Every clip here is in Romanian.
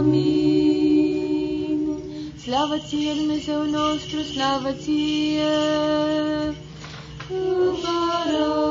Amin. Slavă ție, Dumnezeu nostru, slavă ție! Împărate,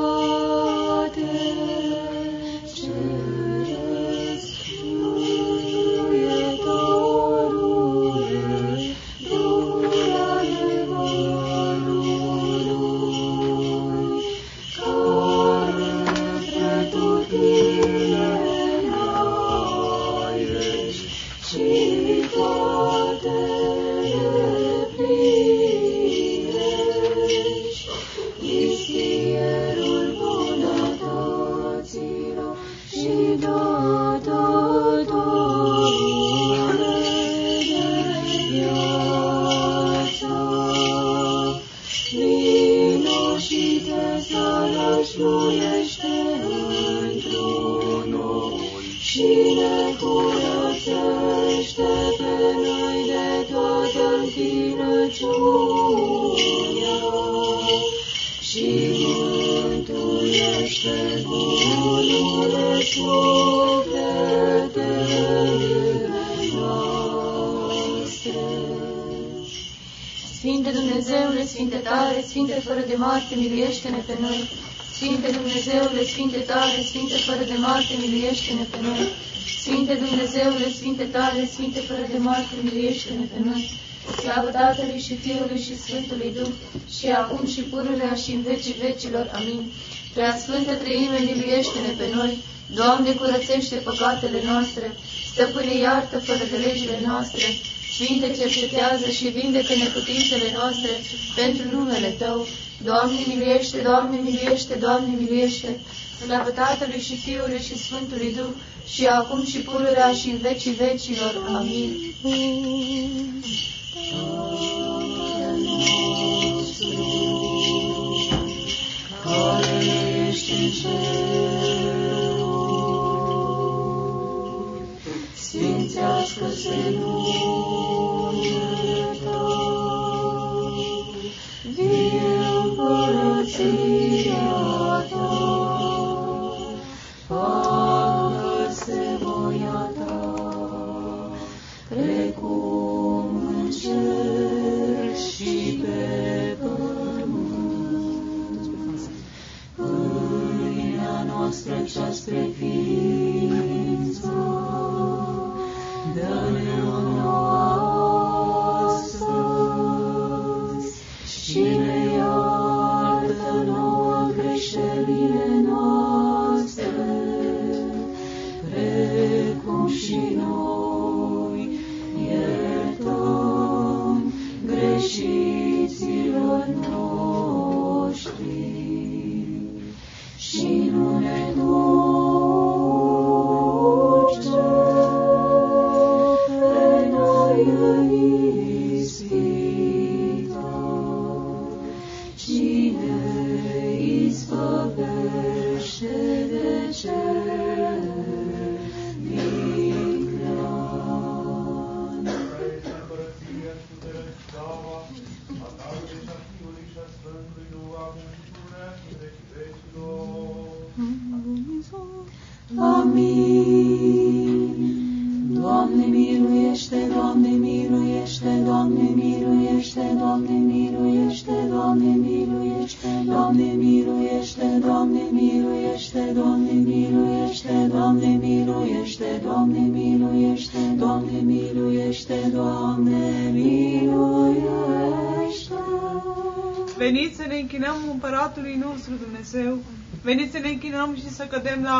tare, Sfinte fără de moarte, miluiește-ne pe noi. Sfinte Dumnezeule, Sfinte tare, Sfinte fără de moarte, miluiește-ne pe noi. Sfinte Dumnezeule, Sfinte tare, Sfinte fără de moarte, miluiește-ne pe noi. Slavă Tatălui și Fiului și Sfântului Duh, și acum și pururea și în vecii vecilor. Amin. Prea Sfântă Treime, miluiește-ne pe noi. Doamne, curățește păcatele noastre. Stăpâne, iartă fără de legile noastre. Sfinte, cercetează și vindecă neputințele noastre pentru numele Tău. Doamne, miluiește, Doamne, miluiește, Doamne, miluiește. Slavă Tatălui și Fiului și Sfântului Duh, și acum și pururea și în vecii vecilor. Amin. Care ești în ceruri, sfințească-se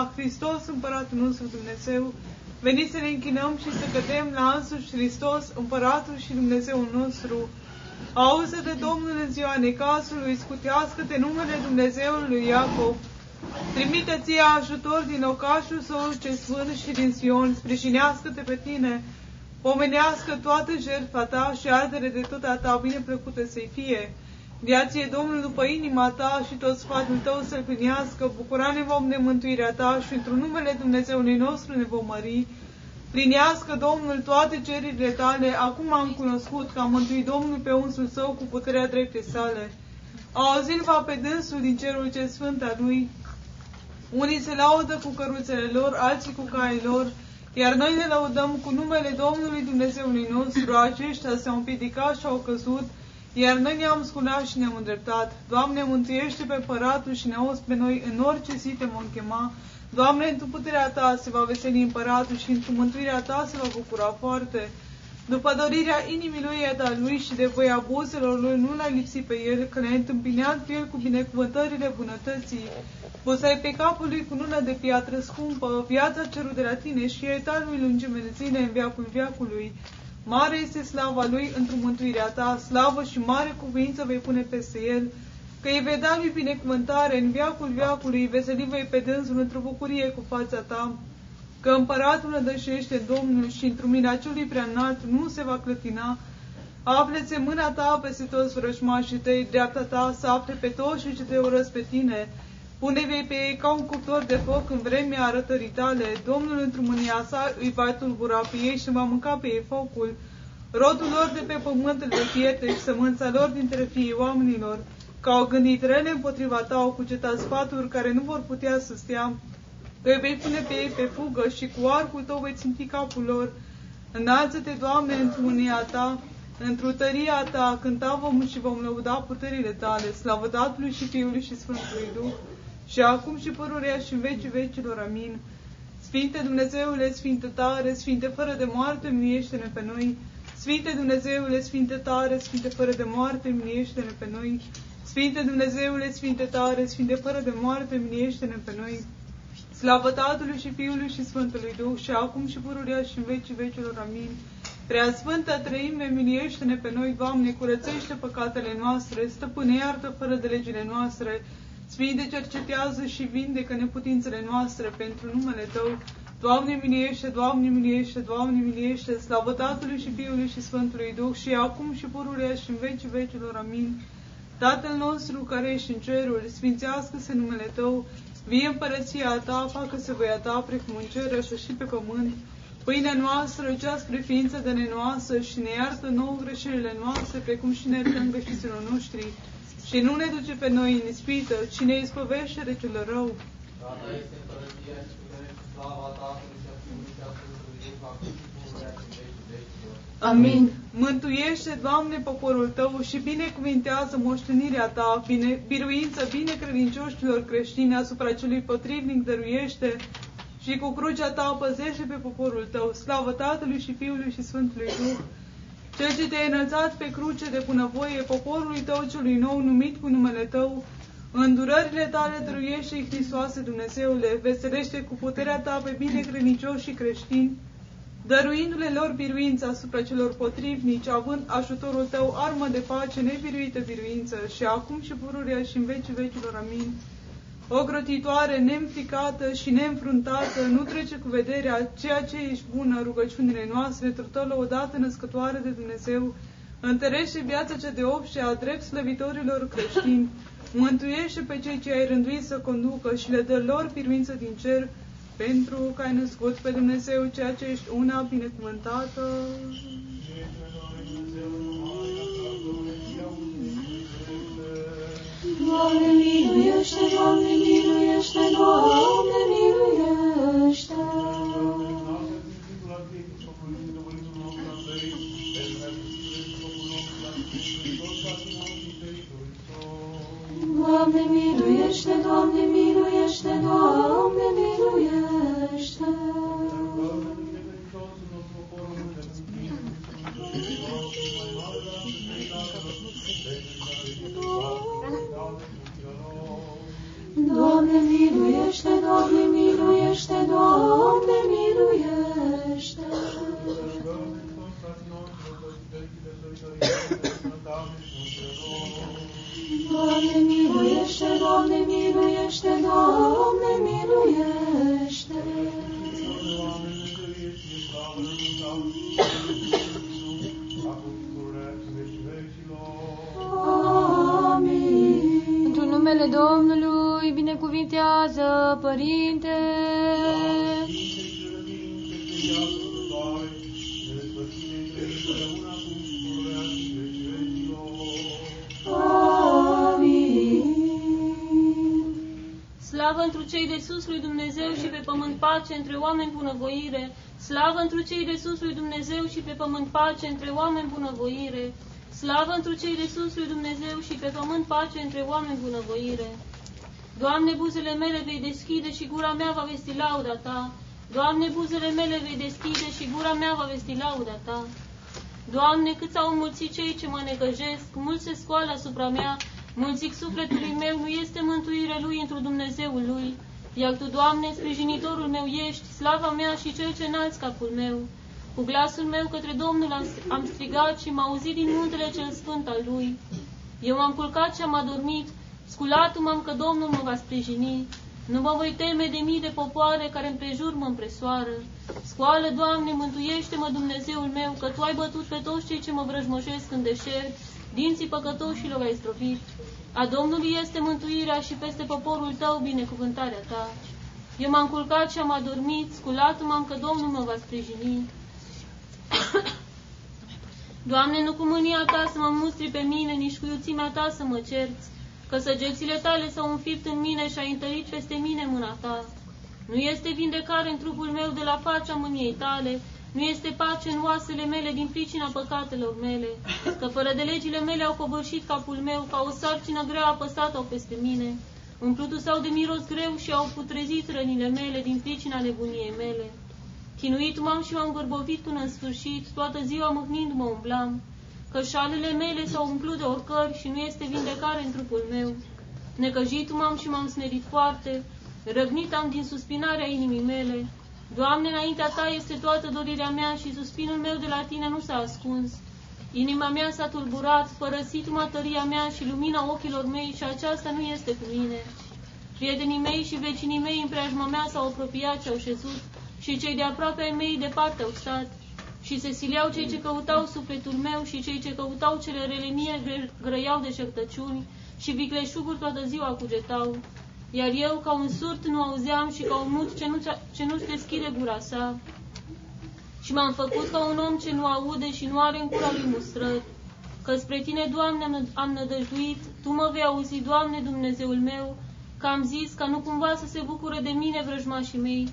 la Hristos împăratul nostru Dumnezeu. Veniți să ne închinăm și să cădem la însuși Hristos împăratul și Dumnezeu nostru. Auză de Domnul în ziua necasului, scutească-te numele Dumnezeului Iacov. Trimite ție ajutor din locașul său ce sfânt și din Sion, sprijinească-te pe tine, pomenească toată jertfa ta și ardere de tot a ta bineplăcută să-i fie. Viație Domnul după inima ta și tot sfatul tău să-l plinească, bucura ne vom de mântuirea ta și într-un numele Dumnezeului nostru ne vom mări. Plinească Domnul toate cererile tale, acum am cunoscut că a mântuit Domnul pe unsul său cu puterea drepte sale. Auzit va pe dânsul din cerul ce sfânt al lui, unii se laudă cu căruțele lor, alții cu caii lor, Iar noi ne laudăm cu numele Domnului Dumnezeului nostru, aceștia s-au împiedicat și au căzut, iar noi ne-am sculat și ne-am îndreptat. Doamne, mântuiește pe păratul și ne auzi pe noi în orice zi te vom chema. Doamne, într puterea Ta se va veseli împăratul și într mântuirea Ta se va bucura foarte. După dorirea inimii lui Eda lui și de voia buzelor lui, nu l-a lipsit pe el, că le-a întâmpinat pe el cu binecuvântările bunătății. Pusai pe capul lui cu lună de piatră scumpă, viața cerut de la tine și ai ta lui lungimele zile în viacul viacului. Mare este slava lui într mântuirea ta, slavă și mare cuvință vei pune peste el, că îi vei da lui binecuvântare în viacul viacului, veseli vei pe dânsul într-o bucurie cu fața ta, că împăratul nădășește Domnul și într mâna celui prea înalt nu se va clătina, Afleți mâna ta peste toți vrăjmașii tăi, dreapta ta să afle pe toți și ce te urăsc pe tine. Pune-vei pe ei ca un cuptor de foc în vremea arătării tale. Domnul într mânia sa îi va tulbura pe ei și va mânca pe ei focul. Rodul lor de pe pământ îl fierte și sămânța lor dintre fiii oamenilor, că au gândit rele împotriva ta, au cucetat sfaturi care nu vor putea să stea, că vei pune pe ei pe fugă și cu arcul tău vei ținti capul lor. Înalță-te, Doamne, într mânia ta, într-o tăria ta, cânta vom și vom lăuda puterile tale, slavă Tatălui și Fiului și Sfântului Duh, și acum și părurea și în vecii vecilor. Amin. Sfinte Dumnezeule, Sfinte tare, Sfinte fără de moarte, miluiește-ne pe noi. Sfinte Dumnezeule, Sfinte tare, Sfinte fără de moarte, miluiește-ne pe noi. Sfinte Dumnezeule, Sfinte tare, Sfinte fără de moarte, miluiește-ne pe noi. Slavă Tatălui și Fiului și Sfântului Duh și acum și pururea și în vecii vecilor. Amin. Prea Sfântă Trăime, miliește-ne pe noi, Doamne, curățește păcatele noastre, stăpâne iartă fără de legile noastre, Sfinte, cercetează și vindecă neputințele noastre pentru numele Tău. Doamne, miliește, Doamne, miliește, Doamne, miliește, slavă Tatălui și Fiului și Sfântului Duh și acum și pururea și în vecii vecilor. Amin. Tatăl nostru care ești în ceruri, sfințească-se numele Tău, vie împărăția Ta, facă-se voia Ta, precum în cer, așa și pe pământ. Pâinea noastră, cea spre ființă de nenoasă și ne iartă nouă greșelile noastre, precum și ne iertăm greșiților noștri și nu ne duce pe noi în ispită, ci ne izbăvește de cel rău. Amin. Mântuiește, Doamne, poporul Tău și binecuvintează moștenirea Ta, bine, biruință bine credincioșilor creștini asupra celui potrivnic dăruiește și cu crucea Ta păzește pe poporul Tău. Slavă Tatălui și Fiului și Sfântului Duh cel ce te-ai înălțat pe cruce de bunăvoie poporului tău celui nou numit cu numele tău, îndurările tale dăruiește Hristoase Dumnezeule, veselește cu puterea ta pe bine credincioși și creștini, dăruindu-le lor biruință asupra celor potrivnici, având ajutorul tău armă de pace, nebiruită biruință, și acum și pururea și în vecii vecilor. Amin o grotitoare neînfricată și neînfruntată, nu trece cu vederea ceea ce ești bună rugăciunile noastre, trătă odată născătoare de Dumnezeu, întărește viața cea de și a drept slăvitorilor creștini, mântuiește pe cei ce ai rânduit să conducă și le dă lor piruință din cer, pentru că ai născut pe Dumnezeu ceea ce ești una binecuvântată. Doamne, miluiește, Doamne, miluiește, Doamne, miluiește. Doamne, miluiește, Doamne, miluiește, Doamne, miluiește. Doamne, miluiește, Doamne, miluiește, Doamne, miluiește. Doamne, miluiește, Doamne, miluiește, Doamne, miluiește. Amin. Într-un numele Domnului, binecuvintează, Părinte. Amin. Slavă întru cei de sus lui Dumnezeu și pe pământ pace între oameni bunăvoire. Slavă întru cei de sus lui Dumnezeu și pe pământ pace între oameni bunăvoire. Slavă întru cei de sus lui Dumnezeu și pe pământ pace între oameni bunăvoire. Doamne, buzele mele vei deschide și gura mea va vesti lauda Ta. Doamne, buzele mele vei deschide și gura mea va vesti lauda Ta. Doamne, cât s-au înmulțit cei ce mă necăjesc, mulți se scoală asupra mea, mulți zic sufletului meu, nu este mântuire lui într Dumnezeul lui. Iar Tu, Doamne, sprijinitorul meu ești, slava mea și cel ce înalți capul meu. Cu glasul meu către Domnul am, am strigat și m-a auzit din muntele cel sfânt al Lui. Eu m-am culcat și am adormit, sculatul m-am că Domnul mă va sprijini. Nu mă voi teme de mii de popoare care împrejur mă împresoară. Scoală, Doamne, mântuiește-mă, Dumnezeul meu, că Tu ai bătut pe toți cei ce mă vrăjmășesc în deșert, dinții păcătoșilor ai strofit. A Domnului este mântuirea și peste poporul Tău binecuvântarea Ta. Eu m-am culcat și am adormit, sculatul m-am că Domnul mă va sprijini. Doamne, nu cu mânia Ta să mă mustri pe mine, nici cu iuțimea Ta să mă cerți, că săgețile Tale s-au înfipt în mine și ai întărit peste mine mâna Ta. Nu este vindecare în trupul meu de la facea mâniei Tale, nu este pace în oasele mele din pricina păcatelor mele, că fără de legile mele au covârșit capul meu, ca o sarcină grea apăsată-au peste mine. Umplutul sau de miros greu și au putrezit rănile mele din pricina nebuniei mele. Chinuit m-am și m-am gărbovit până în sfârșit, toată ziua mâhnind-mă umblam, că șalele mele s-au umplut de oricări și nu este vindecare în trupul meu. Necăjit m-am și m-am smerit foarte, răgnit am din suspinarea inimii mele. Doamne, înaintea Ta este toată dorirea mea și suspinul meu de la Tine nu s-a ascuns. Inima mea s-a tulburat, părăsit tăria mea și lumina ochilor mei și aceasta nu este cu mine. Prietenii mei și vecinii mei în preajma mea s-au apropiat și au șezut, și cei de aproape ai mei departe au stat. Și se siliau cei ce căutau sufletul meu și cei ce căutau cele rele mie grăiau de șertăciuni și vicleșuguri toată ziua cugetau. Iar eu, ca un surt, nu auzeam și ca un mut ce, nu, ce nu-și deschide gura sa. Și m-am făcut ca un om ce nu aude și nu are în cura lui mustrări. Că spre Tine, Doamne, am, am nădăjduit, Tu mă vei auzi, Doamne, Dumnezeul meu, că am zis ca nu cumva să se bucure de mine vrăjmașii mei,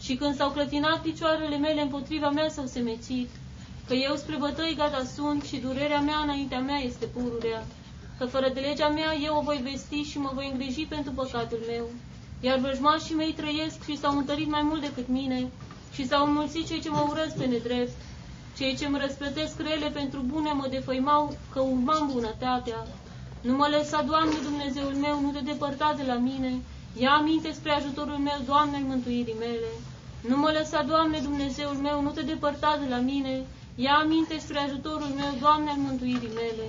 și când s-au clătinat picioarele mele împotriva mea s-au semețit, că eu spre bătăi gata sunt și durerea mea înaintea mea este pururea, că fără de legea mea eu o voi vesti și mă voi îngriji pentru păcatul meu, iar vrăjmașii mei trăiesc și s-au întărit mai mult decât mine și s-au înmulțit cei ce mă urăsc pe nedrept, cei ce mă răsplătesc rele pentru bune mă defăimau că urmam bunătatea. Nu mă lăsa, Doamne Dumnezeul meu, nu te depărta de la mine, ia aminte spre ajutorul meu, Doamne, mântuirii mele. Nu mă lăsa, Doamne, Dumnezeul meu, nu te depărta de la mine. Ia aminte spre ajutorul meu, Doamne, al mântuirii mele.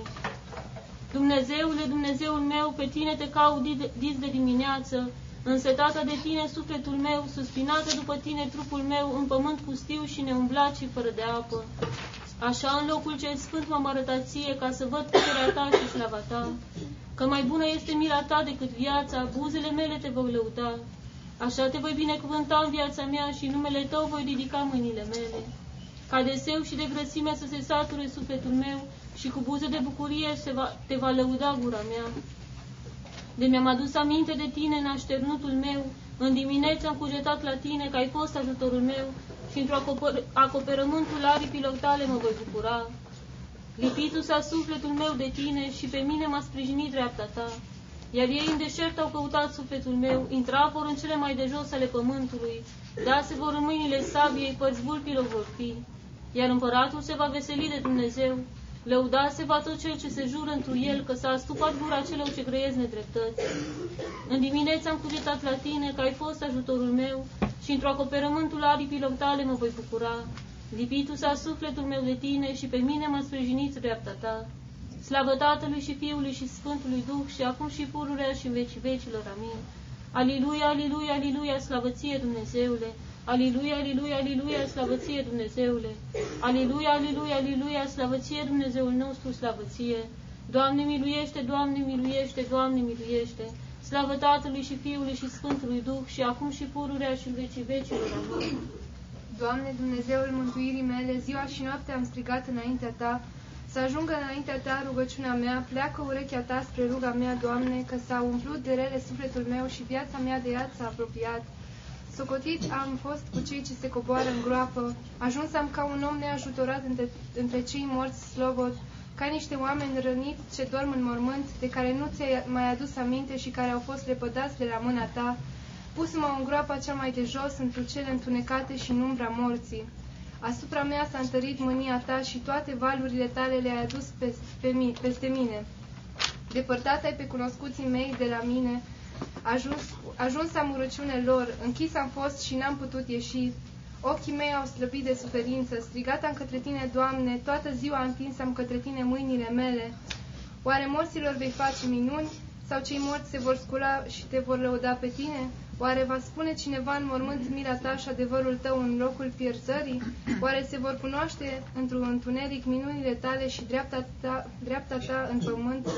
Dumnezeule, Dumnezeul meu, pe tine te caut dis de dimineață, însetată de tine sufletul meu, suspinată după tine trupul meu, în pământ pustiu și neumblat și fără de apă. Așa în locul cel sfânt m-am arătat ție, ca să văd puterea ta și slava ta, că mai bună este mila ta decât viața, buzele mele te vor lăuda. Așa te voi binecuvânta în viața mea și numele tău voi ridica mâinile mele. Ca de seu și de grăsime să se sature sufletul meu și cu buze de bucurie se va, te va lăuda gura mea. De mi-am adus aminte de tine în așternutul meu, în dimineața am cugetat la tine că ai fost ajutorul meu și într-o acoper acoperământul aripilor tale mă voi bucura. Lipitul s-a sufletul meu de tine și pe mine m-a sprijinit dreapta ta. Iar ei în deșert au căutat sufletul meu, intra vor în cele mai de jos ale pământului, da se vor în mâinile sabiei, părți vulpilor vor fi. Iar împăratul se va veseli de Dumnezeu, lăuda se va tot cel ce se jură întru el, că s-a astupat gura celor ce grăiesc nedreptăți. În dimineața am cugetat la tine, că ai fost ajutorul meu, și într-o acoperământul aripilor tale mă voi bucura. Lipitul s-a sufletul meu de tine și pe mine m-a sprijinit dreapta ta. Slavă Tatălui și Fiului și Sfântului Duh și acum și pururea și în vecii vecilor. Amin. Aliluia, aliluia, aliluia, slavăție Dumnezeule! Aliluia, aliluia, aliluia, slavăție Dumnezeule! Aliluia, aliluia, aliluia, slavăție Dumnezeul nostru, slavăție! Doamne miluiește, Doamne miluiește, Doamne miluiește! Slavă Tatălui și Fiului și Sfântului Duh și acum și pururea și în vecii vecilor. Amin. Doamne, Dumnezeul mântuirii mele, ziua și noaptea am strigat înaintea Ta, să ajungă înaintea ta rugăciunea mea, pleacă urechea ta spre ruga mea, Doamne, că s-a umplut de rele sufletul meu și viața mea de iad s-a apropiat. Socotit am fost cu cei ce se coboară în groapă, ajuns am ca un om neajutorat între, între cei morți slobod, ca niște oameni răniți ce dorm în mormânt, de care nu ți-ai mai adus aminte și care au fost lepădați de la mâna ta, pus-mă în groapa cea mai de jos, într cele întunecate și în umbra morții. Asupra mea s-a întărit mânia ta și toate valurile tale le-ai adus pe, pe mi, peste mine. Depărtat ai pe cunoscuții mei de la mine, ajuns, ajuns am urăciune lor, închis am fost și n-am putut ieși. Ochii mei au slăbit de suferință, strigat am către tine, Doamne, toată ziua întins am către tine mâinile mele. Oare morților vei face minuni? Sau cei morți se vor scula și te vor lăuda pe tine? Oare va spune cineva în mormânt mila ta și adevărul tău în locul pierzării? Oare se vor cunoaște într-un întuneric minunile tale și dreapta ta, dreapta ta în pământ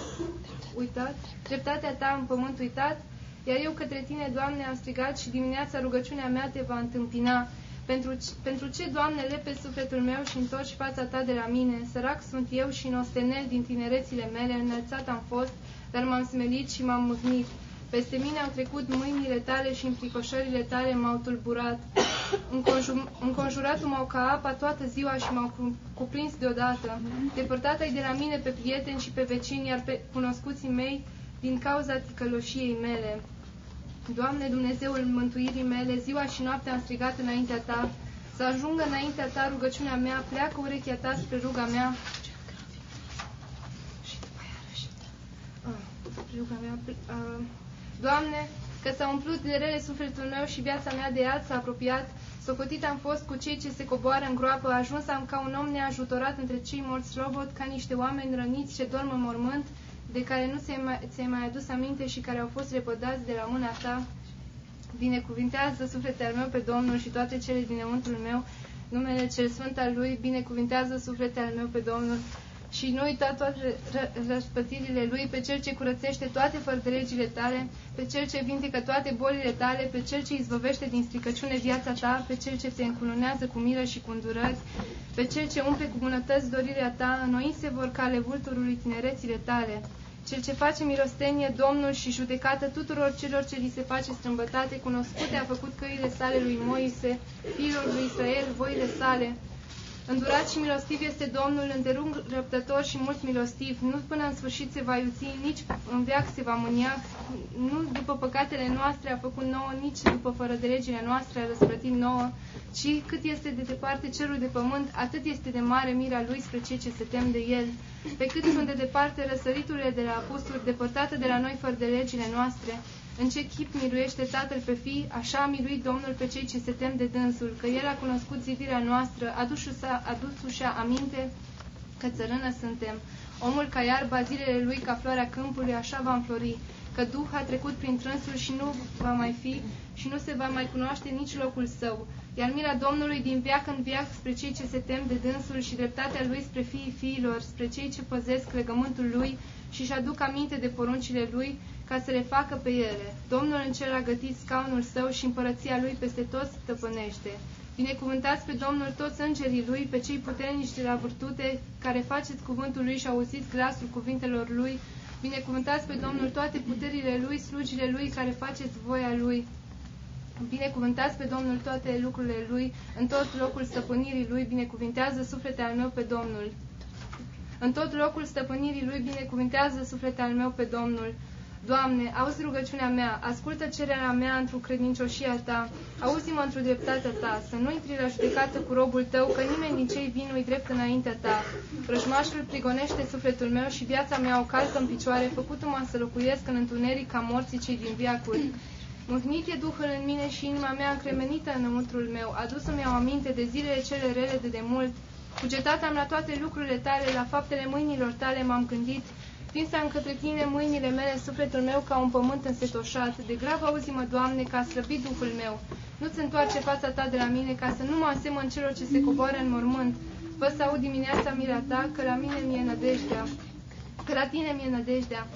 uitat? Dreptatea ta în pământ uitat? Iar eu către tine, Doamne, am strigat și dimineața rugăciunea mea te va întâmpina. Pentru, pentru ce, Doamne, lepe sufletul meu și întorci fața ta de la mine? Sărac sunt eu și nostenel din tinerețile mele, înălțat am fost, dar m-am smelit și m-am mâhnit. Peste mine au trecut mâinile tale și înfricoșările tale m-au tulburat. Înconjuratul m-au ca apa toată ziua și m-au cuprins deodată. Depărtat ai de la mine pe prieteni și pe vecini, iar pe cunoscuții mei din cauza ticăloșiei mele. Doamne, Dumnezeul mântuirii mele, ziua și noaptea am strigat înaintea Ta, să ajungă înaintea Ta rugăciunea mea, pleacă urechea Ta spre ruga mea. Ruga mea, Doamne, că s-a umplut de rele sufletul meu și viața mea de iad s-a apropiat, socotit am fost cu cei ce se coboară în groapă, ajuns am ca un om neajutorat între cei morți slobot, ca niște oameni răniți ce dorm în mormânt, de care nu ți-ai mai, ți mai adus aminte și care au fost repădați de la mâna ta. Binecuvintează sufletul meu pe Domnul și toate cele dinăuntrul meu, numele cel sfânt al Lui, binecuvintează sufletul meu pe Domnul și nu uita toate răspătirile Lui, pe Cel ce curățește toate fărdelegile tale, pe Cel ce vindecă toate bolile tale, pe Cel ce izbăvește din stricăciune viața ta, pe Cel ce te încununează cu milă și cu îndurări, pe Cel ce umple cu bunătăți dorirea ta, înoi se vor cale vulturului tinerețile tale. Cel ce face milostenie, Domnul și judecată tuturor celor ce li se face strâmbătate, cunoscute a făcut căile sale lui Moise, fiilor lui Israel, voile sale, Îndurat și milostiv este Domnul, îndelung răbdător și mult milostiv. Nu până în sfârșit se va iuți, nici în veac se va mânia. Nu după păcatele noastre a făcut nouă, nici după fără de legile noastre a răsplătit nouă, ci cât este de departe cerul de pământ, atât este de mare mira lui spre cei ce se tem de el. Pe cât sunt de departe răsăriturile de la apostoli, depărtate de la noi fără de legile noastre, în ce chip miluiește Tatăl pe fii, așa a miluit Domnul pe cei ce se tem de dânsul, că El a cunoscut zidirea noastră, adus-și aminte că țărână suntem. Omul ca iarba, zilele lui ca floarea câmpului, așa va înflori, că Duh a trecut prin trânsul și nu va mai fi și nu se va mai cunoaște nici locul său. Iar mila Domnului din viac în viac spre cei ce se tem de dânsul și dreptatea lui spre fiii fiilor, spre cei ce păzesc legământul lui și-și aduc aminte de poruncile lui, ca să le facă pe ele. Domnul în cer a gătit scaunul său și împărăția lui peste toți stăpânește. Binecuvântați pe Domnul toți îngerii lui, pe cei puternici de la virtute, care faceți cuvântul lui și auziți glasul cuvintelor lui. Binecuvântați pe Domnul toate puterile lui, slugile lui, care faceți voia lui. Binecuvântați pe Domnul toate lucrurile lui, în tot locul stăpânirii lui, binecuvintează sufletul al meu pe Domnul. În tot locul stăpânirii lui, binecuvintează sufletul al meu pe Domnul. Doamne, auzi rugăciunea mea, ascultă cererea mea într-o credincioșia Ta, auzi-mă într-o dreptatea Ta, să nu intri la judecată cu robul Tău, că nimeni din cei vin nu-i drept înaintea Ta. Vrăjmașul prigonește sufletul meu și viața mea o calcă în picioare, făcut-mă să locuiesc în întuneric ca morții cei din viacuri. Mâhnit e Duhul în mine și inima mea încremenită înăuntrul meu, adus-mi au aminte de zilele cele rele de demult. Cugetat am la toate lucrurile tale, la faptele mâinilor tale m-am gândit, Stinsam către tine mâinile mele, sufletul meu ca un pământ însetoșat. De grav auzi-mă, Doamne, ca slăbit Duhul meu. Nu-ți întoarce fața ta de la mine, ca să nu mă asemăn celor ce se coboară în mormânt. Vă să aud dimineața mila ta, că la mine mi-e nădejdea. Că la tine mi-e nădejdea.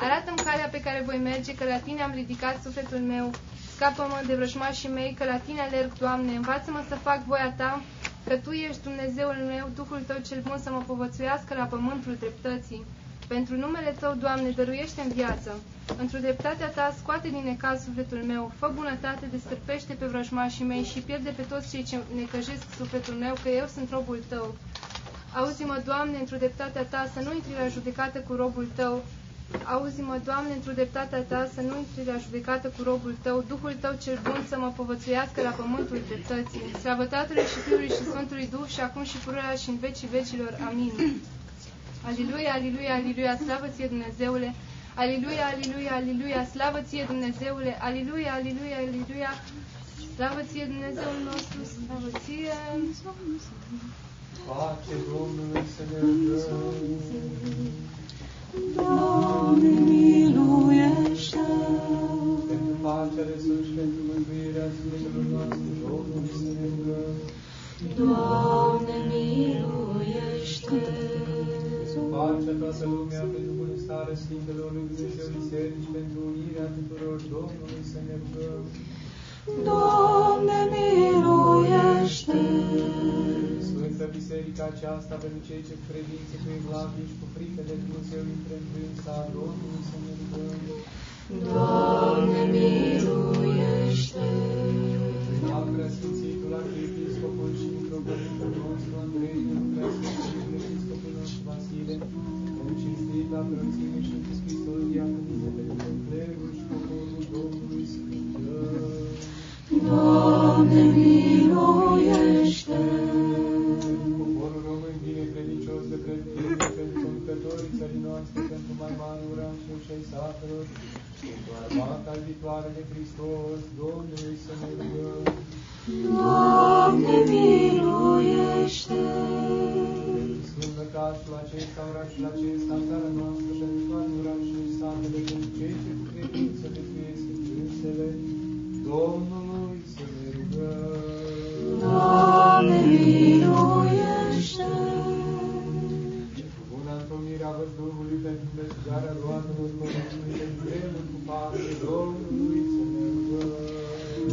Arată-mi calea pe care voi merge, că la tine am ridicat sufletul meu. Scapă-mă de vrăjmașii mei, că la tine alerg, Doamne. Învață-mă să fac voia ta, că Tu ești Dumnezeul meu, Duhul Tău cel bun să mă povățuiască la pământul dreptății. Pentru numele Tău, Doamne, dăruiește-mi viață. Într-o dreptatea Ta, scoate din necaz sufletul meu, fă bunătate, destârpește pe vrăjmașii mei și pierde pe toți cei ce necăjesc sufletul meu, că eu sunt robul Tău. Auzi-mă, Doamne, într-o dreptatea Ta, să nu intri la judecată cu robul Tău. Auzi-mă, Doamne, într-o dreptatea Ta, să nu intri la judecată cu robul Tău, Duhul Tău cel bun să mă povățuiască la pământul dreptății. Slavă Tatălui și Fiului și Sfântului Duh și acum și pururea și în vecii vecilor. Amin. Aliluia, aliluia, aliluia, slavă ție Dumnezeule! Aliluia, aliluia, aliluia, slavă ție Dumnezeule! Aliluia, aliluia, aliluia, slavă ție Dumnezeul nostru, slavă ție! Pace Domnului să ne rugăm. Doamne, miluiește! Pentru pacea de sus și pentru mântuirea Sfintelor noastre, Domnului să ne rugăm. Doamne, miluiește! Pentru pacea toată lumea, pentru bunăstarea Sfintelor lui Dumnezeu Biserici, pentru unirea tuturor, Domnului să ne rugăm. Doamne, miluiește! Sfântă Biserica aceasta, pentru cei ce cu credință, cu evlavie și cu frică de Dumnezeu intră în sa, Domnului să ne rugăm. Doamne, miluiește! La preasfințitul arhiepiscopul și micropolitul nostru Andrei, pentru preasfințitul episcopul nostru Vasile, pentru cinstit la preoțime și Iisus Hristos, diaconile, pentru clerul și poporul Domnului să ne rugăm. Doamne, miluiește! Conducătorii țării noastre, pentru mai mari orașuri și ai satelor, pentru armata viitoare de Hristos, Domnului să ne rugăm. Doamne, miluiește! Pentru Sfânt Lăcașul acesta, orașul acesta, țara noastră, pentru toate orașele și satele, pentru cei ce cu credință viețuiesc în crucele, Domnului să ne rugăm. Doamne, miluiește! Pentru mergarea roadelor pământului, pentru vremuri cu pace, Domnului să ne rugăm.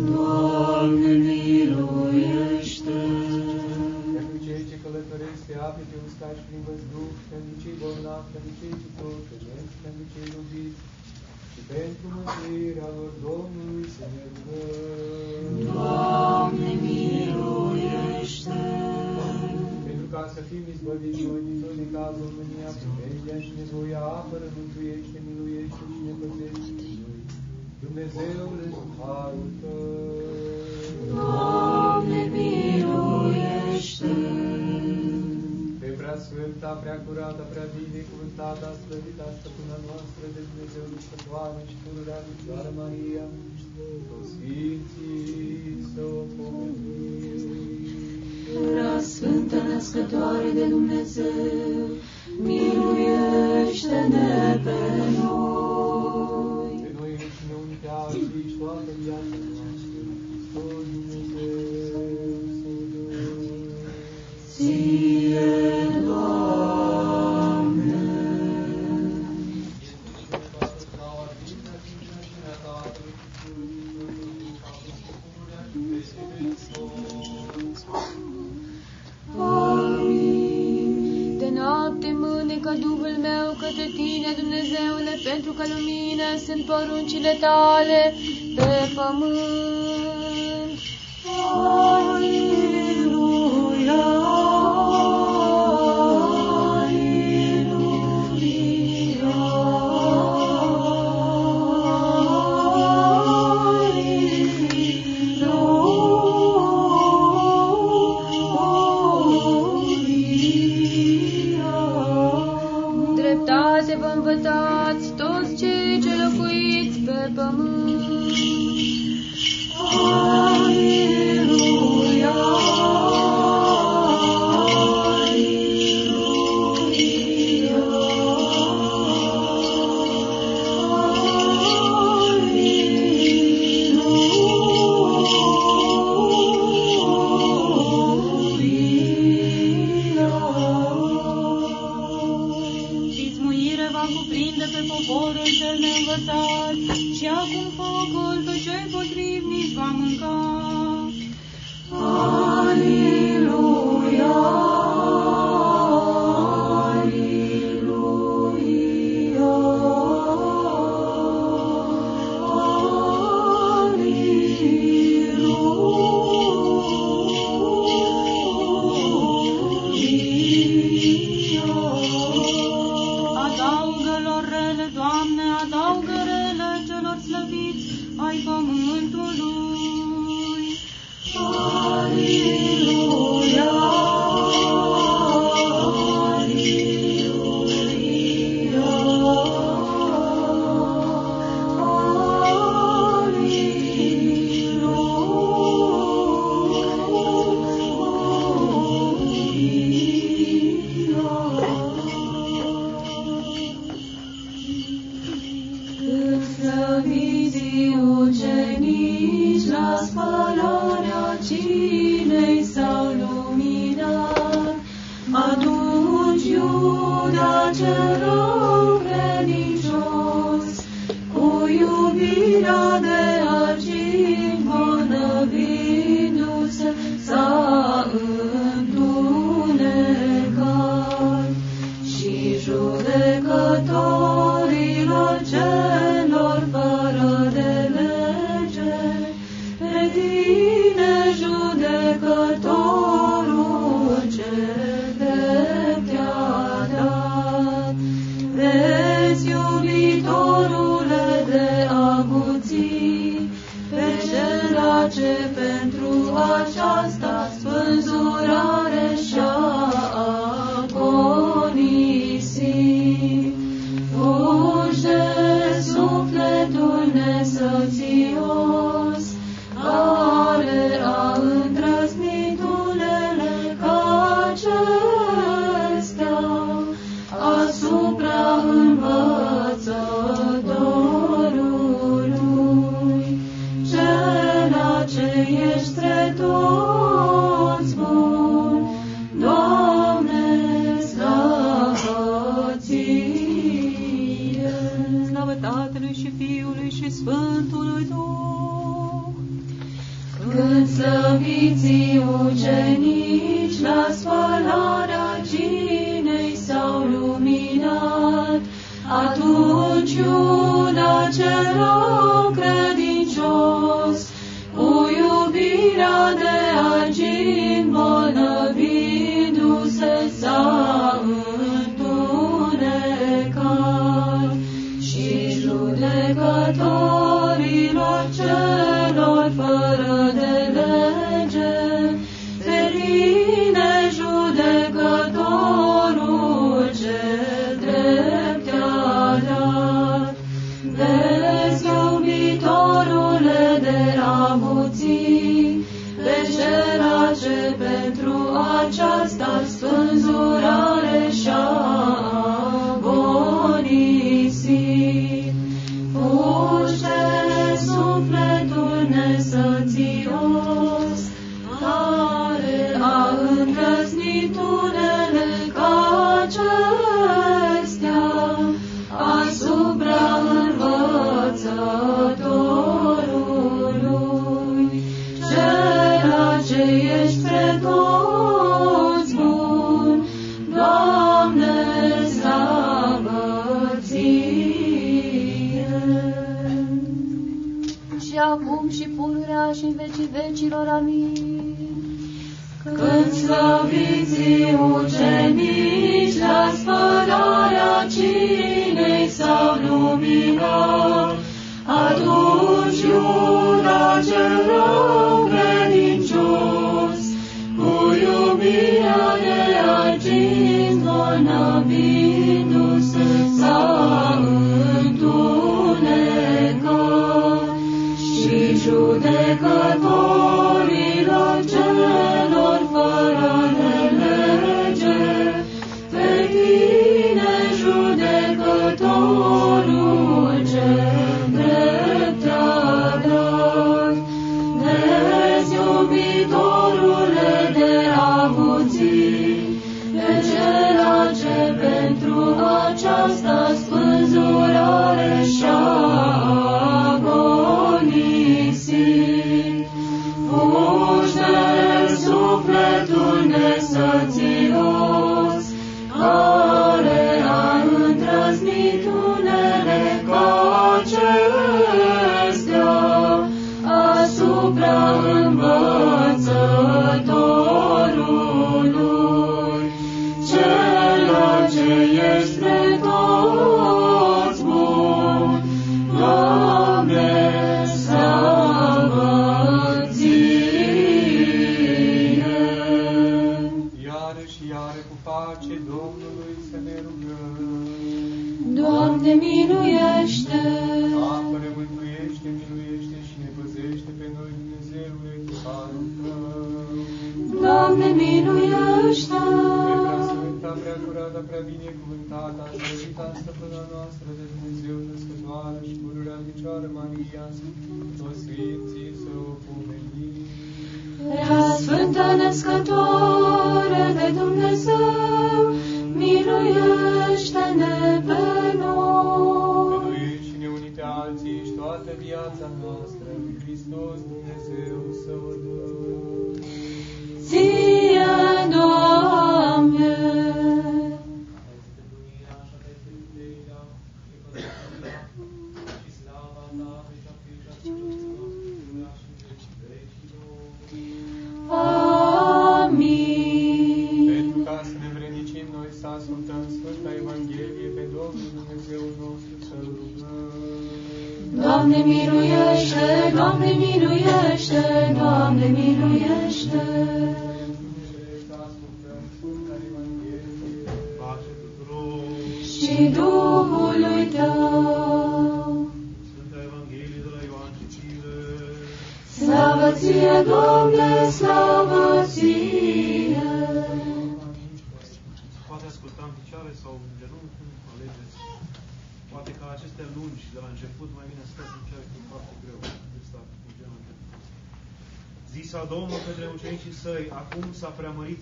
Doamne, miluiește! Pentru cei ce călătoresc pe ape, pe uscat și prin văzduh, pentru cei bolnavi, pentru cei ce tocănesc, pentru cei iubiți, și pentru mântuirea lor Domnului să ne rugăm. Doamne, să fim izbăviți noi din tot necazul, mânia, primejdea și nevoia, apără, mântuiește, miluiește și ne păzește pe noi. Dumnezeule, cu harul Tău. Doamne, miluiește! Pe prea sfânta, prea curată, prea binecuvântată, slăvită, stăpâna noastră de Dumnezeu Născătoare și pururea Lucioară Maria, toți Sfinții să o pomenim. Prea Sfântă Născătoare de Dumnezeu, miluiește-ne pe noi. Pe noi înșine unii pe alții și toată viața noastră, Hristos Dumnezeu să dăm. Ție, mânecă Duhul meu către tine, Dumnezeule, pentru că lumine sunt poruncile tale pe pământ. Aleluia,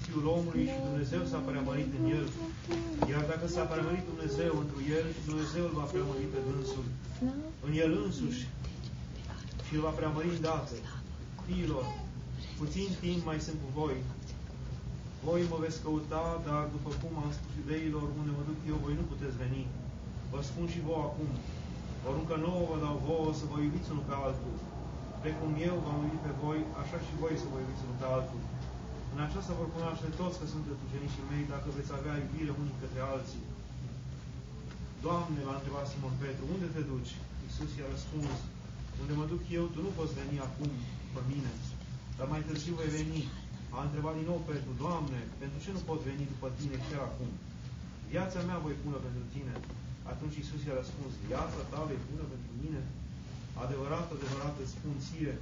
Fiul omului și Dumnezeu s-a preamărit în el. Iar dacă s-a preamărit Dumnezeu într el, Dumnezeu îl va preamări pe dânsul. În el însuși și îl va preamări îndată. Fiilor, puțin timp mai sunt cu voi. Voi mă veți căuta, dar după cum am spus iudeilor, unde mă duc eu, voi nu puteți veni. Vă spun și vouă acum. Poruncă nouă vă dau vouă să vă iubiți unul ca altul. Precum eu v-am iubit pe voi, așa și voi să vă iubiți unul ca altul. În aceasta vor cunoaște toți că sunteți ucenicii mei, dacă veți avea iubire unii către alții. Doamne, l-a întrebat Simon Petru, unde te duci? Iisus i-a răspuns, unde mă duc eu, tu nu poți veni acum pe mine, dar mai târziu vei veni. A întrebat din nou Petru, Doamne, pentru ce nu pot veni după tine chiar acum? Viața mea voi pune pentru tine. Atunci Iisus i-a răspuns, viața ta vei pune pentru mine? Adevărat, adevărat îți spun ție,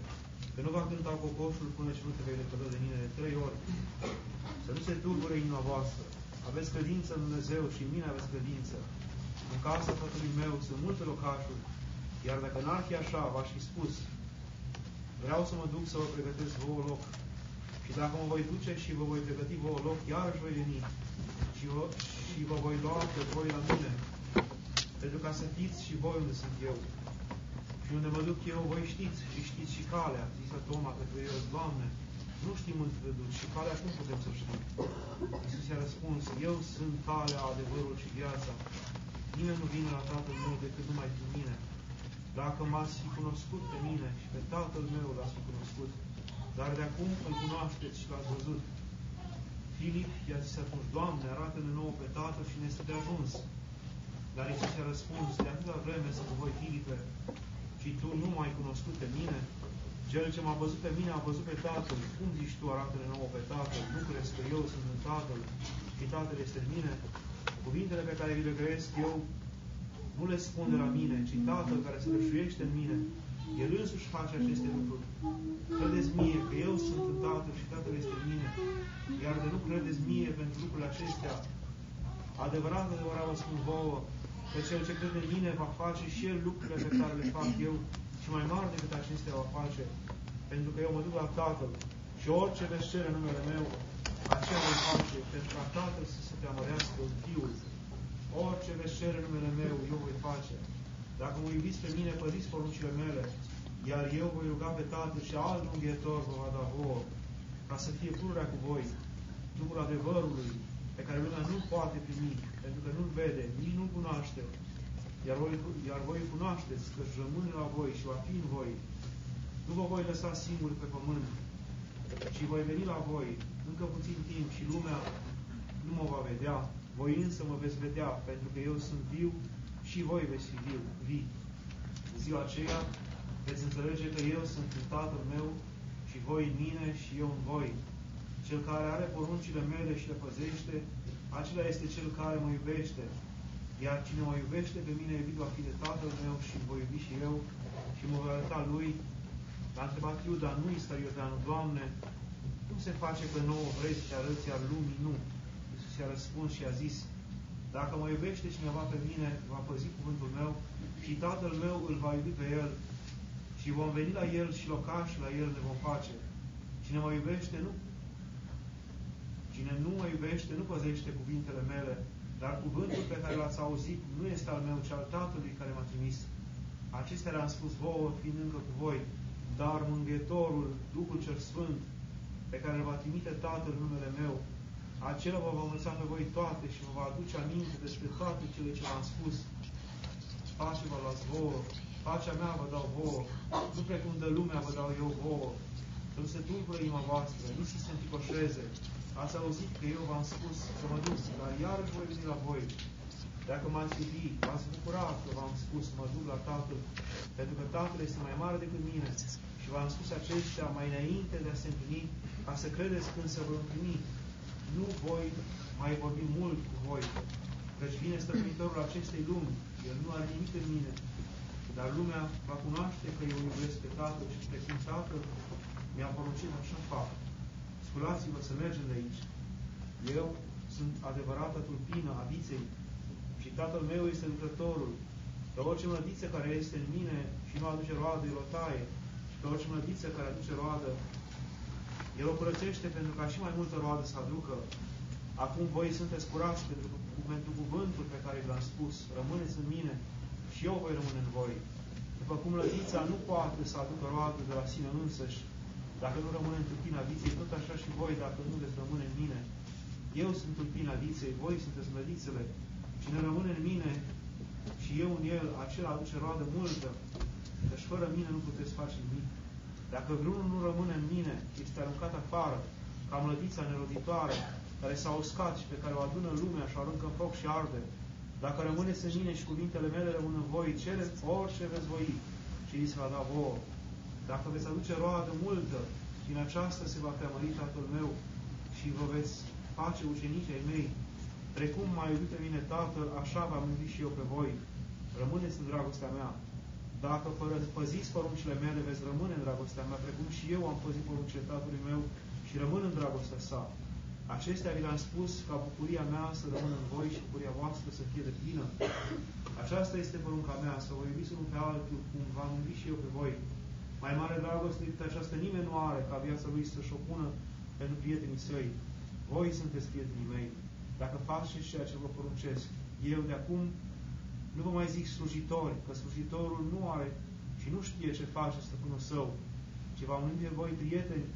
că nu va cânta cocoșul până ce nu te vei lepăda de mine de trei ori. Să nu se tulbure inima voastră. Aveți credință în Dumnezeu și în mine aveți credință. În casa tatălui meu sunt multe locașuri, iar dacă n-ar fi așa, v-aș fi spus, vreau să mă duc să vă pregătesc vouă loc. Și dacă mă voi duce și vă voi pregăti vouă loc, iarăși voi veni și vă, și vă voi lua pe voi la mine, pentru ca să fiți și voi unde sunt eu. Și unde mă duc eu, voi știți și știți și calea, zisă Toma către el, Doamne, nu știm unde te duci și calea cum putem să știm? Iisus i-a răspuns, eu sunt calea, adevărul și viața. Nimeni nu vine la Tatăl meu decât numai prin mine. Dacă m-ați fi cunoscut pe mine și pe Tatăl meu l-ați fi cunoscut, dar de acum îl cunoașteți și l-ați văzut. Filip i-a zis atunci, Doamne, arată-ne nouă pe Tatăl și ne este de ajuns. Dar Iisus i-a răspuns, de atâta vreme să voi, Filipe, și tu nu m-ai cunoscut pe mine? Cel ce m-a văzut pe mine a văzut pe Tatăl. Cum zici tu, arată-ne nouă pe Tatăl? Nu crezi că eu sunt în Tatăl și Tatăl este în mine? Cuvintele pe care le grăiesc eu nu le spun de la mine, ci Tatăl care se rășuiește în mine, El însuși face aceste lucruri. Credeți mie că eu sunt în Tatăl și Tatăl este în mine, iar de nu credeți mie pentru lucrurile acestea, adevărat, adevărat vă spun vouă, că cel ce crede în mine va face și el lucrurile pe care le fac eu și mai mari decât acestea va face, pentru că eu mă duc la Tatăl și orice veți cere numele meu, aceea voi face, pentru ca Tatăl să se preamărească în Fiul. Orice veți cere numele meu, eu voi face. Dacă mă iubiți pe mine, păziți poruncile mele, iar eu voi ruga pe Tatăl și alt unghietor vă va da vouă, ca să fie pururea cu voi, Duhul adevărului, pe care lumea nu poate primi, pentru că nu-L vede, nici nu-L cunoaște, iar voi, iar voi cunoașteți că își rămâne la voi și va fi în voi. Nu vă voi lăsa singuri pe pământ, ci voi veni la voi încă puțin timp și lumea nu mă va vedea, voi însă mă veți vedea, pentru că eu sunt viu și voi veți fi viu, vii. În ziua aceea veți înțelege că eu sunt în Tatăl meu și voi în mine și eu în voi. Cel care are poruncile mele și le păzește, acela este cel care mă iubește. Iar cine mă iubește pe mine, iubit va fi de Tatăl meu și voi iubi și eu și mă voi arăta lui. L-a întrebat Iuda, nu Iscarioteanu, Doamne, cum se face că nouă vrei să te arăți, iar lumii nu? Iisus i-a răspuns și a zis, dacă mă iubește cineva pe mine, va păzi cuvântul meu și Tatăl meu îl va iubi pe el și vom veni la el și locaș la el ne vom face. Cine mă iubește, nu Cine nu mă iubește, nu păzește cuvintele mele, dar cuvântul pe care l-ați auzit nu este al meu, ci al Tatălui care m-a trimis. Acestea le-am spus vouă, fiind încă cu voi, dar Mânghetorul, Duhul cel Sfânt, pe care îl va trimite Tatăl în numele meu, acela vă va învăța pe voi toate și vă va aduce aminte despre toate cele ce v-am spus. Pace vă luați vouă, pacea mea vă dau vouă, nu precum de lumea vă dau eu vouă. Să nu se tulbure inima voastră, nici să se înticoșeze, Ați auzit că eu v-am spus să mă duc, dar iarăși voi veni la voi. Dacă m-ați iubi, v-ați bucura că v-am spus să mă duc la Tatăl, pentru că Tatăl este mai mare decât mine și v-am spus aceștia mai înainte de a se împlini, ca să credeți când se vor împlini. Nu voi mai vorbi mult cu voi, căci vine stăpânitorul acestei lumi, el nu are nimic în mine, dar lumea va cunoaște că eu iubesc pe Tatăl și precum Tatăl mi-a poruncit așa fac sculați-vă să mergem de aici. Eu sunt adevărata tulpină a viței și tatăl meu este lucrătorul. Pe orice mlădiță care este în mine și nu aduce roadă, el o taie. Și pe orice mlădiță care aduce roadă, el o curățește pentru ca și mai multă roadă să aducă. Acum voi sunteți curați pentru, pentru cuvântul pe care l-am spus. Rămâneți în mine și eu voi rămâne în voi. După cum lădița nu poate să aducă roadă de la sine însăși, dacă nu rămâne în tulpina viței, tot așa și voi, dacă nu veți rămâne în mine. Eu sunt tulpina viței, voi sunteți mlădițele. Cine rămâne în mine și eu în el, acela aduce roadă multă. Deci fără mine nu puteți face nimic. Dacă vreunul nu rămâne în mine, este aruncat afară, ca mlădița neroditoare, care s-a uscat și pe care o adună lumea și o aruncă în foc și arde. Dacă rămâneți în mine și cuvintele mele rămân în voi, cereți orice veți voi și îi se va da vouă. Dacă veți aduce roadă multă, din aceasta se va preamări Tatăl meu și vă veți face ucenici ai mei. Precum m-a iubit pe mine Tatăl, așa v-am iubit și eu pe voi. Rămâneți în dragostea mea. Dacă păziți poruncile mele, veți rămâne în dragostea mea, precum și eu am păzit poruncile Tatălui meu și rămân în dragostea sa. Acestea vi le-am spus ca bucuria mea să rămână în voi și bucuria voastră să fie de plină. Aceasta este porunca mea, să vă iubiți unul pe altul, cum v-am iubit și eu pe voi. Mai mare dragoste decât aceasta nimeni nu are ca viața lui să-și o pună pentru prietenii săi. Voi sunteți prietenii mei, dacă faceți ceea ce vă poruncesc. Eu de acum nu vă mai zic slujitori, că slujitorul nu are și nu știe ce face stăpânul său, ci v-am numit pe voi prieteni,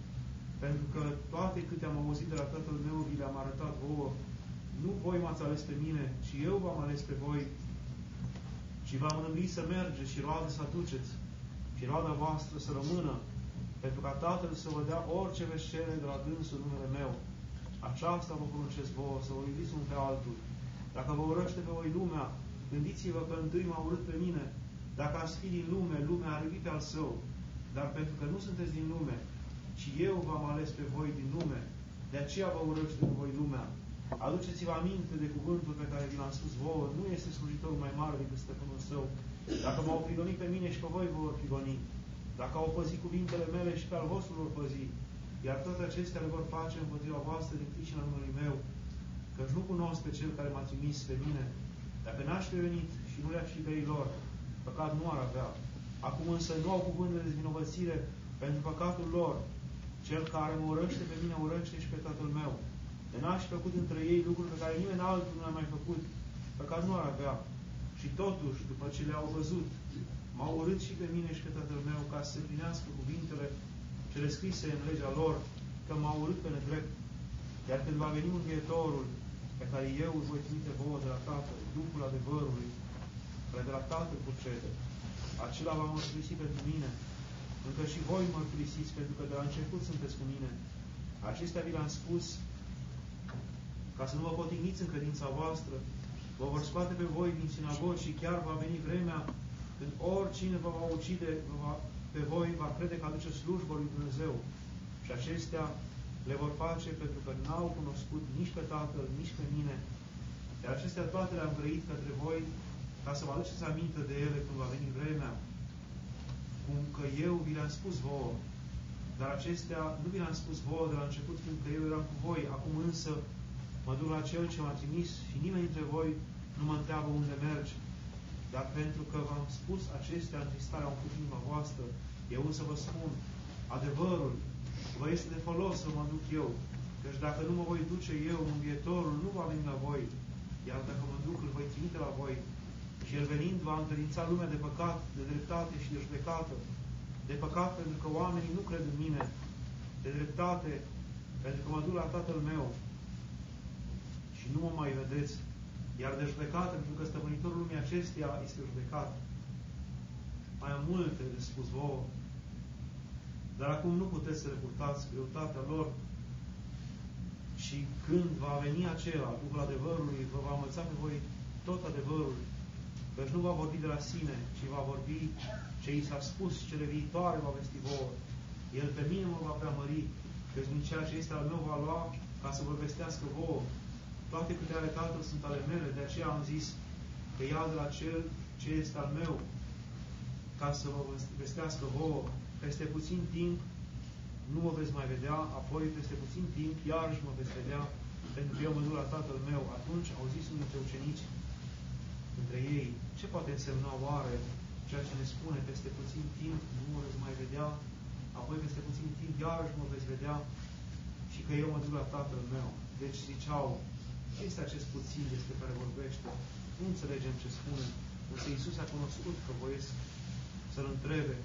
pentru că toate câte am auzit de la Tatăl meu vi le-am arătat vouă. Nu voi m-ați ales pe mine, ci eu v-am ales pe voi. Și v-am rânduit să mergeți și roade să aduceți, și roada voastră să rămână, pentru ca Tatăl să vă dea orice veți cere de la dânsul numele meu. Aceasta vă poruncesc vouă, să vă iubiți unul pe altul. Dacă vă urăște pe voi lumea, gândiți-vă că întâi m-a urât pe mine. Dacă ați fi din lume, lumea ar iubi pe al său. Dar pentru că nu sunteți din lume, ci eu v-am ales pe voi din lume, de aceea vă urăște pe voi lumea. Aduceți-vă aminte de cuvântul pe care vi l-am spus vouă, nu este slujitor mai mare decât stăpânul său. Dacă m-au prigonit pe mine și pe voi vă vor prigoni. Dacă au păzit cuvintele mele și pe al vostru vor păzi. Iar toate acestea le vor face împotriva voastră din pricina numele meu, căci nu cunosc pe cel care m-a trimis pe mine. Dacă n-aș fi venit și nu le-aș fi pe ei lor, păcat nu ar avea. Acum însă nu au cuvânt de dezvinovățire pentru păcatul lor. Cel care mă urăște pe mine urăște și pe Tatăl meu. De n-aș fi făcut între ei lucruri pe care nimeni altul nu le-a mai făcut, păcat nu ar avea. Și totuși, după ce le-au văzut, m-au urât și pe mine și pe Tatăl meu ca să se plinească cuvintele cele scrise în legea lor, că m-au urât pe nedrept. Iar când va veni Mântuitorul, pe care eu îl voi trimite vouă de la Tatăl, Duhul adevărului, care de la Tatăl procede, acela va mărturisi pentru mine, încă și voi mărturisiți, pentru că de la început sunteți cu mine. Acestea vi le-am spus ca să nu vă potigniți în credința voastră, vă vor scoate pe voi din sinagogi și chiar va veni vremea când oricine vă va ucide va, pe voi, va crede că aduce slujbă lui Dumnezeu. Și acestea le vor face pentru că n-au cunoscut nici pe Tatăl, nici pe mine. Iar acestea toate le-am grăit către voi ca să vă aduceți aminte de ele când va veni vremea. Cum că eu vi le-am spus vouă, dar acestea nu vi le-am spus vouă de la început, fiindcă eu eram cu voi. Acum însă mă duc la Cel ce m-a trimis și nimeni dintre voi nu mă întreabă unde mergi. Dar pentru că v-am spus acestea în starea au făcut inima voastră, eu însă vă spun, adevărul vă este de folos să mă duc eu. Deci dacă nu mă voi duce eu, învietorul nu va veni la voi, iar dacă mă duc, îl voi trimite la voi. Și el venind va întâlnița lumea de păcat, de dreptate și de judecată. De păcat pentru că oamenii nu cred în mine. De dreptate pentru că mă duc la Tatăl meu și nu mă mai vedeți. Iar de judecată pentru că stăpânitorul lumii acesteia este judecat. Mai am multe de spus vouă, dar acum nu puteți să le purtați greutatea lor și când va veni acela, Duhul adevărului, vă va învăța pe voi tot adevărul, căci nu va vorbi de la sine, ci va vorbi ce i s-a spus, cele viitoare va vesti vouă. El pe mine mă va preamări, căci din ceea ce este al meu va lua ca să vă vestească vouă. Toate câte ale Tatăl sunt ale mele, de aceea am zis că ia de la cel ce este al meu, ca să vă vestească vouă. Peste puțin timp nu mă veți mai vedea, apoi peste puțin timp iarăși mă veți vedea, pentru că eu mă duc la Tatăl meu. Atunci au zis unii dintre ucenici între ei, ce poate însemna oare ceea ce ne spune peste puțin timp nu mă veți mai vedea, apoi peste puțin timp iarăși mă veți vedea și că eu mă duc la Tatăl meu. Deci ziceau, ce este acest puțin despre care vorbește? Nu înțelegem ce spune. Însă Iisus a cunoscut că voiesc să-L întrebe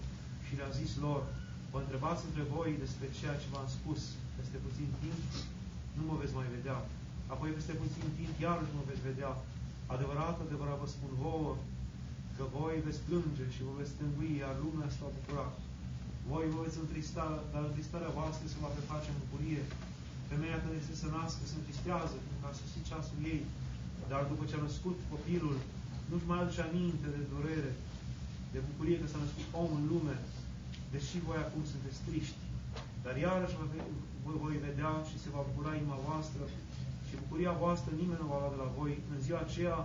și le-a zis lor, vă întrebați între voi despre ceea ce v-am spus peste puțin timp, nu mă veți mai vedea. Apoi peste puțin timp iarăși mă veți vedea. Adevărat, adevărat vă spun vouă că voi veți plânge și vă veți stângui, iar lumea se va bucura. Voi vă veți întrista, dar întristarea voastră se va preface în bucurie. Femeia când este să nască se întristează, pentru că a sosit ceasul ei. Dar după ce a născut copilul, nu-și mai aduce aminte de durere, de bucurie că s-a născut om în lume, deși voi acum sunteți triști. Dar iarăși vă voi vedea și se va bucura inima voastră și bucuria voastră nimeni nu va lua de la voi. În ziua aceea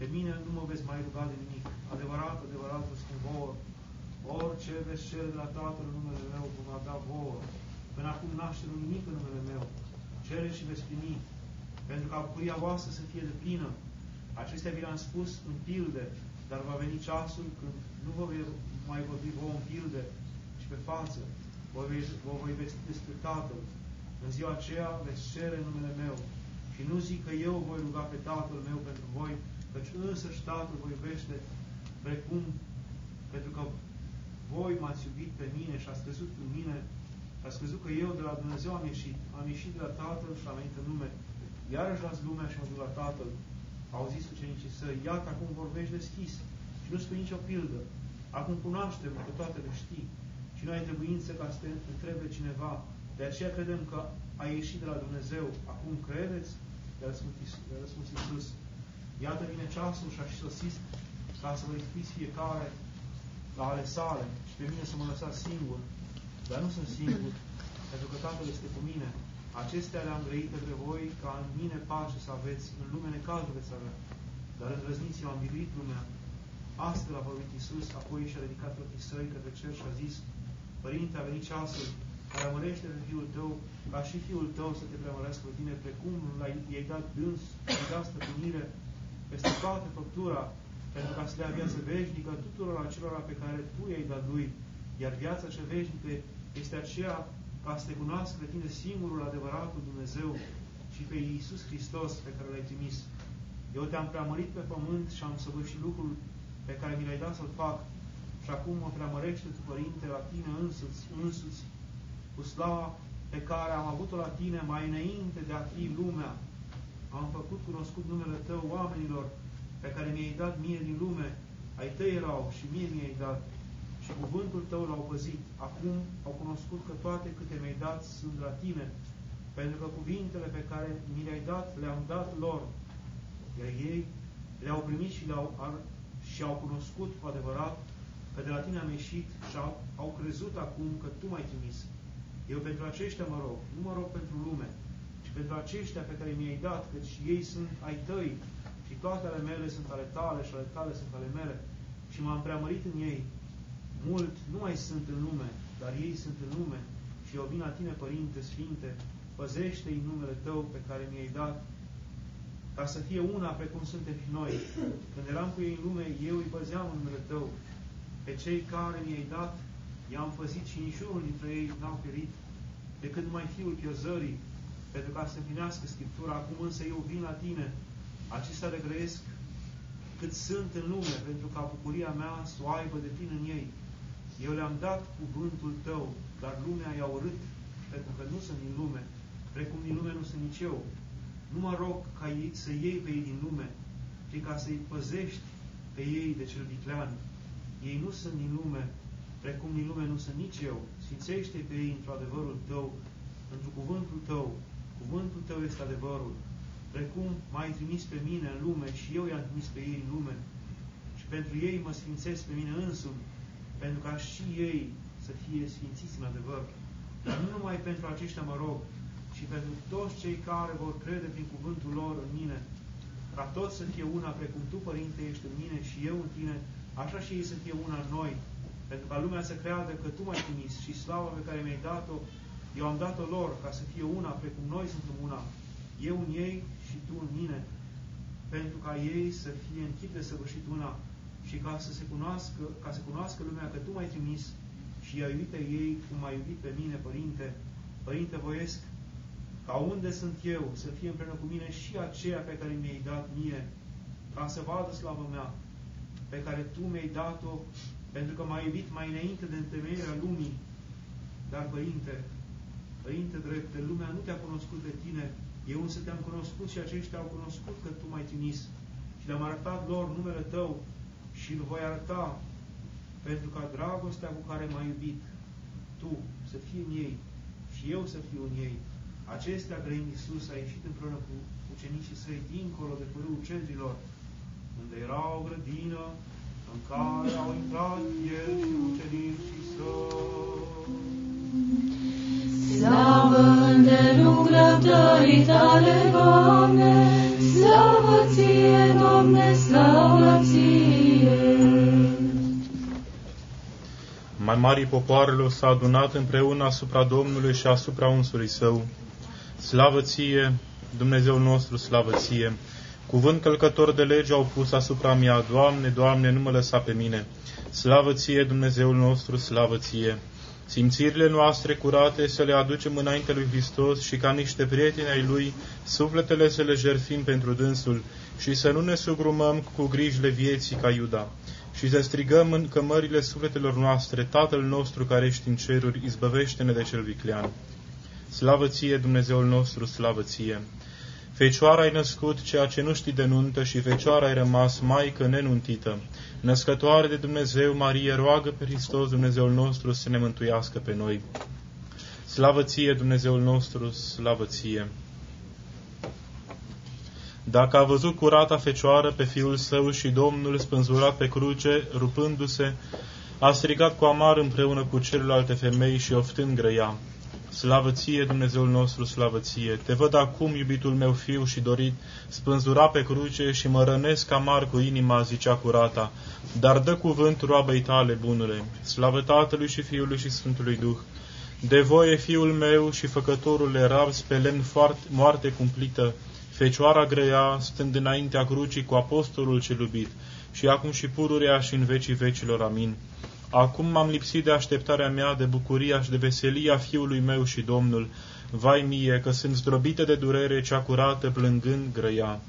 pe mine nu mă veți mai ruga de nimic. Adevărat, adevărat vă spun vouă, orice veți cere de la Tatăl în numele meu, vă da vouă. Până acum naștere nimic în numele meu. Cere și veți primi, pentru ca bucuria voastră să fie de plină. Acestea vi le-am spus în pilde, dar va veni ceasul când nu vă voi mai vorbi vouă în pilde, ci pe față. Vă, vă voi vesti despre Tatăl. În ziua aceea veți cere numele meu. Și nu zic că eu voi ruga pe Tatăl meu pentru voi, căci însăși Tatăl vă iubește precum pentru că voi m-ați iubit pe mine și ați crezut în mine, ați crezut că eu de la Dumnezeu am ieșit, am ieșit de la Tatăl și am venit în lume. Iarăși las lumea și mă duc la Tatăl. Au zis ucenicii săi, iată acum vorbești deschis și nu spui nicio pildă. Acum cunoaștem că toate le știi și nu ai trebuință ca să te întrebe cineva. De aceea credem că ai ieșit de la Dumnezeu. Acum credeți? I-a răspuns Iisus. Iată vine ceasul și a și sosit ca să vă ispiți fiecare la ale sale și pe mine să mă lăsați singur. Dar nu sunt singur, pentru că Tatăl este cu mine. Acestea le-am grăit între voi ca în mine pace să aveți, în lume necazul veți avea. Dar îndrăzniți, eu am biruit lumea. Astfel a vorbit Iisus, apoi și-a ridicat ochii săi către cer și a zis, Părinte, a venit ceasul, preamărește pe Fiul tău, ca și Fiul tău să te preamărească pe tine, precum l-ai dat dâns, i dat stăpânire peste toată făptura, pentru ca să dea viață veșnică tuturor acelora pe care Tu i-ai dat Lui. Iar viața cea veșnică este aceea ca să te cunoască pe tine singurul adevăratul Dumnezeu și pe Iisus Hristos pe care l-ai trimis. Eu te-am preamărit pe pământ și am săvârșit lucrul pe care mi l-ai dat să-l fac și acum mă preamărește Tu, Părinte, la Tine însuți, însuți, cu slava pe care am avut-o la Tine mai înainte de a fi lumea. Am făcut cunoscut numele Tău oamenilor pe care mi-ai dat mie din lume, ai tăi erau și mie mi-ai dat și cuvântul tău l-au păzit. Acum au cunoscut că toate câte mi-ai dat sunt la tine, pentru că cuvintele pe care mi le-ai dat le-am dat lor, iar ei le-au primit și, le-au, și au cunoscut cu adevărat că de la tine am ieșit și au, au crezut acum că tu m-ai trimis. Eu pentru aceștia mă rog, nu mă rog pentru lume, ci pentru aceștia pe care mi-ai dat, căci ei sunt ai tăi și toate ale mele sunt ale tale și ale tale sunt ale mele și m-am preamărit în ei. Mult nu mai sunt în lume, dar ei sunt în lume și eu vin la tine, Părinte Sfinte, păzește-i numele Tău pe care mi-ai dat, ca să fie una precum suntem și noi. Când eram cu ei în lume, eu îi păzeam în numele Tău. Pe cei care mi-ai dat, i-am păzit și niciunul dintre ei n-au ferit, decât numai fiul piozării, pentru ca să împlinească Scriptura. Acum însă eu vin la tine acestea le grăiesc cât sunt în lume, pentru ca bucuria mea să o aibă de plin în ei. Eu le-am dat cuvântul tău, dar lumea i-a urât, pentru că nu sunt din lume, precum din lume nu sunt nici eu. Nu mă rog ca ei, să iei pe ei din lume, ci ca să-i păzești pe ei de cel viclean. Ei nu sunt din lume, precum din lume nu sunt nici eu. Sfințește pe ei într adevărul tău, pentru cuvântul tău. Cuvântul tău este adevărul precum m-ai trimis pe mine în lume și eu i-am trimis pe ei în lume. Și pentru ei mă sfințesc pe mine însumi, pentru ca și ei să fie sfințiți în adevăr. Dar nu numai pentru aceștia mă rog, ci pentru toți cei care vor crede prin cuvântul lor în mine, ca toți să fie una, precum Tu, Părinte, ești în mine și eu în Tine, așa și ei să fie una în noi, pentru ca lumea să creadă că Tu m-ai trimis și slava pe care mi-ai dat-o, eu am dat-o lor, ca să fie una, precum noi suntem una, eu în ei și tu în mine, pentru ca ei să fie în chip de săvârșit una și ca să se cunoască, ca să cunoască lumea că tu m-ai trimis și i-ai iubit pe ei cum m-ai iubit pe mine, Părinte. Părinte, voiesc ca unde sunt eu să fie împreună cu mine și aceea pe care mi-ai dat mie, ca să vadă slavă mea, pe care Tu mi-ai dat-o, pentru că m-ai iubit mai înainte de întemeierea lumii. Dar, Părinte, Părinte drepte, lumea nu te-a cunoscut pe Tine, eu însă te-am cunoscut și aceștia au cunoscut că Tu m-ai trimis și le-am arătat lor numele Tău și îl voi arăta pentru ca dragostea cu care m-ai iubit, Tu să fii în ei și eu să fiu în ei. Acestea, grăind Iisus, a ieșit împreună cu ucenicii săi dincolo de părâul cedrilor, unde era o grădină în care au intrat el și ucenicii săi. Slavă îndelung răbdării tale, Doamne, slavă ție, Doamne, slavă ție. Mai mari popoarelor s-a adunat împreună asupra Domnului și asupra unsului său. Slavă ție, Dumnezeu nostru, slavă ție! Cuvânt călcător de lege au pus asupra mea, Doamne, Doamne, nu mă lăsa pe mine. Slavă ție, Dumnezeul nostru, slavă ție! Simțirile noastre curate să le aducem înainte lui Hristos și ca niște prieteni ai Lui, sufletele să le jerfim pentru dânsul și să nu ne sugrumăm cu grijile vieții ca Iuda și să strigăm în cămările sufletelor noastre, Tatăl nostru care ești în ceruri, izbăvește-ne de cel viclean. Slavă ție, Dumnezeul nostru, slavă ție! Fecioara ai născut ceea ce nu știi de nuntă și fecioara ai rămas maică nenuntită. Născătoare de Dumnezeu, Marie, roagă pe Hristos, Dumnezeul nostru, să ne mântuiască pe noi. Slavă ție, Dumnezeul nostru, slavă ție! Dacă a văzut curata fecioară pe fiul său și Domnul spânzurat pe cruce, rupându-se, a strigat cu amar împreună cu celelalte femei și oftând grăia. Slavă ție, Dumnezeul nostru, slavă ție! Te văd acum, iubitul meu fiu și dorit, spânzura pe cruce și mă rănesc amar cu inima, zicea curata, dar dă cuvânt roabei tale, bunule. Slavă Tatălui și Fiului și Sfântului Duh! De voie, fiul meu și făcătorul era pe lemn foarte, moarte cumplită, Fecioara grăia, stând înaintea crucii cu apostolul cel iubit, și acum și pururea și în vecii vecilor. Amin. Acum m-am lipsit de așteptarea mea, de bucuria și de veselia fiului meu și Domnul. Vai mie, că sunt zdrobită de durere cea curată, plângând grăia.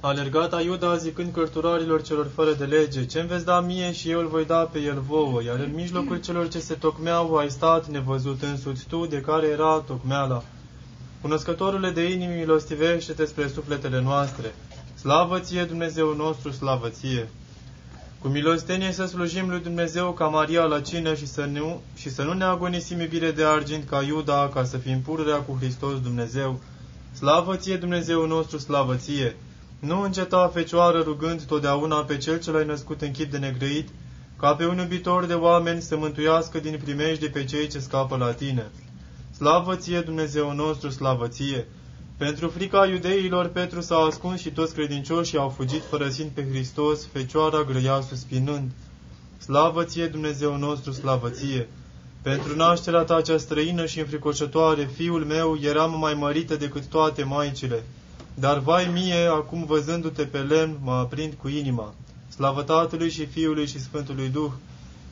A alergat Aiuda zicând cărturarilor celor fără de lege, ce-mi veți da mie și eu îl voi da pe el vouă, iar în mijlocul celor ce se tocmeau ai stat nevăzut însuți tu, de care era tocmeala. Cunoscătorule de inimi, milostivește-te spre sufletele noastre. Slavă ție, Dumnezeu nostru, slavă ție! Cu milostenie să slujim lui Dumnezeu ca Maria la cină și să nu, și să nu ne agonisim iubire de argint ca Iuda, ca să fim pururea cu Hristos Dumnezeu. Slavă ție, Dumnezeu nostru, slavă ție! Nu înceta, Fecioară, rugând totdeauna pe Cel ce l-ai născut în chip de negrăit, ca pe un iubitor de oameni să mântuiască din primejde pe cei ce scapă la tine. Slavă ție, Dumnezeu nostru, slavă ție! Pentru frica iudeilor, Petru s-a ascuns și toți credincioșii au fugit părăsind pe Hristos, Fecioara grăia suspinând. Slavă ție, Dumnezeu nostru, slavă ție! Pentru nașterea ta cea străină și înfricoșătoare, fiul meu, eram mai mărită decât toate maicile. Dar vai mie, acum văzându-te pe lemn, mă aprind cu inima. Slavă Tatălui și Fiului și Sfântului Duh,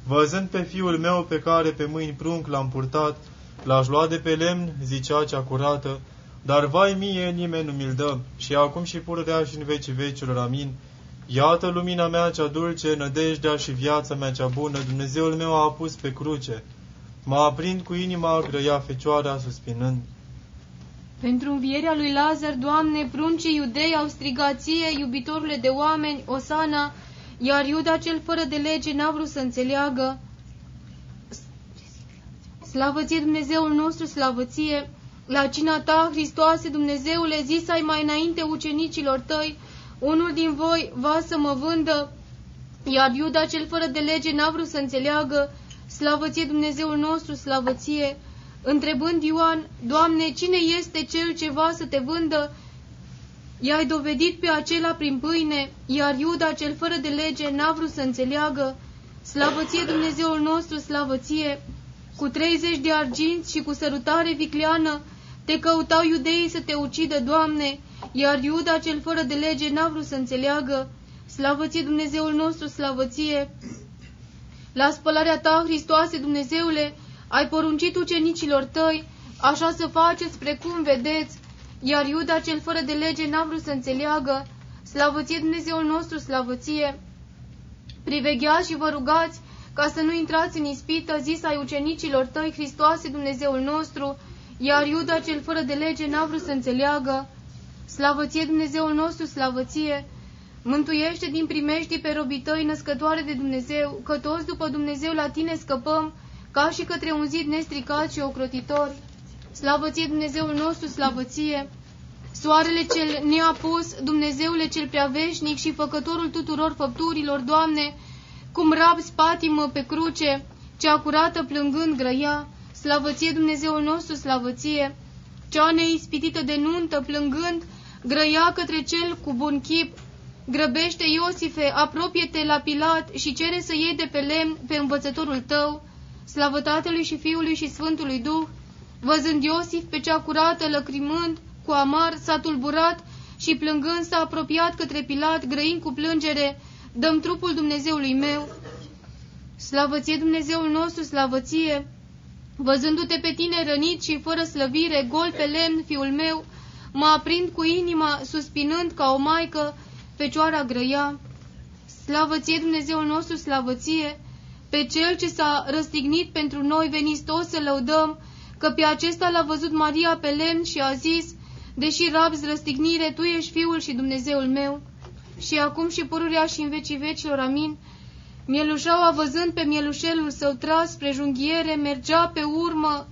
văzând pe Fiul meu pe care pe mâini prunc l-am purtat, l-aș lua de pe lemn, zicea cea curată, dar vai mie, nimeni nu mi-l dă, și acum și purărea și în vecii vecilor, amin. Iată lumina mea cea dulce, nădejdea și viața mea cea bună, Dumnezeul meu a pus pe cruce. Mă aprind cu inima, grăia fecioara, suspinând. Pentru învierea lui Lazar, Doamne, pruncii iudei au strigat ție, iubitorule de oameni, Osana, iar Iuda cel fără de lege n-a vrut să înțeleagă. Slavă ție, Dumnezeul nostru, slavă ție! La cina ta, Hristoase, Dumnezeule, zis ai mai înainte ucenicilor tăi, unul din voi va să mă vândă, iar Iuda cel fără de lege n-a vrut să înțeleagă. Slavă ție, Dumnezeul nostru, slavă ție! Întrebând Ioan, Doamne, cine este cel ce va să te vândă? I-ai dovedit pe acela prin pâine, iar Iuda, cel fără de lege, n-a vrut să înțeleagă. Slavăție Dumnezeul nostru, slavăție! Cu treizeci de arginți și cu sărutare vicleană te căutau iudeii să te ucidă, Doamne, iar Iuda, cel fără de lege, n-a vrut să înțeleagă. Slavăție Dumnezeul nostru, slavăție! La spălarea ta, Hristoase, Dumnezeule, ai poruncit ucenicilor tăi, așa să faceți precum vedeți, iar Iuda cel fără de lege n-a vrut să înțeleagă, slavăție Dumnezeul nostru, slavăție. Privegheați și vă rugați ca să nu intrați în ispită, zis ai ucenicilor tăi, Hristoase Dumnezeul nostru, iar Iuda cel fără de lege n-a vrut să înțeleagă. Slavăție Dumnezeul nostru, slavăție! Mântuiește din primești pe robii tăi, născătoare de Dumnezeu, că toți după Dumnezeu la tine scăpăm, ca și către un zid nestricat și ocrotitor. Slavăție Dumnezeul nostru, slavăție! Soarele cel neapus, Dumnezeule cel preaveșnic și făcătorul tuturor făpturilor, Doamne, cum rab spatimă pe cruce, cea curată plângând grăia, slavăție Dumnezeul nostru, slavăție! Cea neispitită de nuntă, plângând, grăia către cel cu bun chip, Grăbește, Iosife, apropie-te la Pilat și cere să iei de pe lemn pe învățătorul tău, slavă Tatălui și Fiului și Sfântului Duh. Văzând Iosif pe cea curată, lăcrimând, cu amar, s-a tulburat și plângând s-a apropiat către Pilat, grăind cu plângere, dăm trupul Dumnezeului meu. Slavăție Dumnezeul nostru, slavăție! Văzându-te pe tine rănit și fără slăvire, gol pe lemn, fiul meu, mă aprind cu inima, suspinând ca o maică, fecioara grăia. Slavăție Dumnezeul nostru, slavăție! Pe cel ce s-a răstignit pentru noi, veniți toți să lăudăm, că pe acesta l-a văzut Maria pe lemn și a zis, deși rabzi răstignire, tu ești Fiul și Dumnezeul meu. Și acum și pururea și în vecii vecilor, amin. Mielușaua, văzând pe mielușelul său tras spre junghiere, mergea pe urmă,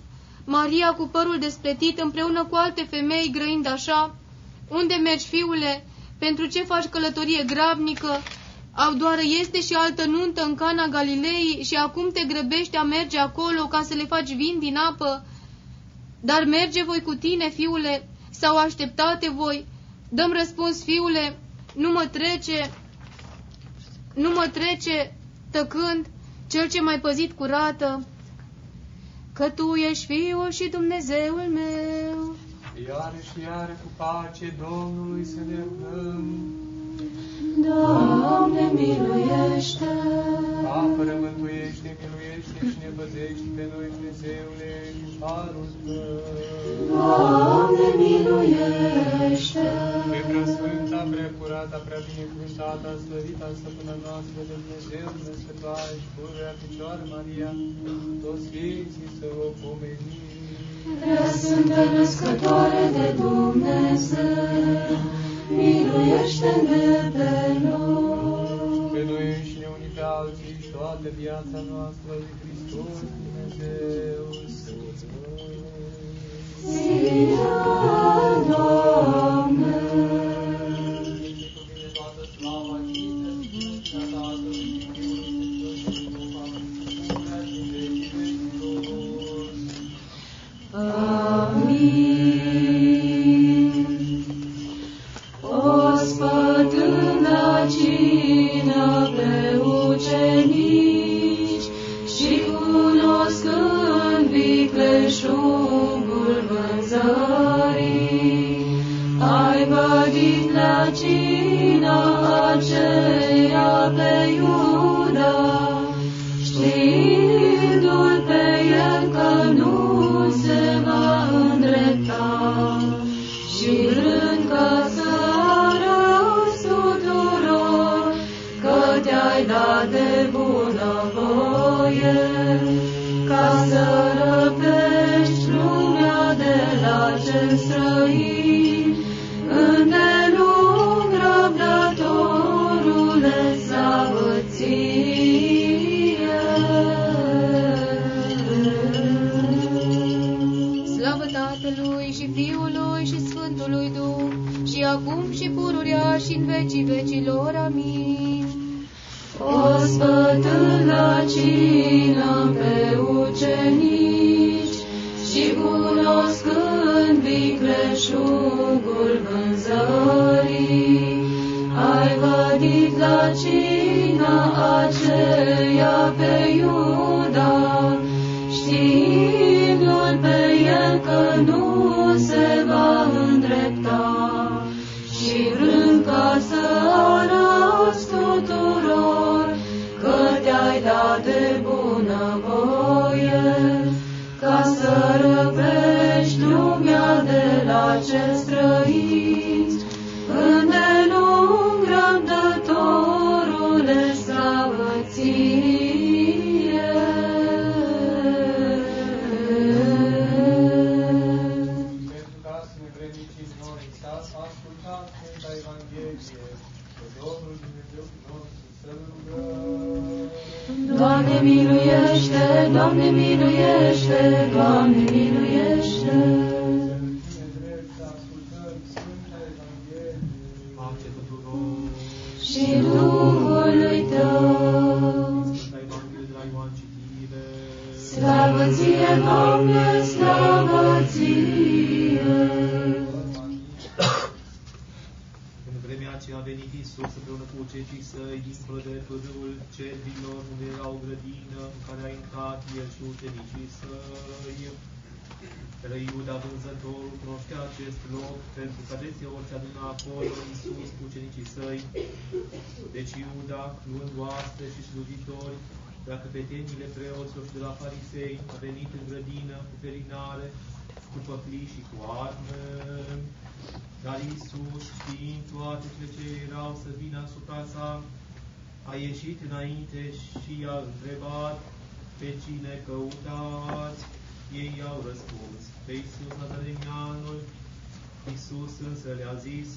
Maria cu părul despletit, împreună cu alte femei, grăind așa, Unde mergi, fiule? Pentru ce faci călătorie grabnică? Au doar este și altă nuntă în Cana Galilei și acum te grăbești a merge acolo ca să le faci vin din apă. Dar merge voi cu tine, fiule, sau așteptate voi? Dăm răspuns, fiule, nu mă trece, nu mă trece, tăcând, cel ce mai păzit curată, că tu ești Fiul și Dumnezeul meu. Iară și iară cu pace Domnului să ne rugăm. Doamne, miluiește! Apără, mântuiește, miluiește și ne păzește pe noi, Dumnezeule, în harul Tău. Doamne, miluiește! Pe prea sfânta, prea curata, prea binecuvântata, slăvita stăpâna noastră de Dumnezeu, născătoare și pururea Fecioară Maria, toți Sfinții să o pomenim. Prea Sfântă Născătoare de Dumnezeu, miluiește-ne pe noi. Pe noi înșine unii pe alții și toată viața noastră de Hristos Dumnezeu să o ucenicii săi. Deci Iuda, luând oaspe și slujitori, de la căpetenile preoților și de la farisei, a venit în grădină cu ferinare, cu păclii și cu arme. Dar Iisus, știind toate cele ce erau să vină asupra sa, a ieșit înainte și i-a întrebat pe cine căutați. Ei i-au răspuns, pe Iisus Nazarenianul. Iisus însă le-a zis,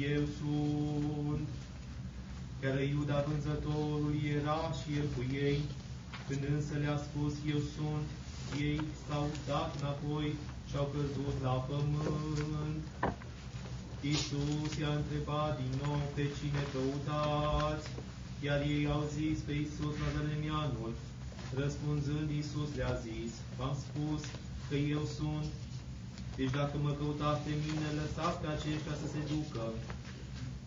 eu sunt. Iar Iuda vânzătorul era și el cu ei, când însă le-a spus, eu sunt, ei s-au dat înapoi și au căzut la pământ. Iisus i-a întrebat din nou pe cine căutați, iar ei au zis pe Iisus Nazarenianul. Răspunzând, Iisus le-a zis, v-am spus că eu sunt, deci dacă mă căutați pe mine, lăsați pe aceștia să se ducă,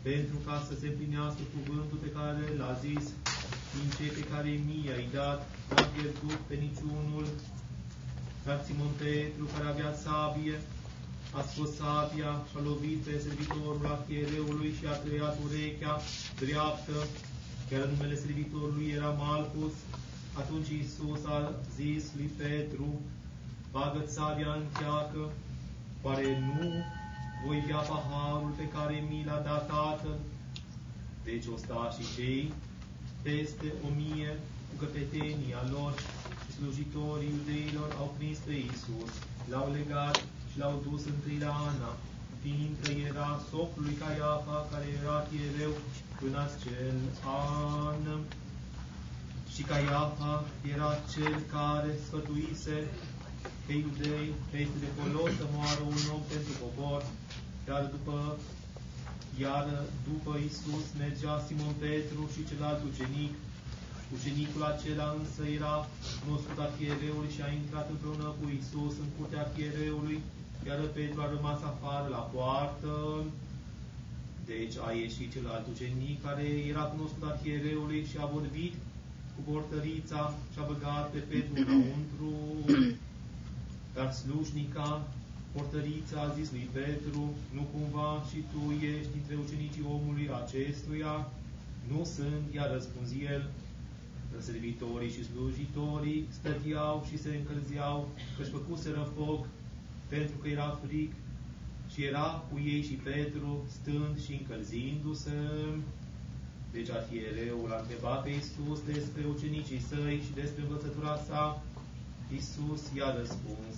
pentru ca să se împlinească cuvântul pe care l-a zis, din cei pe care mie ai dat, n-am pierdut pe niciunul, dar Simon Petru, care avea sabie, a scos sabia și a lovit pe servitorul arhiereului și a tăiat urechea dreaptă, chiar numele servitorului era Malcus. Atunci Iisus a zis lui Petru, bagă sabia în cheacă, oare nu voi bea paharul pe care mi l-a dat Tatăl? Deci o sta și cei peste o mie cu căpetenia lor și slujitorii iudeilor au prins pe Iisus, l-au legat și l-au dus întâi la Ana, fiindcă era socul lui Caiafa, care era iereu în acel an. Și Caiafa era cel care sfătuise pe iudei că este de folos să moară un om pentru popor, dar după iar după Isus mergea Simon Petru și celălalt ucenic. Ucenicul acela însă era cunoscut arhiereului și a intrat împreună cu Isus în curtea arhiereului, iar Petru a rămas afară la poartă. Deci a ieșit celălalt ucenic care era cunoscut arhiereului și a vorbit cu portărița și a băgat pe Petru înăuntru. Dar slujnica Portărița a zis lui Petru, nu cumva și tu ești dintre ucenicii omului acestuia? Nu sunt, i-a răspuns el. Servitorii și slujitorii stăteau și se încălzeau, că-și făcuseră foc, pentru că era fric, și era cu ei și Petru, stând și încălzindu-se. Deci arhiereul a întrebat pe Iisus despre ucenicii săi și despre învățătura sa. Iisus i-a răspuns,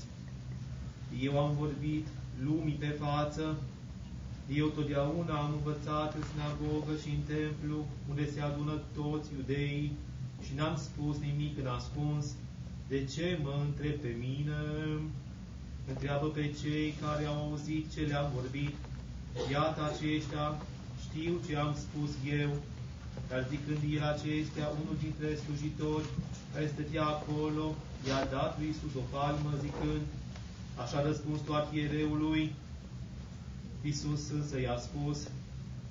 eu am vorbit lumii pe față, eu totdeauna am învățat în sinagogă și în templu, unde se adună toți iudeii, și n-am spus nimic în ascuns. De ce mă întreb pe mine? Întreabă pe cei care au auzit ce le-am vorbit. Iată aceștia, știu ce am spus eu, dar zicând el acestea, unul dintre slujitori care stătea acolo, i-a dat lui Iisus o palmă, zicând, Așa răspuns tu arhiereului. Iisus însă i-a spus,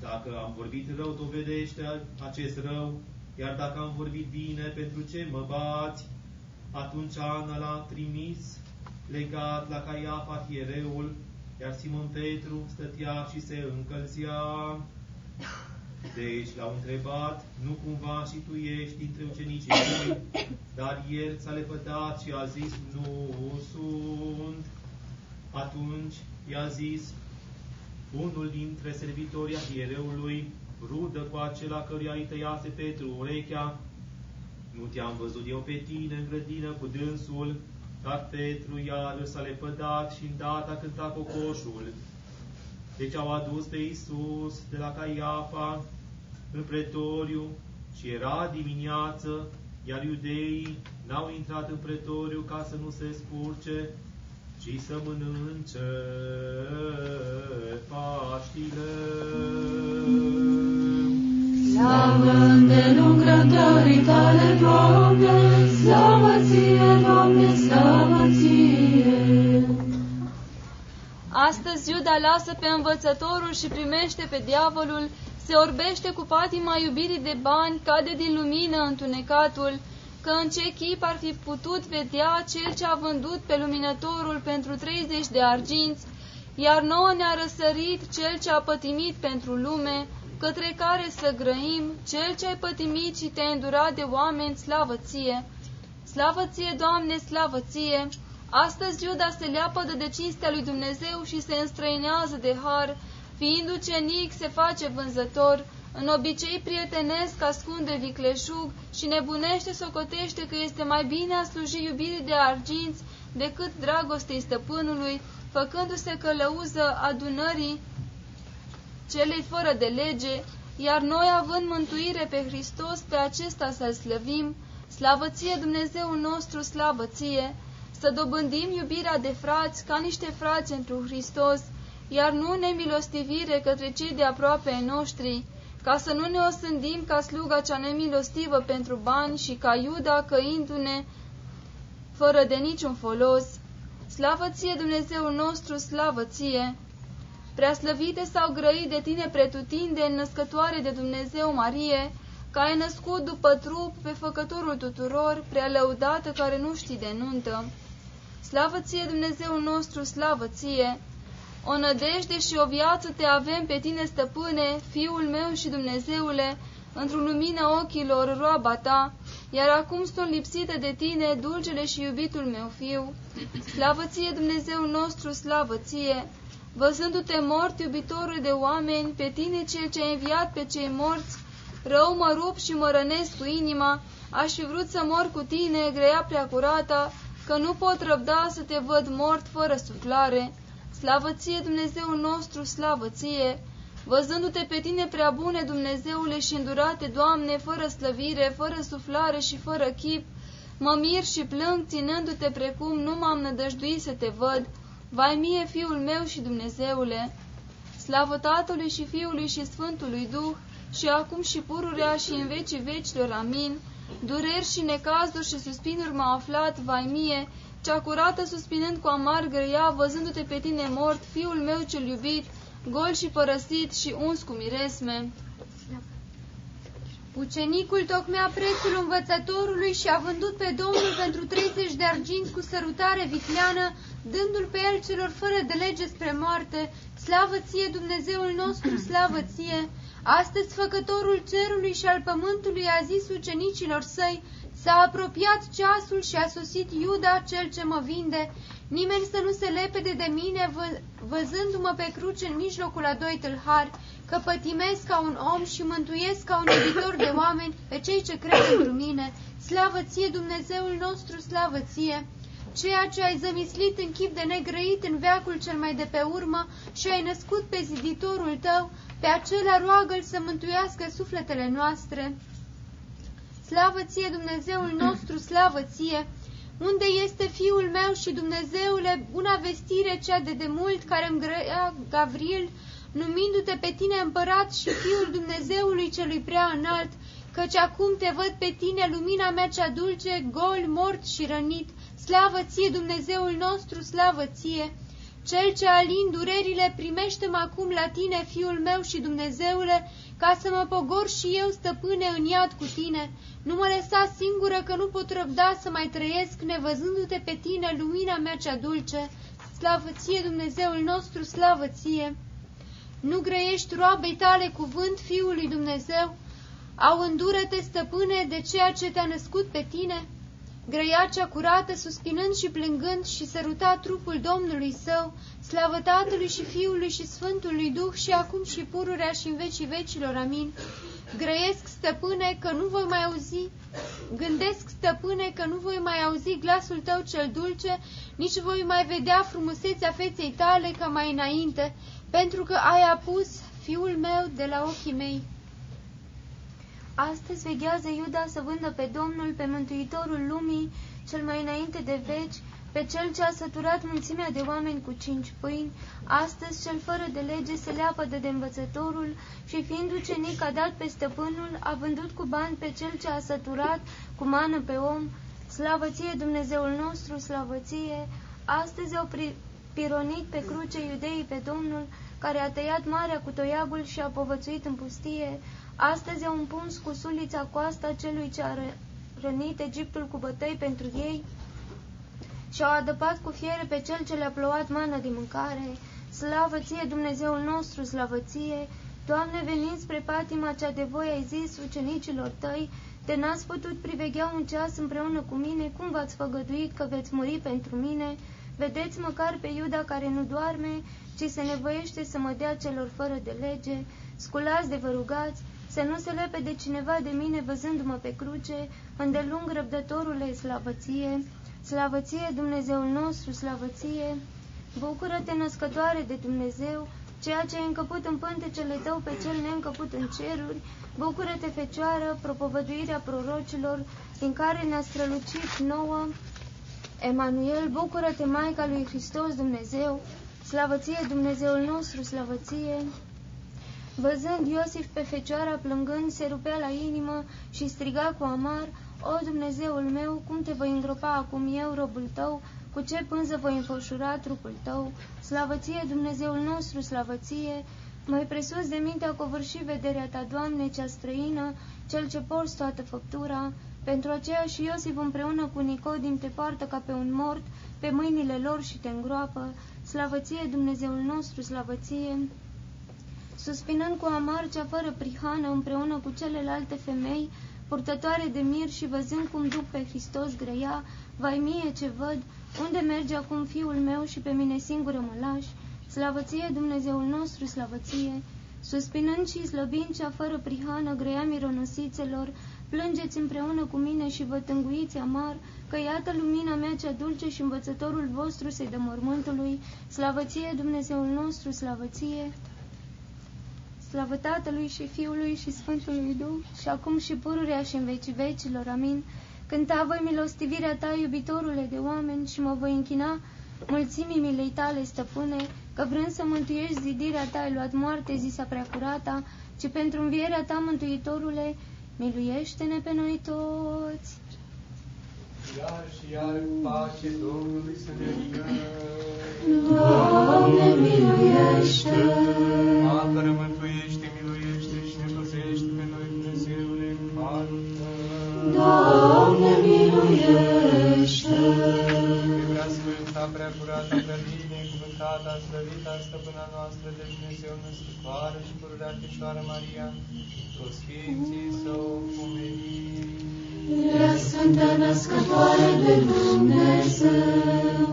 dacă am vorbit rău, dovedește acest rău, iar dacă am vorbit bine, pentru ce mă bați? Atunci Ana l-a trimis, legat la Caiafa arhiereul, iar Simon Petru stătea și se încălzea. Deci l-au întrebat, nu cumva și tu ești dintre ucenicii tăi? Dar el s-a lepădat și a zis, nu sunt. Atunci i-a zis, unul dintre servitorii arhiereului, rudă cu acela căruia îi tăiase Petru urechea, nu te-am văzut eu pe tine în grădină cu dânsul, dar Petru iar s-a lepădat și îndată a cântat cocoșul. Deci au adus pe Iisus de la Caiafa în pretoriu și era dimineață, iar iudeii n-au intrat în pretoriu ca să nu se spurce, ci să mănânce Paștile. Slavă îndelungătorii tale, Doamne, slavă ție, Doamne, slavă ție. Astăzi Iuda lasă pe învățătorul și primește pe diavolul Se orbește cu patima iubirii de bani, cade din lumină întunecatul, că în ce chip ar fi putut vedea cel ce a vândut pe luminătorul pentru 30 de arginți, iar nouă ne-a răsărit cel ce a pătimit pentru lume, către care să grăim, cel ce ai pătimit și te-ai îndurat de oameni, slavă ție. Slavă ție, Doamne, slavă ție! Astăzi Iuda se leapădă de cinstea lui Dumnezeu și se înstrăinează de har, fiind ucenic se face vânzător, în obicei prietenesc ascunde vicleșug și nebunește socotește că este mai bine a sluji iubirii de arginți decât dragostei stăpânului, făcându-se călăuză adunării celei fără de lege, iar noi, având mântuire pe Hristos, pe acesta să-L slăvim, slavă ție, Dumnezeu nostru, slavă ție, să dobândim iubirea de frați ca niște frați întru Hristos, iar nu nemilostivire către cei de aproape ai noștri, ca să nu ne osândim ca sluga cea nemilostivă pentru bani și ca Iuda căindu-ne fără de niciun folos. Slavă ție, Dumnezeu nostru, slavă ție! Preaslăvite sau grăit de tine pretutinde, născătoare de Dumnezeu Marie, că ai născut după trup pe făcătorul tuturor, prea lăudată care nu știi de nuntă. Slavă ție, Dumnezeu nostru, slavă ție! O nădejde și o viață te avem pe tine, stăpâne, Fiul meu și Dumnezeule, într-o lumină ochilor roaba ta, iar acum sunt lipsită de tine, dulcele și iubitul meu fiu. Slavă ție, Dumnezeu nostru, slavă ție! Văzându-te mort, iubitorul de oameni, pe tine cel ce ai înviat pe cei morți, rău mă rup și mă rănesc cu inima, aș fi vrut să mor cu tine, greia prea curata, că nu pot răbda să te văd mort fără suflare. Slavă ție, Dumnezeu nostru, slavă ție! Văzându-te pe tine prea bune, Dumnezeule, și îndurate, Doamne, fără slăvire, fără suflare și fără chip, mă mir și plâng, ținându-te precum nu m-am nădăjduit să te văd. Vai mie, Fiul meu și Dumnezeule! Slavă Tatălui și Fiului și Sfântului Duh, și acum și pururea și în vecii vecilor, amin. Dureri și necazuri și suspinuri m-au aflat, vai mie, cea curată suspinând cu amar grăia, văzându-te pe tine mort, fiul meu cel iubit, gol și părăsit și uns cu miresme. Ucenicul tocmea prețul învățătorului și a vândut pe Domnul pentru 30 de arginți cu sărutare vitleană, dându-l pe el celor fără de lege spre moarte. Slavă ție, Dumnezeul nostru, slavă ție! Astăzi făcătorul cerului și al pământului a zis ucenicilor săi, S-a apropiat ceasul și a sosit Iuda, cel ce mă vinde. Nimeni să nu se lepede de mine, vă, văzându-mă pe cruce în mijlocul a doi tâlhari, că pătimesc ca un om și mântuiesc ca un iubitor de oameni pe cei ce cred într mine. Slavă ție, Dumnezeul nostru, slavă ție! Ceea ce ai zămislit în chip de negrăit în veacul cel mai de pe urmă și ai născut pe ziditorul tău, pe acela roagă-l să mântuiască sufletele noastre. Slavă ție, Dumnezeul nostru, slavă ție! Unde este Fiul meu și Dumnezeule, una vestire cea de demult care îmi grăia Gavril, numindu-te pe tine împărat și Fiul Dumnezeului celui prea înalt, căci acum te văd pe tine, lumina mea cea dulce, gol, mort și rănit. Slavă ție, Dumnezeul nostru, slavă ție! Cel ce alin durerile, primește-mă acum la tine, Fiul meu și Dumnezeule, ca să mă pogor și eu, stăpâne, în iad cu tine. Nu mă lăsa singură că nu pot răbda să mai trăiesc, nevăzându-te pe tine, lumina mea cea dulce. Slavă ție, Dumnezeul nostru, slavă ție! Nu grăiești roabei tale cuvânt Fiului Dumnezeu? Au îndură-te, stăpâne, de ceea ce te-a născut pe tine? Grăia cea curată, suspinând și plângând, și săruta trupul Domnului său, slavă Tatălui și Fiului și Sfântului Duh, și acum și pururea și în vecii vecilor. Amin. Grăiesc, stăpâne, că nu voi mai auzi, gândesc, stăpâne, că nu voi mai auzi glasul tău cel dulce, nici voi mai vedea frumusețea feței tale ca mai înainte, pentru că ai apus fiul meu de la ochii mei. Astăzi veghează Iuda să vândă pe Domnul, pe Mântuitorul lumii, cel mai înainte de veci, pe cel ce a săturat mulțimea de oameni cu cinci pâini, astăzi cel fără de lege se leapă de învățătorul și fiind ucenic a dat pe stăpânul, a vândut cu bani pe cel ce a săturat cu mană pe om, slavă ție Dumnezeul nostru, slavă ție, astăzi au pironit pe cruce iudeii pe Domnul, care a tăiat marea cu toiagul și a povățuit în pustie, astăzi au împuns cu sulița coasta celui ce a ră- rănit Egiptul cu bătăi pentru ei și au adăpat cu fiere pe cel ce le-a plouat mană de mâncare. Slavă ție, Dumnezeul nostru, slavă ție! Doamne, venind spre patima cea de voi ai zis ucenicilor tăi, te n-ați putut priveghea un ceas împreună cu mine, cum v-ați făgăduit că veți muri pentru mine? Vedeți măcar pe Iuda care nu doarme, ci se nevoiește să mă dea celor fără de lege. Sculați de vă rugați, să nu se lepe de cineva de mine văzându-mă pe cruce, îndelung răbdătorule slavăție, slavăție Dumnezeul nostru, slavăție. Bucură-te, născătoare de Dumnezeu, ceea ce ai încăput în pântecele tău pe cel neîncăput în ceruri, bucură-te, Fecioară, propovăduirea prorocilor, din care ne-a strălucit nouă. Emanuel, bucură-te, Maica lui Hristos Dumnezeu, slavăție Dumnezeul nostru, slavăție. Văzând Iosif pe fecioara plângând, se rupea la inimă și striga cu amar, O Dumnezeul meu, cum te voi îngropa acum eu, robul tău, cu ce pânză voi înfășura trupul tău? Slavăție Dumnezeul nostru, slavăție! Mai presus de minte a covârșit vederea ta, Doamne, cea străină, cel ce porți toată făptura. Pentru aceea și Iosif împreună cu Nicodim te poartă ca pe un mort, pe mâinile lor și te îngroapă. Slavăție Dumnezeul nostru, slavăție! Suspinând cu amar cea fără prihană împreună cu celelalte femei, purtătoare de mir și văzând cum duc pe Hristos grăia, vai mie ce văd, unde merge acum fiul meu și pe mine singură mă lași? Slavăție Dumnezeul nostru, slavăție! Suspinând și slăbind cea fără prihană grăia mironosițelor, plângeți împreună cu mine și vă tânguiți amar, că iată lumina mea cea dulce și învățătorul vostru se dă mormântului, slavăție Dumnezeul nostru, slavăție! Slavă Tatălui și Fiului și Sfântului Duh, și acum și pururea și în vecii vecilor. Amin. Cânta voi milostivirea ta, iubitorule de oameni, și mă voi închina mulțimii milei tale, stăpâne, că vrând să mântuiești zidirea ta, ai luat moarte, zisa prea curata, ci pentru învierea ta, mântuitorule, miluiește-ne pe noi toți. Iar și iar cu pace Domnului să ne rugăm. Doamne, miluiește! Apără, mântuiește, miluiește și ne păzește pe noi, Dumnezeule, în harul Tău. Doamne, miluiește! Pe prea sfânta, prea curată, prea binecuvântată, slăvita stăpâna noastră de Dumnezeu născătoare și pururea Fecioară Maria, toți Sfinții să o pomenim. Ea Sfântă Născătoare de Dumnezeu,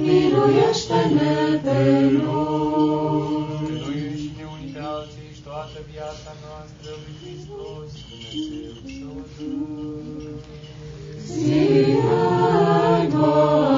miluiește-ne pe noi. Pe noi înșine unii pe alții și toată viața noastră lui Hristos, Dumnezeu să o dăm.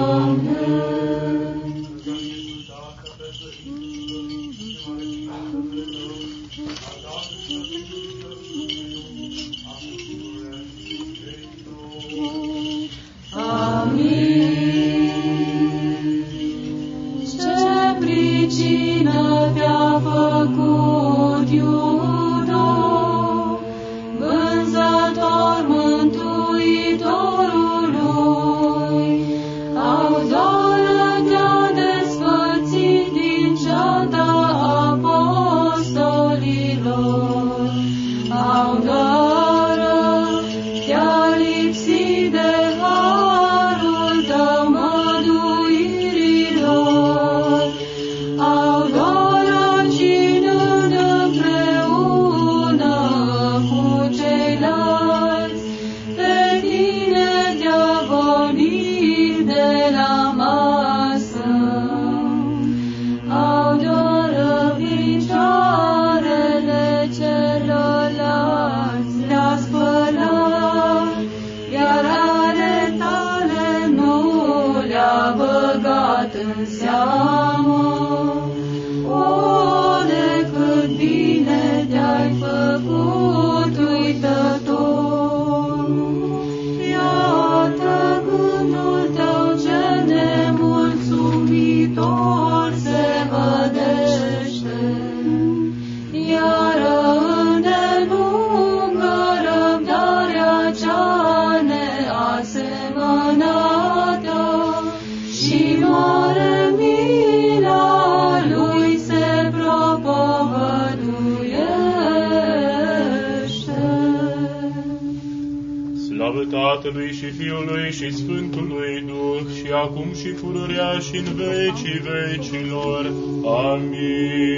Fiului și Sfântului Duh, și acum și pururea și în vecii vecilor. Amin.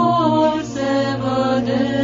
Nemulțumitor se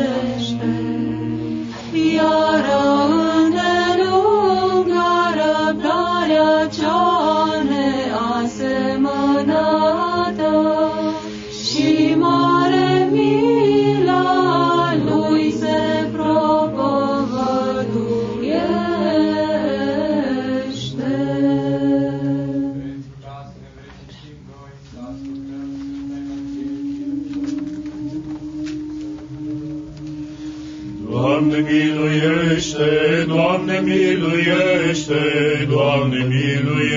Doamne miluiește.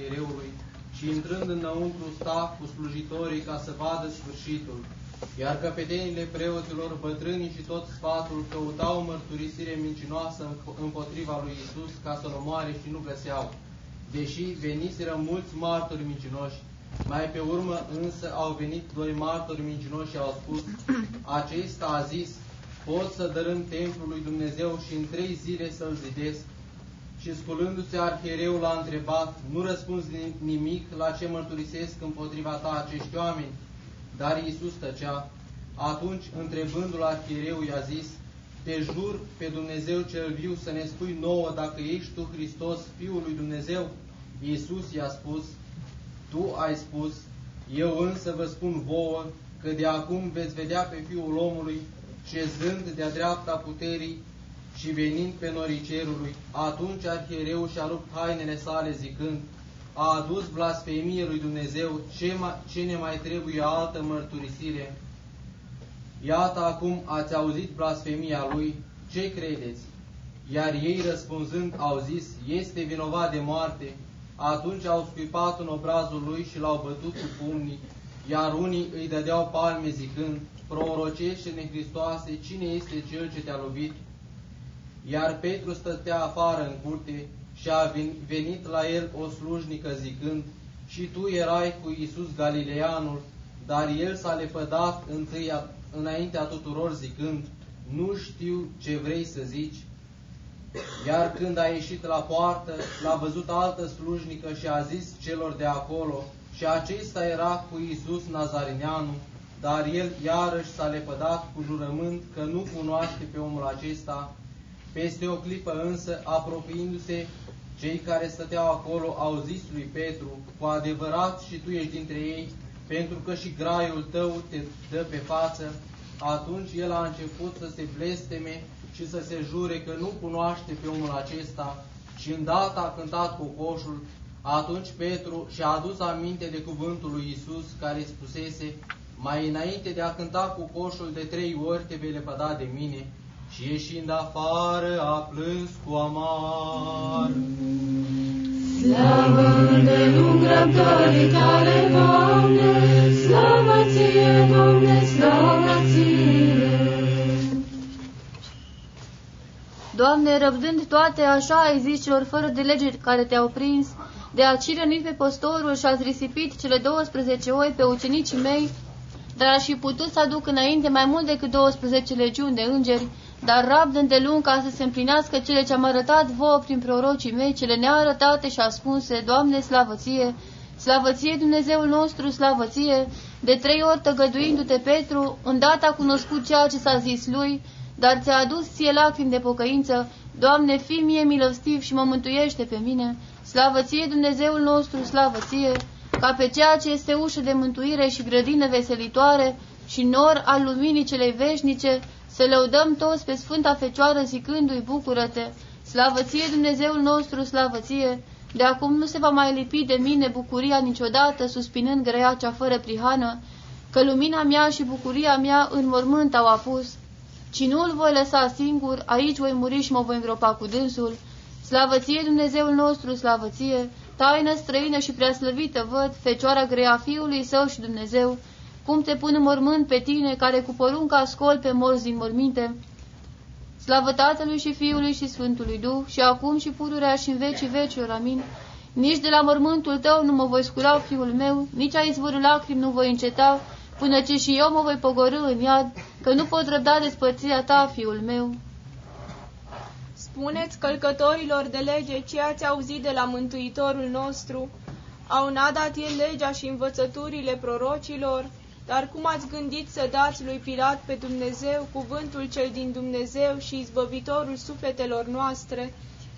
Arhiereului și intrând înăuntru sta cu slujitorii ca să vadă sfârșitul. Iar căpetenile preoților, bătrânii și tot sfatul căutau mărturisire mincinoasă împ- împotriva lui Isus ca să-l omoare și nu găseau, deși veniseră mulți martori mincinoși. Mai pe urmă însă au venit doi martori mincinoși și au spus, acesta a zis, pot să dărâm templul lui Dumnezeu și în trei zile să-l zidesc. Și sculându-se arhiereul a întrebat, nu răspunzi ni- nimic la ce mărturisesc împotriva ta acești oameni? Dar Iisus tăcea. Atunci, întrebându-l arhiereul, i-a zis, te jur pe Dumnezeu cel viu să ne spui nouă dacă ești tu Hristos, Fiul lui Dumnezeu. Iisus i-a spus, tu ai spus, eu însă vă spun vouă că de acum veți vedea pe Fiul omului șezând de-a dreapta puterii și venind pe norii cerului. Atunci arhiereul și-a rupt hainele sale zicând, a adus blasfemie lui Dumnezeu, ce, mai, ce ne mai trebuie altă mărturisire? Iată acum ați auzit blasfemia lui, ce credeți? Iar ei răspunzând au zis, este vinovat de moarte. Atunci au scuipat în obrazul lui și l-au bătut cu pumnii, iar unii îi dădeau palme zicând, prorocește-ne Hristoase, cine este cel ce te-a lovit? Iar Petru stătea afară în curte și a venit la el o slujnică zicând, și tu erai cu Iisus Galileanul, dar el s-a lepădat întâi a, înaintea tuturor zicând, nu știu ce vrei să zici. Iar când a ieșit la poartă, l-a văzut altă slujnică și a zis celor de acolo, și acesta era cu Iisus Nazarineanu, dar el iarăși s-a lepădat cu jurământ că nu cunoaște pe omul acesta. Peste o clipă însă, apropiindu-se, cei care stăteau acolo au zis lui Petru, cu adevărat și tu ești dintre ei, pentru că și graiul tău te dă pe față. Atunci el a început să se blesteme și să se jure că nu cunoaște pe omul acesta și îndată a cântat cocoșul, atunci Petru și-a adus aminte de cuvântul lui Isus care spusese, mai înainte de a cânta cocoșul de trei ori te vei lepăda de mine, și ieșind afară a plâns cu amar. Slavă îndelung răbdării tale, Doamne, slavă ție, Doamne, slavă ție. Doamne, răbdând toate, așa ai zis celor fără de lege care te-au prins, de a rănit pe postorul și ați risipit cele 12 oi pe ucenicii mei, dar aș fi putut să aduc înainte mai mult decât 12 legiuni de îngeri, dar rabd îndelung ca să se împlinească cele ce am arătat vouă prin prorocii mei, cele nearătate și ascunse, Doamne, slavăție, slavăție Dumnezeul nostru, slavăție, de trei ori tăgăduindu-te, Petru, îndată a cunoscut ceea ce s-a zis lui, dar ți-a adus ție lacrimi de pocăință, Doamne, fii mie milostiv și mă mântuiește pe mine, slavăție Dumnezeul nostru, slavăție, ca pe ceea ce este ușă de mântuire și grădină veselitoare și nor al luminii celei veșnice, să lăudăm toți pe Sfânta Fecioară zicându-i, bucură-te, slavăție Dumnezeul nostru, slavăție, de acum nu se va mai lipi de mine bucuria niciodată, suspinând grea cea fără prihană, că lumina mea și bucuria mea în mormânt au apus, ci nu-l voi lăsa singur, aici voi muri și mă voi îngropa cu dânsul. Slavăție Dumnezeul nostru, slavăție, taină străină și preaslăvită văd, fecioara grea Fiului Său și Dumnezeu, cum te pun în mormânt pe tine, care cu porunca scol pe morți din morminte. Slavă Tatălui și Fiului și Sfântului Duh, și acum și pururea și în vecii vecilor, amin. Nici de la mormântul tău nu mă voi scula, fiul meu, nici a izvorul lacrimi nu voi înceta, până ce și eu mă voi pogorâ în iad, că nu pot răbda despărțirea ta, fiul meu. Spuneți călcătorilor de lege ce ați auzit de la Mântuitorul nostru. Au n-a dat el legea și învățăturile prorocilor, dar cum ați gândit să dați lui Pilat pe Dumnezeu cuvântul cel din Dumnezeu și izbăvitorul sufletelor noastre?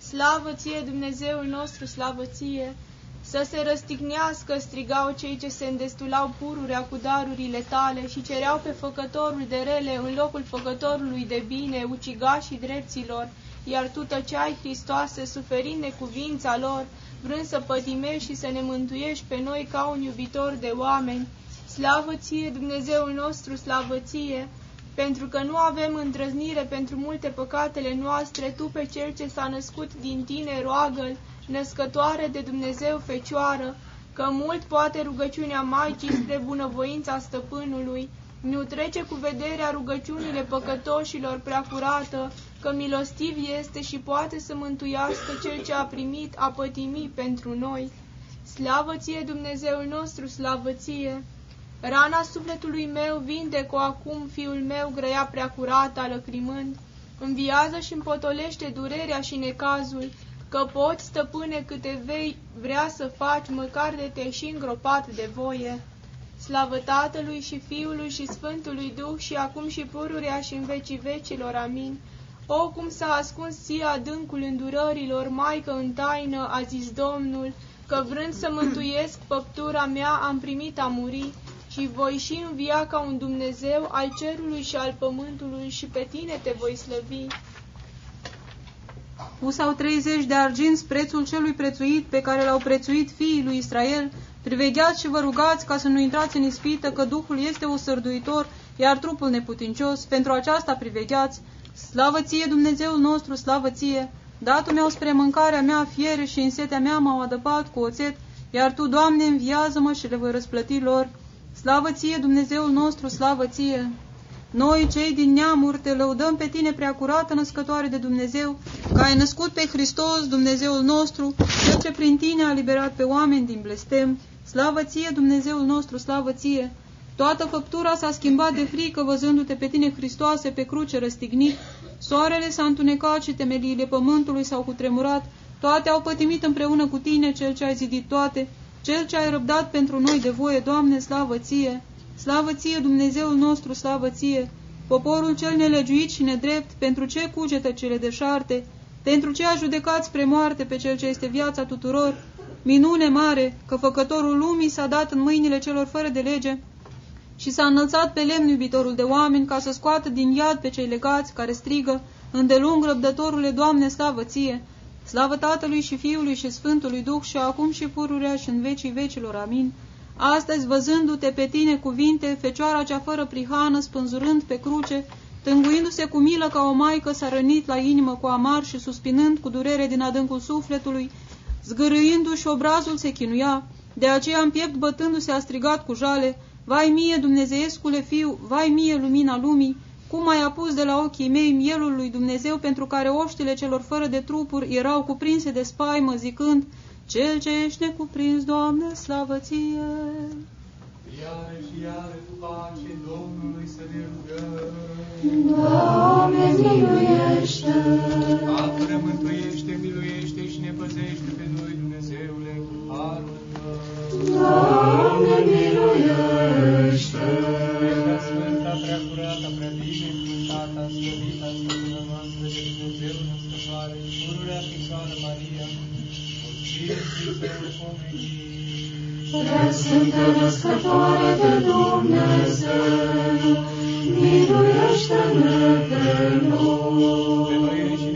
Slavă ție, Dumnezeul nostru, slavă ție! Să se răstignească, strigau cei ce se îndestulau pururea cu darurile tale și cereau pe făcătorul de rele în locul făcătorului de bine, ucigașii dreptilor, iar tu tăceai, Hristoase, suferind necuvința lor, vrând să pătimești și să ne mântuiești pe noi ca un iubitor de oameni. Slavă ție, Dumnezeul nostru, slavă ție, pentru că nu avem îndrăznire pentru multe păcatele noastre, tu pe cel ce s-a născut din tine roagă născătoare de Dumnezeu Fecioară, că mult poate rugăciunea Maicii spre bunăvoința stăpânului, nu trece cu vederea rugăciunile păcătoșilor prea curată, că milostiv este și poate să mântuiască cel ce a primit a pătimi pentru noi. Slavă ție, Dumnezeul nostru, slavă ție! Rana sufletului meu vinde-o acum, fiul meu grăia prea curată, alăcrimând, înviază și împotolește durerea și necazul, că poți, stăpâne, câte vei vrea să faci, măcar de te și îngropat de voie. Slavă Tatălui și Fiului și Sfântului Duh și acum și pururea și în vecii vecilor. Amin. O, cum s-a ascuns ție adâncul îndurărilor, Maică în taină, a zis Domnul, că vrând să mântuiesc păptura mea, am primit a muri și voi și învia ca un Dumnezeu al cerului și al pământului și pe tine te voi slăvi. Usau 30 de arginți prețul celui prețuit pe care l-au prețuit fiii lui Israel. Privegheați și vă rugați ca să nu intrați în ispită, că Duhul este sărduitor, iar trupul neputincios. Pentru aceasta privegheați. Slavă ție, Dumnezeul nostru, slavă ție! Datul meu spre mâncarea mea fiere și în setea mea m-au adăpat cu oțet, iar Tu, Doamne, înviază-mă și le voi răsplăti lor. Slavă ție, Dumnezeul nostru, slavă ție! Noi, cei din neamuri, te lăudăm pe tine, preacurată născătoare de Dumnezeu, că ai născut pe Hristos, Dumnezeul nostru, cel ce prin tine a liberat pe oameni din blestem. Slavă ție, Dumnezeul nostru, slavă ție! Toată făptura s-a schimbat de frică văzându-te pe tine, Hristoase, pe cruce răstignit. Soarele s-a întunecat și temeliile pământului s-au cutremurat. Toate au pătimit împreună cu tine, cel ce ai zidit toate, cel ce ai răbdat pentru noi de voie, Doamne, slavă ție! Slavă ție, Dumnezeul nostru, slavă ție! Poporul cel nelegiuit și nedrept, pentru ce cugetă cele deșarte? Pentru ce a judecat spre moarte pe cel ce este viața tuturor? Minune mare, că făcătorul lumii s-a dat în mâinile celor fără de lege și s-a înălțat pe lemn iubitorul de oameni ca să scoată din iad pe cei legați care strigă, îndelung răbdătorule, Doamne, slavă ție! Slavă Tatălui și Fiului și Sfântului Duh și acum și pururea și în vecii vecilor. Amin. Astăzi, văzându-te pe tine cuvinte, fecioara cea fără prihană, spânzurând pe cruce, tânguindu-se cu milă ca o maică, s-a rănit la inimă cu amar și suspinând cu durere din adâncul sufletului, zgârâindu-și obrazul se chinuia, de aceea în piept bătându-se a strigat cu jale, Vai mie, Dumnezeiescule Fiu, vai mie, lumina lumii, cum ai apus de la ochii mei mielul lui Dumnezeu pentru care oștile celor fără de trupuri erau cuprinse de spaimă, zicând, Cel ce ești necuprins, Doamne, slavă ție! Iară și iară cu pace Domnului să ne rugăm. Doamne, miluiește! Apără, mântuiește, miluiește și ne păzește pe noi, Dumnezeule, cu harul Tău. Doamne, miluiește! Sfântul Sfântul Pomeni, Prea Sfântă Născătoare de Dumnezeu, miluiește-ne pe noi.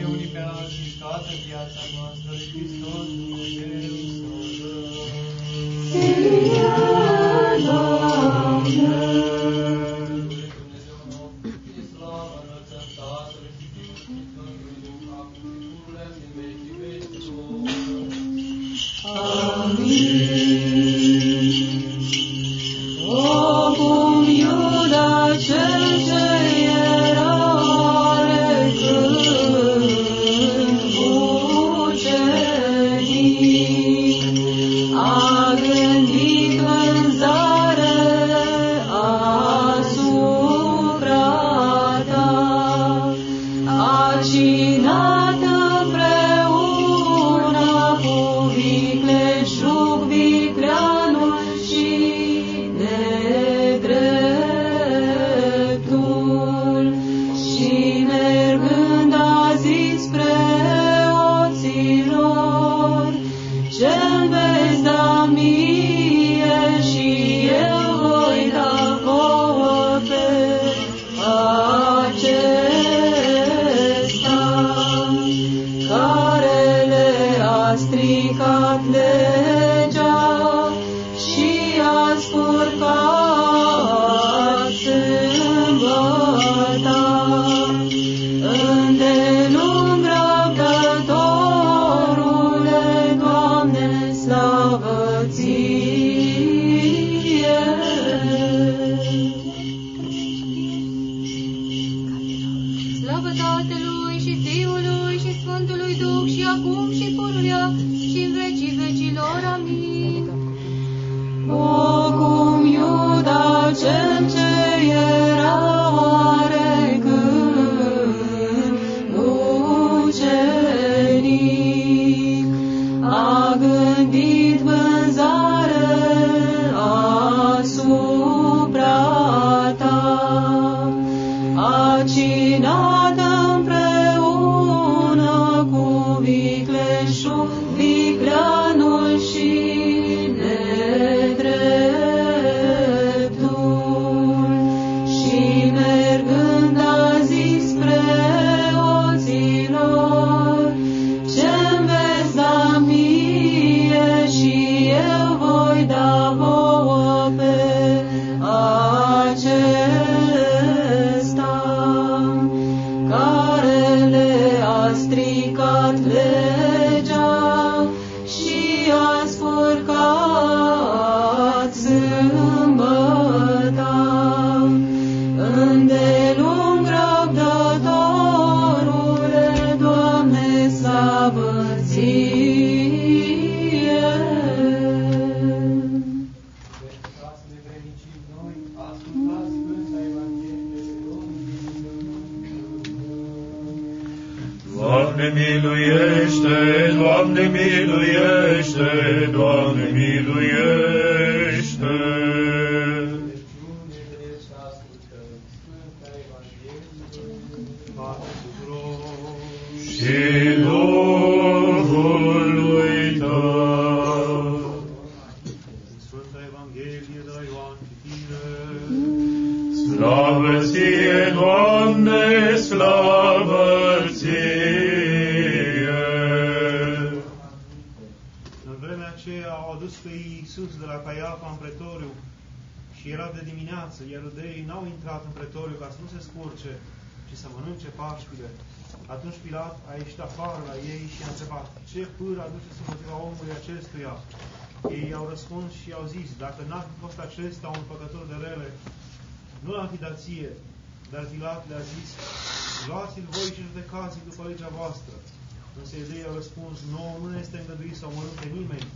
Ei au răspuns, nouă nu ne este îngăduit să omorâm pe nimeni,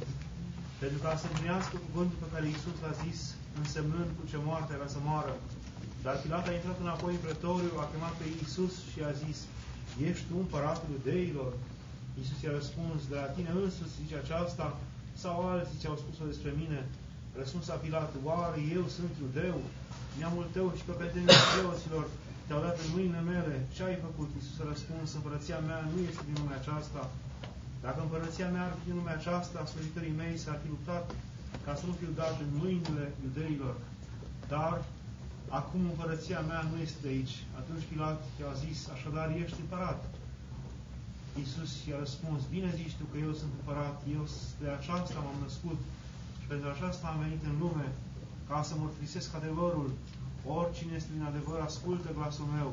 pentru ca să împlinească cuvântul pe care Iisus l-a zis, însemnând cu ce moarte avea să moară. Dar Pilat a intrat înapoi în pretoriu, a chemat pe Iisus și a zis, Ești tu împăratul iudeilor? Iisus i-a răspuns, de la tine însuți zice aceasta, sau alții ce au spus-o despre mine? Răspuns a Pilat, oare eu sunt iudeu? Neamul tău și căpetenii preoților te-au dat în mâinile mele. Ce ai făcut? Iisus a răspuns, împărăția mea nu este din lumea aceasta. Dacă împărăția mea ar fi din lumea aceasta, slujitorii mei s-ar fi luptat ca să nu fiu dat în mâinile iudeilor. Dar acum împărăția mea nu este de aici. Atunci Pilat i-a zis, așadar ești împărat. Iisus i-a răspuns, bine zici tu că eu sunt împărat, eu de aceasta m-am născut și pentru aceasta am venit în lume, ca să mărturisesc adevărul. Oricine este din adevăr, ascultă glasul meu.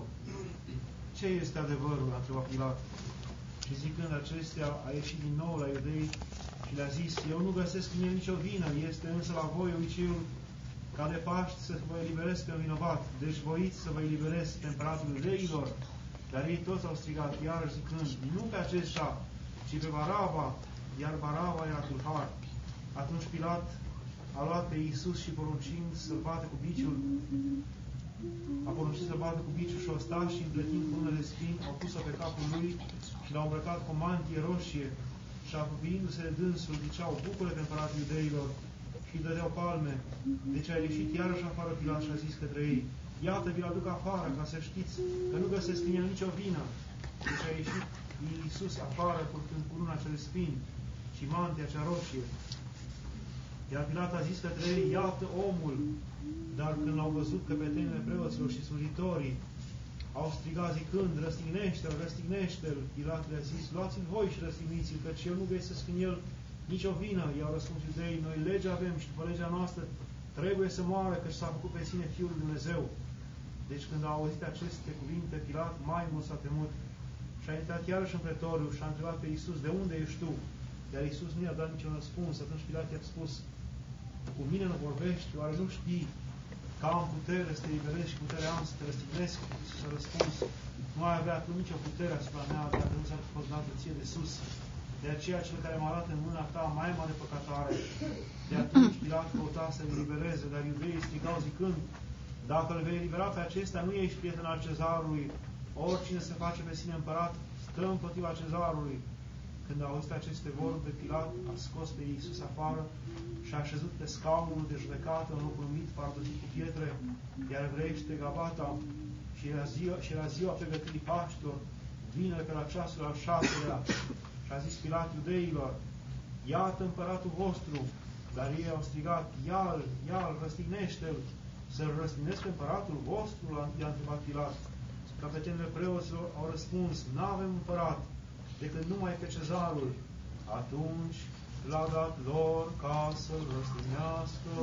Ce este adevărul? a întrebat Pilat. Și zicând acestea, a ieșit din nou la iudei și le-a zis, eu nu găsesc în el nicio vină, este însă la voi obiceiul ca de Paști să vă eliberez pe un vinovat. Deci voiți să vă eliberez pe împăratul iudeilor. Dar ei toți au strigat, iarăși zicând, nu pe acesta, ci pe Baraba, iar Baraba era tulhar. Atunci Pilat a luat pe Iisus și poruncind să-l bată cu biciul, a poruncit să-l bată cu biciul și o sta și împletind cu de spini, au pus-o pe capul lui și l-au îmbrăcat cu o mantie roșie și apropiindu-se de dânsul, ziceau, bucură-te împăratul iudeilor și îi dădeau palme. Deci a ieșit iarăși afară Pilat și a zis către ei, Iată, vi-l aduc afară, ca să știți că nu găsesc în el nicio vină. Deci a ieșit Iisus afară, purtând curuna cele spini și mantia cea roșie. Iar Pilat a zis către ei, iată omul. Dar când l-au văzut căpetenile preoților și slujitorii, au strigat zicând, răstignește-l, răstignește-l. Pilat le-a zis, luați-l voi și răstigniți-l, căci eu nu găsesc în el nicio vină. I-au răspuns iudeii, noi legea avem și după legea noastră trebuie să moară, căci s-a făcut pe sine Fiul lui Dumnezeu. Deci când a auzit aceste cuvinte, Pilat mai mult s-a temut și a intrat iarăși în pretoriu și a întrebat pe Iisus, de unde ești tu? Iar Iisus nu i-a dat niciun răspuns. Atunci Pilat i-a spus, cu mine nu vorbești, oare nu știi că am putere să te liberezi și putere am să te răstignesc? Și a răspuns, nu ai avea tu nicio putere asupra mea dacă nu ți-a fost dată ție de sus. De aceea cel care m-a dat în mâna ta mai mare păcat are. De atunci Pilat căuta să îl libereze, dar iudeii strigau zicând, dacă îl vei elibera pe acesta, nu ești prieten al cezarului. Oricine se face pe sine împărat, stă împotriva cezarului. Când a auzit aceste vorbe, Pilat a scos pe Iisus afară și a așezut pe scaunul de judecată în locul mit, pardosit cu pietre, iar evreiește Gabata și era ziua, și era ziua pregătirii Paștilor, vine pe la ceasul al șaselea și a zis Pilat iudeilor, iată împăratul vostru, dar ei au strigat, ia-l, ia-l, răstignește-l, să-l răstignesc pe împăratul vostru, i-a întrebat Pilat. Capetenele preoților au răspuns, n-avem împărat, decât numai pe cezarul. Atunci l-a dat lor ca să-l răstignească.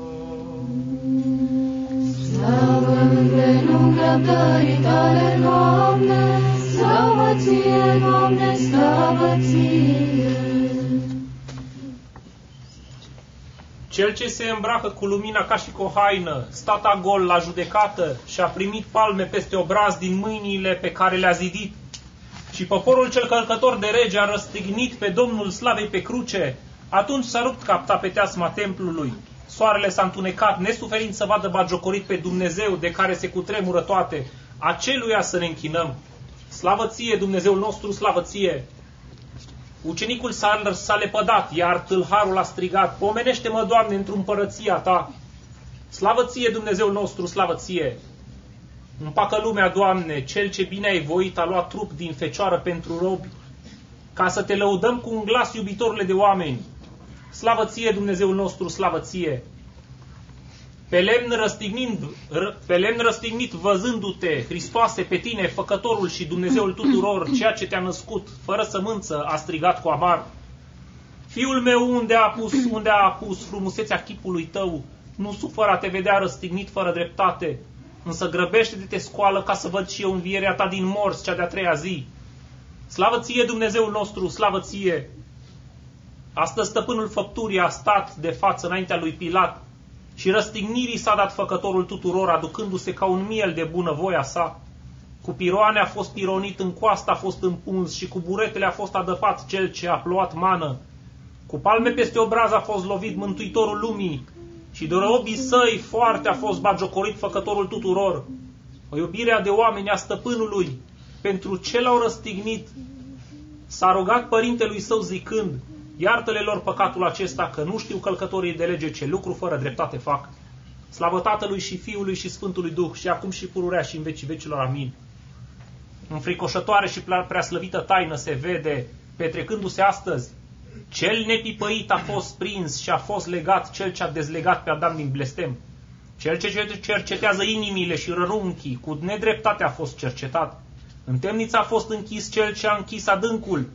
Slavă îndelung răbdării tale, Doamne, slavă ție, Doamne, slavă ție. Cel ce se îmbracă cu lumina ca și cu o haină, stata gol la judecată și a primit palme peste obraz din mâinile pe care le-a zidit, și poporul cel călcător de rege a răstignit pe Domnul Slavei pe cruce, atunci s-a rupt capta pe teasma templului. Soarele s-a întunecat, nesuferind să vadă bagiocorit pe Dumnezeu de care se cutremură toate, aceluia să ne închinăm. Slavă ție, Dumnezeul nostru, slavă ție! Ucenicul s-a, s-a lepădat, iar tâlharul a strigat, pomenește-mă, Doamne, într-un părăția ta. Slavă ție, Dumnezeul nostru, slavă ție! Împacă lumea, Doamne, cel ce bine ai voit a luat trup din fecioară pentru robi, ca să te lăudăm cu un glas iubitorile de oameni. Slavă ție, Dumnezeul nostru, slavă ție! Pe lemn, răstignind, pe lemn răstignit, văzându-te, Hristoase, pe tine, Făcătorul și Dumnezeul tuturor, ceea ce te-a născut, fără sămânță, a strigat cu amar. Fiul meu, unde a pus, unde a pus frumusețea chipului tău? Nu sufăr a te vedea răstignit fără dreptate, însă grăbește de te scoală ca să văd și eu învierea ta din morți, cea de-a treia zi. Slavă ție, Dumnezeul nostru, slavă ție! Astăzi stăpânul făpturii a stat de față înaintea lui Pilat și răstignirii s-a dat făcătorul tuturor, aducându-se ca un miel de bunăvoia sa. Cu piroane a fost pironit, în coastă a fost împuns și cu buretele a fost adăpat cel ce a plouat mană. Cu palme peste obraz a fost lovit mântuitorul lumii și de robii săi foarte a fost bagiocorit făcătorul tuturor. O iubirea de oameni a stăpânului pentru ce l-au răstignit. S-a rugat părintelui său zicând, iartă-le lor păcatul acesta, că nu știu călcătorii de lege ce lucru fără dreptate fac. Slavă Tatălui și Fiului și Sfântului Duh și acum și pururea și în vecii vecilor. Amin. Înfricoșătoare și preaslăvită taină se vede, petrecându-se astăzi. Cel nepipăit a fost prins și a fost legat cel ce a dezlegat pe Adam din blestem. Cel ce cercetează inimile și rărunchii, cu nedreptate a fost cercetat. În temniță a fost închis cel ce a închis adâncul.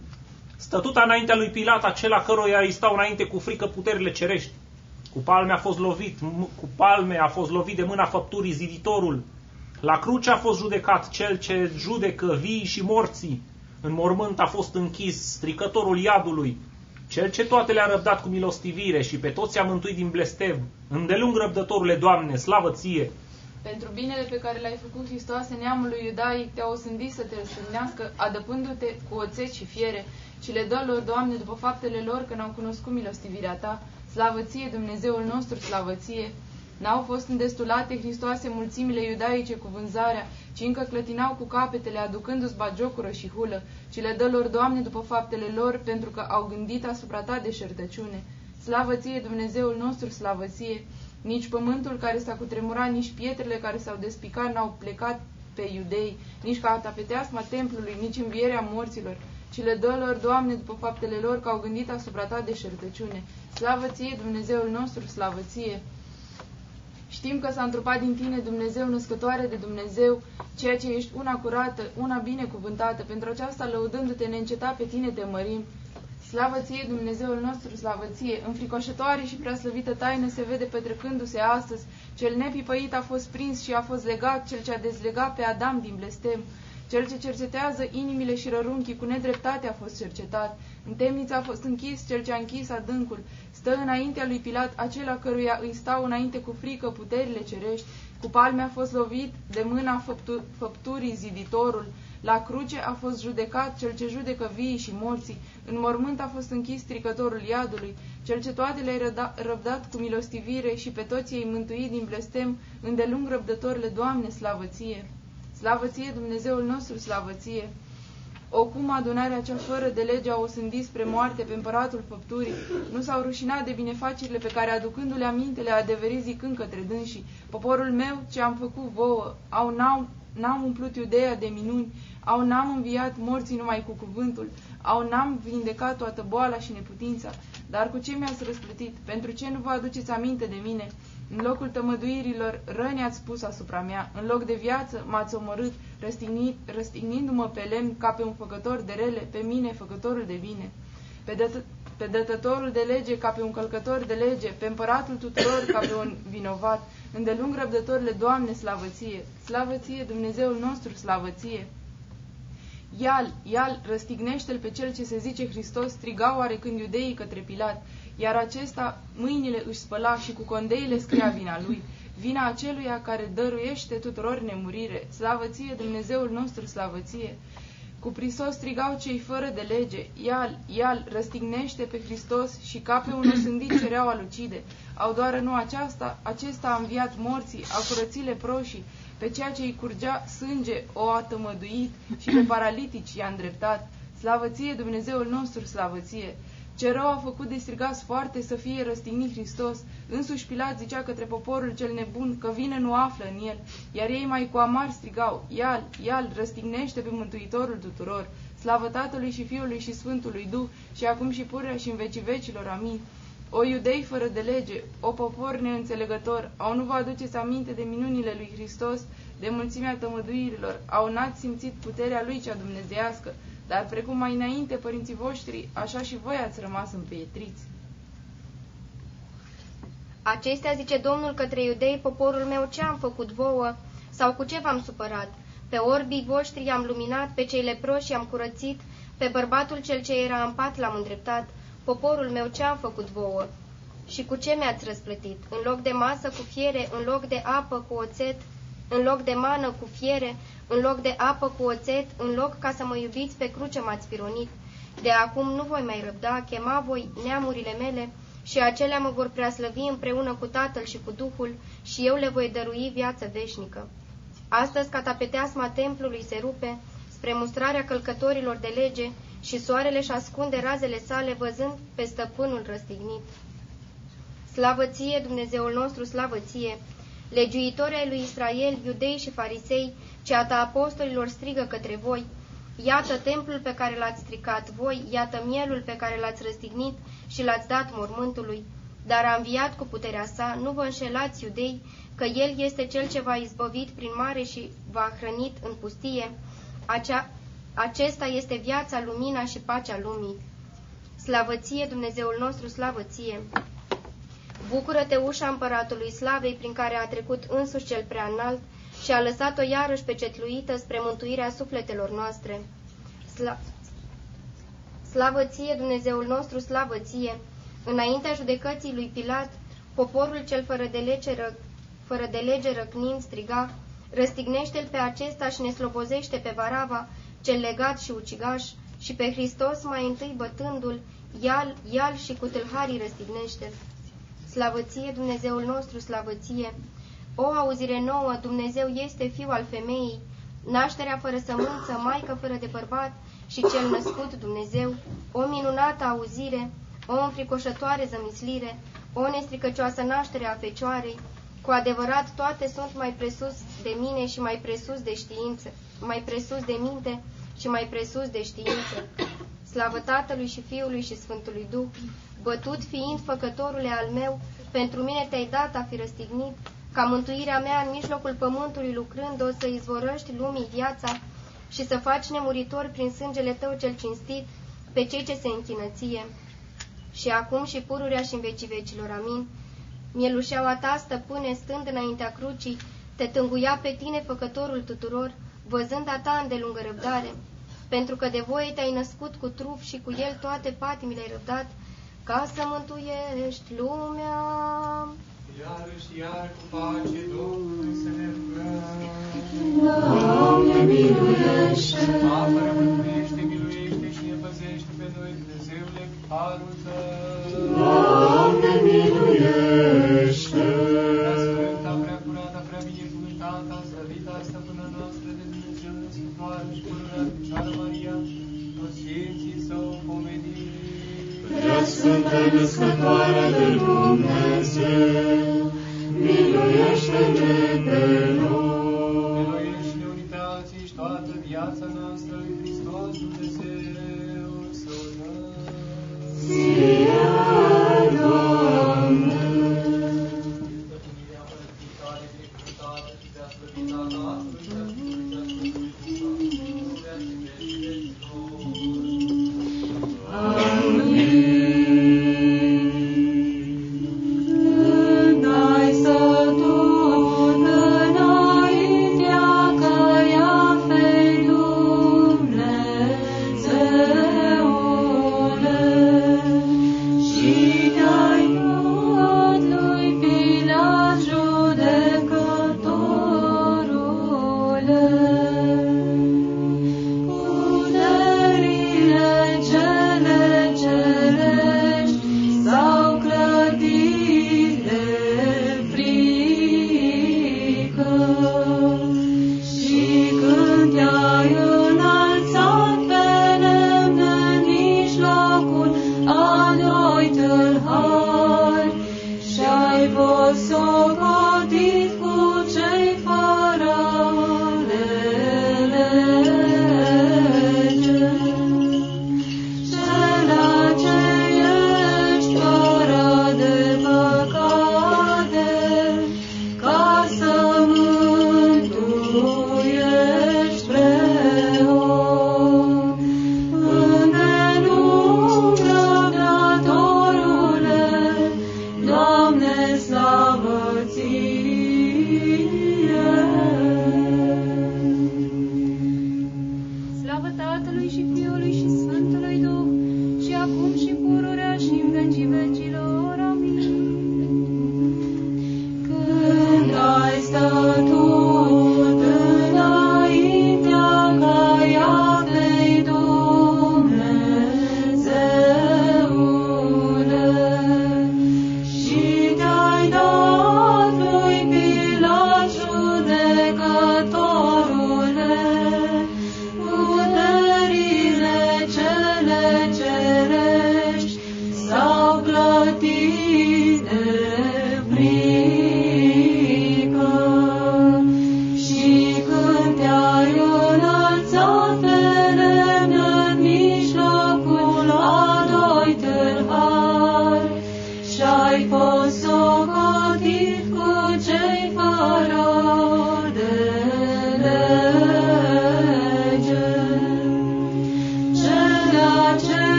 Stătuta înaintea lui Pilat, acela căruia îi stau înainte cu frică puterile cerești. Cu palme a fost lovit, cu palme a fost lovit de mâna făpturii ziditorul. La cruce a fost judecat cel ce judecă vii și morții. În mormânt a fost închis stricătorul iadului, cel ce toate le-a răbdat cu milostivire și pe toți a mântuit din blestev. Îndelung răbdătorule, Doamne, slavă ție! Pentru binele pe care l-ai făcut, Hristoase, neamului iudaic te-a osândit să te răstârnească, adăpându-te cu oțet și fiere, și le dă lor, Doamne, după faptele lor, că n-au cunoscut milostivirea Ta. Slavă ție, Dumnezeul nostru, slavă ție! N-au fost îndestulate Hristoase mulțimile iudaice cu vânzarea, ci încă clătinau cu capetele, aducându-ți bagiocură și hulă, ci le dă lor, Doamne, după faptele lor, pentru că au gândit asupra Ta de șertăciune. Slavă ție, Dumnezeul nostru, slavă ție! Nici pământul care s-a cutremurat, nici pietrele care s-au despicat n-au plecat pe iudei, nici ca tapeteasma templului, nici învierea morților, ci le dă lor, Doamne, după faptele lor, că au gândit asupra Ta de șertăciune. Slavă ție, Dumnezeul nostru, slavă ție! Știm că s-a întrupat din tine Dumnezeu născătoare de Dumnezeu, ceea ce ești una curată, una binecuvântată. Pentru aceasta, lăudându-te neîncetat pe tine, te mărim. Slavă ție, Dumnezeul nostru, slavă ție! Înfricoșătoare și preaslăvită taină se vede petrecându-se astăzi. Cel nepipăit a fost prins și a fost legat, cel ce a dezlegat pe Adam din blestem. Cel ce cercetează inimile și rărunchii cu nedreptate a fost cercetat. În temniță a fost închis cel ce a închis adâncul. Stă înaintea lui Pilat acela căruia îi stau înainte cu frică puterile cerești. Cu palme a fost lovit de mâna făptu făpturii ziditorul. La cruce a fost judecat cel ce judecă vii și morții. În mormânt a fost închis stricătorul iadului, cel ce toate le-ai răbdat cu milostivire și pe toți ei mântuit din blestem, îndelung răbdătorile, Doamne, slavăție! Slavăție, Dumnezeul nostru, slavăție! O cum adunarea cea fără de lege a osândit spre moarte pe împăratul făpturii, nu s-au rușinat de binefacerile pe care, aducându-le aminte, le-a adeverit zicând către dânsii, poporul meu ce am făcut vouă, au n-au, n-am umplut Iudeea de minuni, au n-am înviat morții numai cu cuvântul, au n-am vindecat toată boala și neputința, dar cu ce mi-ați răsplătit? Pentru ce nu vă aduceți aminte de mine? În locul tămăduirilor, răni ați pus asupra mea, în loc de viață m-ați omorât, răstignindu-mă pe lemn ca pe un făcător de rele, pe mine, făcătorul de bine. Pe, dătă, pe dătătorul de lege ca pe un călcător de lege, pe împăratul tuturor ca pe un vinovat, îndelung răbdătorile, Doamne, slavăție, slavăție, Dumnezeul nostru, slavăție. Ial, ial, răstignește-l pe cel ce se zice Hristos, strigau oarecând iudeii către Pilat, iar acesta mâinile își spăla și cu condeile scria vina lui, vina aceluia care dăruiește tuturor nemurire, slavăție Dumnezeul nostru, slavăție. Cu prisos strigau cei fără de lege, ial, ial, răstignește pe Hristos și ca pe un osândit cereau alucide. Au doar nu aceasta, acesta a înviat morții, a curățit leproșii, pe ceea ce îi curgea sânge o a tămăduit și pe paralitici i-a îndreptat. Slavăție Dumnezeul nostru, slavăție! Ce rău a făcut de strigați foarte să fie răstignit Hristos. Însuși Pilat zicea către poporul cel nebun că vine nu află în el, iar ei mai cu amar strigau, Ial, ial, răstignește pe Mântuitorul tuturor. Slavă Tatălui și Fiului și Sfântului Duh, și acum și purea și în vecii vecilor. Amin. O iudei fără de lege, o popor neînțelegător, au nu vă aduceți aminte de minunile lui Hristos, de mulțimea tămăduirilor, au n-ați simțit puterea lui cea dumnezească, dar precum mai înainte părinții voștri, așa și voi ați rămas împietriți. Acestea zice Domnul către iudei, poporul meu, ce am făcut vouă sau cu ce v-am supărat? Pe orbii voștri i-am luminat, pe cei leproși i-am curățit, pe bărbatul cel ce era în pat l-am îndreptat. Poporul meu, ce am făcut vouă? Și cu ce mi-ați răsplătit? În loc de masă cu fiere, în loc de apă cu oțet, în loc de mană cu fiere, în loc de apă cu oțet, în loc ca să mă iubiți pe cruce m-ați pironit. De acum nu voi mai răbda, chema voi neamurile mele și acelea mă vor preaslăvi împreună cu Tatăl și cu Duhul și eu le voi dărui viață veșnică. Astăzi catapeteasma templului se rupe spre mustrarea călcătorilor de lege și soarele și ascunde razele sale văzând pe stăpânul răstignit. Slavă ție, Dumnezeul nostru, slavă ție! Legiuitorii ai lui Israel, iudei și farisei, ceata apostolilor strigă către voi, Iată templul pe care l-ați stricat voi, iată mielul pe care l-ați răstignit și l-ați dat mormântului. Dar a înviat cu puterea sa, nu vă înșelați, iudei, că el este cel ce v-a izbăvit prin mare și v-a hrănit în pustie. Acea, acesta este viața, lumina și pacea lumii. Slavăție, Dumnezeul nostru, slavăție! Bucură-te ușa împăratului slavei prin care a trecut însuși cel prea înalt și a lăsat-o iarăși pecetluită spre mântuirea sufletelor noastre. Sla... Slavă ție, Dumnezeul nostru, slavă ție! Înaintea judecății lui Pilat, poporul cel fără de lege, ră... fără de lege răcnind striga, răstignește-l pe acesta și ne slobozește pe Varava, cel legat și ucigaș, și pe Hristos mai întâi bătându-l, ial, ial și cu tâlharii răstignește. Slavăție, Dumnezeul nostru, slavăție! O auzire nouă, Dumnezeu este fiul al femeii, nașterea fără sămânță, maică fără de bărbat și cel născut Dumnezeu, o minunată auzire, o înfricoșătoare zămislire, o nestricăcioasă naștere a Fecioarei, cu adevărat toate sunt mai presus de mine și mai presus de știință, mai presus de minte și mai presus de știință. Slavă Tatălui și Fiului și Sfântului Duh, bătut fiind făcătorule al meu, pentru mine te-ai dat a fi răstignit, ca mântuirea mea în mijlocul pământului lucrând o să izvorăști lumii viața și să faci nemuritor prin sângele tău cel cinstit pe cei ce se închinăție. Și acum și pururea și în vecii vecilor, amin. Mielușeaua ta, stăpâne, stând înaintea crucii, te tânguia pe tine, făcătorul tuturor, văzând a ta îndelungă răbdare, pentru că de voie te-ai născut cu trup și cu el toate patimile ai răbdat, ca să mântuiești lumea. Iarăși iar cu pace Domnului să ne rugăm. Doamne, miluiește! Apără, mântuiește, miluiește și ne păzește pe noi, Dumnezeule, cu harul Tău. Prea Sfântă Născătoare de Dumnezeu, miluiește-ne pe noi.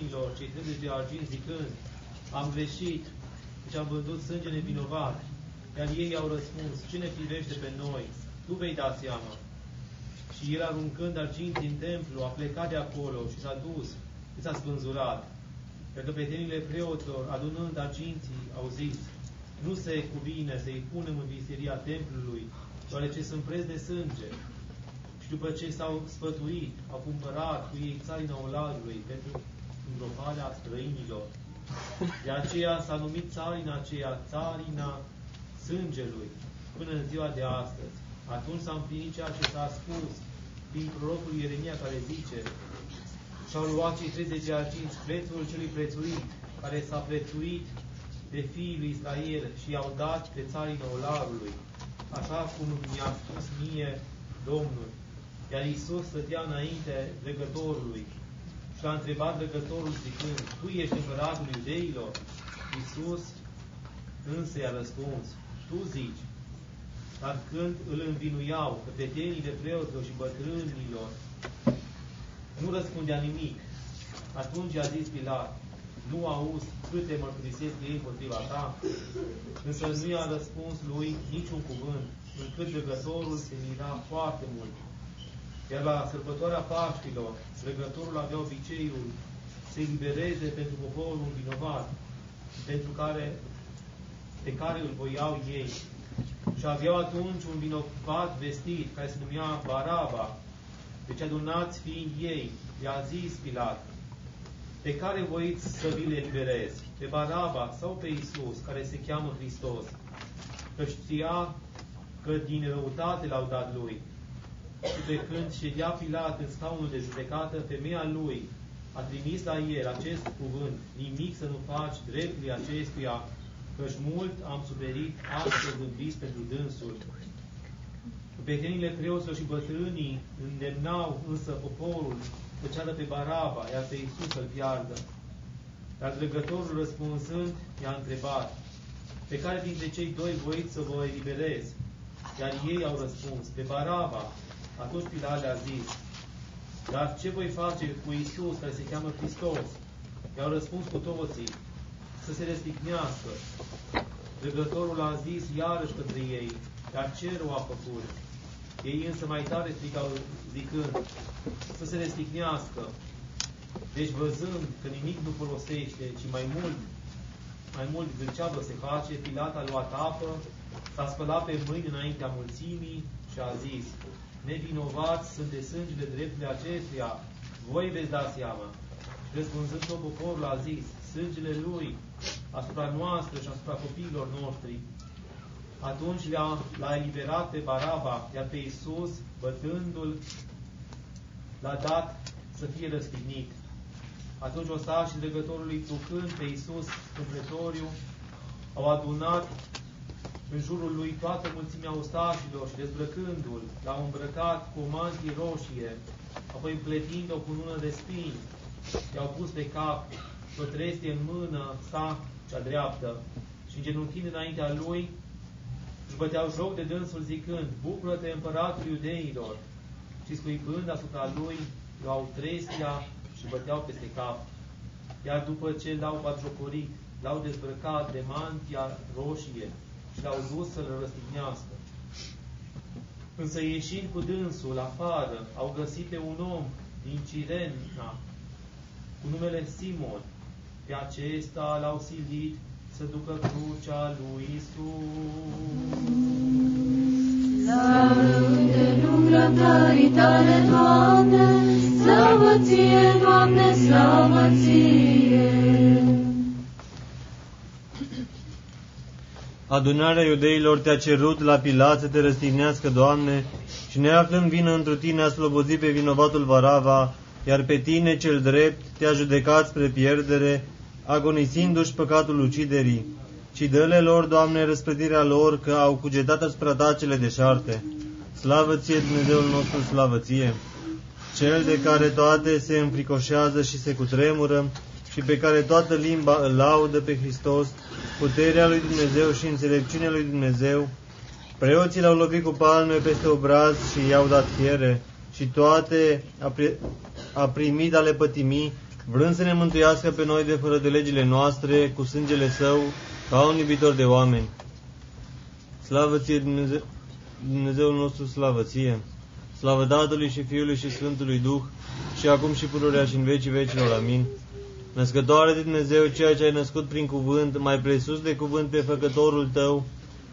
Bătrânilor cei 30 de argint zicând, am greșit, deci am vândut sânge nevinovat. Iar ei au răspuns, cine privește pe noi? Tu vei da seama. Și el, aruncând arginții în templu, a plecat de acolo și s-a dus și s-a spânzurat. Iar căpetenile preoților, adunând arginții, au zis, nu se cuvine să-i punem în viseria templului, deoarece sunt preț de sânge. Și după ce s-au sfătuit, au cumpărat cu ei țarina olarului pentru îngroparea străinilor. De aceea s-a numit țarina aceea țarina sângelui până în ziua de astăzi. Atunci s-a împlinit ceea ce s-a spus prin prorocul Ieremia care zice și-au luat cei 30 de arginți prețul celui prețuit, care s-a prețuit de fiii lui Israel și i-au dat pe țarină olarului, așa cum mi-a spus mie Domnul. Iar Iisus stătea înainte dregătorului și l-a întrebat dregătorul zicând, Tu ești împăratul iudeilor? Iisus însă i-a răspuns, Tu zici. Dar când îl învinuiau căpetenii de preoților și bătrânilor, nu răspundea nimic. Atunci a zis Pilat, nu auzi câte mărturisesc ei împotriva ta? Însă nu i-a răspuns lui niciun cuvânt, încât dregătorul se mira foarte mult. Iar la sărbătoarea Paștilor, dregătorul avea obiceiul să elibereze pentru poporul un vinovat, pentru care, pe care îl voiau ei. Și aveau atunci un vinovat vestit, care se numea Baraba. Deci adunați fiind ei, i-a zis Pilat, pe care voiți să vi le eliberez? Pe Baraba sau pe Isus, care se cheamă Hristos? Că știa că din răutate l-au dat lui. Și pe când ședea Pilat în scaunul de judecată, femeia lui a trimis la el acest cuvânt, nimic să nu faci dreptului acestuia, căci mult am suferit astfel vândiți pentru dânsul. Căpetenile preoților și bătrânii îndemnau însă poporul să ceară pe Baraba, iar pe Iisus să-l piardă. Dar dregătorul răspunsând, i-a întrebat, pe care dintre cei doi voiți să vă eliberez? Iar ei au răspuns, pe Baraba. Atunci Pilat le-a zis, dar ce voi face cu Iisus care se cheamă Hristos? I-au răspuns cu toții, să se restignească. Dregătorul a zis iarăși către ei, dar ce rău a făcut? Ei însă mai tare strigau zicând, să se restignească. Deci văzând că nimic nu folosește, ci mai mult, mai mult zâceavă se face, Pilat a luat apă, s-a spălat pe mâini înaintea mulțimii și a zis, nevinovați sunt de sângele dreptului acestuia, voi veți da seama. Și răspunzând tot poporul a zis, sângele lui asupra noastră și asupra copiilor noștri. Atunci l-a, l-a eliberat pe Baraba, iar pe Iisus, bătându-l, l-a dat să fie răstignit. Atunci ostașii dregătorului, ducând pe Iisus în pretoriu, au adunat în jurul lui toată mulțimea ostașilor și dezbrăcându-l, l-au îmbrăcat cu o mantie roșie, apoi împletind-o cu ună de spini, i-au pus pe cap și o trestie în mână sa cea dreaptă și îngenunchind înaintea lui, își băteau joc de dânsul zicând, Bucură-te împăratul iudeilor! Și scuipând asupra lui, luau trestia și băteau peste cap. Iar după ce l-au batjocorit, l-au dezbrăcat de mantia roșie și l-au dus să-l răstignească. Însă ieșind cu dânsul afară, au găsit pe un om din Cirena, cu numele Simon. Pe acesta l-au silit să ducă crucea lui Isus. Slavă îndelung răbdării tale, Doamne, slavă ție, Doamne, slavă ție. Adunarea iudeilor te-a cerut la Pilat să te răstignească, Doamne, și ne aflăm vină într tine a slobozit pe vinovatul Varava, iar pe tine cel drept te-a judecat spre pierdere, agonisindu-și păcatul uciderii. Și dă-le lor, Doamne, răspătirea lor, că au cugetat asupra ta cele deșarte. Slavă ție, Dumnezeul nostru, slavă ție! Cel de care toate se înfricoșează și se cutremură, și pe care toată limba îl laudă pe Hristos, puterea lui Dumnezeu și înțelepciunea lui Dumnezeu, preoții l-au lovit cu palme peste obraz și i-au dat fiere, și toate a, pri- a primit ale pătimii, vrând să ne mântuiască pe noi de fără de legile noastre, cu sângele său, ca un iubitor de oameni. Slavă ție, Dumnezeu, Dumnezeul nostru, slavă ție! Slavă Tatălui și Fiului și Sfântului Duh, și acum și pururea și în vecii vecilor. Amin. Născătoare de Dumnezeu, ceea ce ai născut prin cuvânt, mai presus de cuvânt pe făcătorul tău,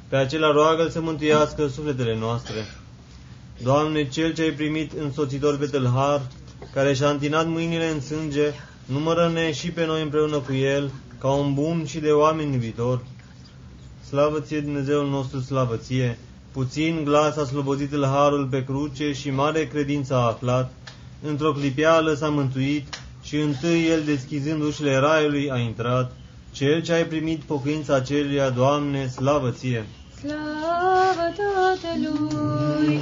pe acela roagă să mântuiască sufletele noastre. Doamne, Cel ce ai primit însoțitor pe tâlhar, care și-a întinat mâinile în sânge, numără-ne și pe noi împreună cu El, ca un bun și de oameni iubitor. Slavă ție, Dumnezeul nostru, slavă ție! Puțin glas a slobozit harul pe cruce și mare credință a aflat. Într-o clipeală s-a mântuit și întâi el, deschizând ușile raiului, a intrat. Cel ce ai primit pocăința aceluia, Doamne, slavă ție! Slavă Tatălui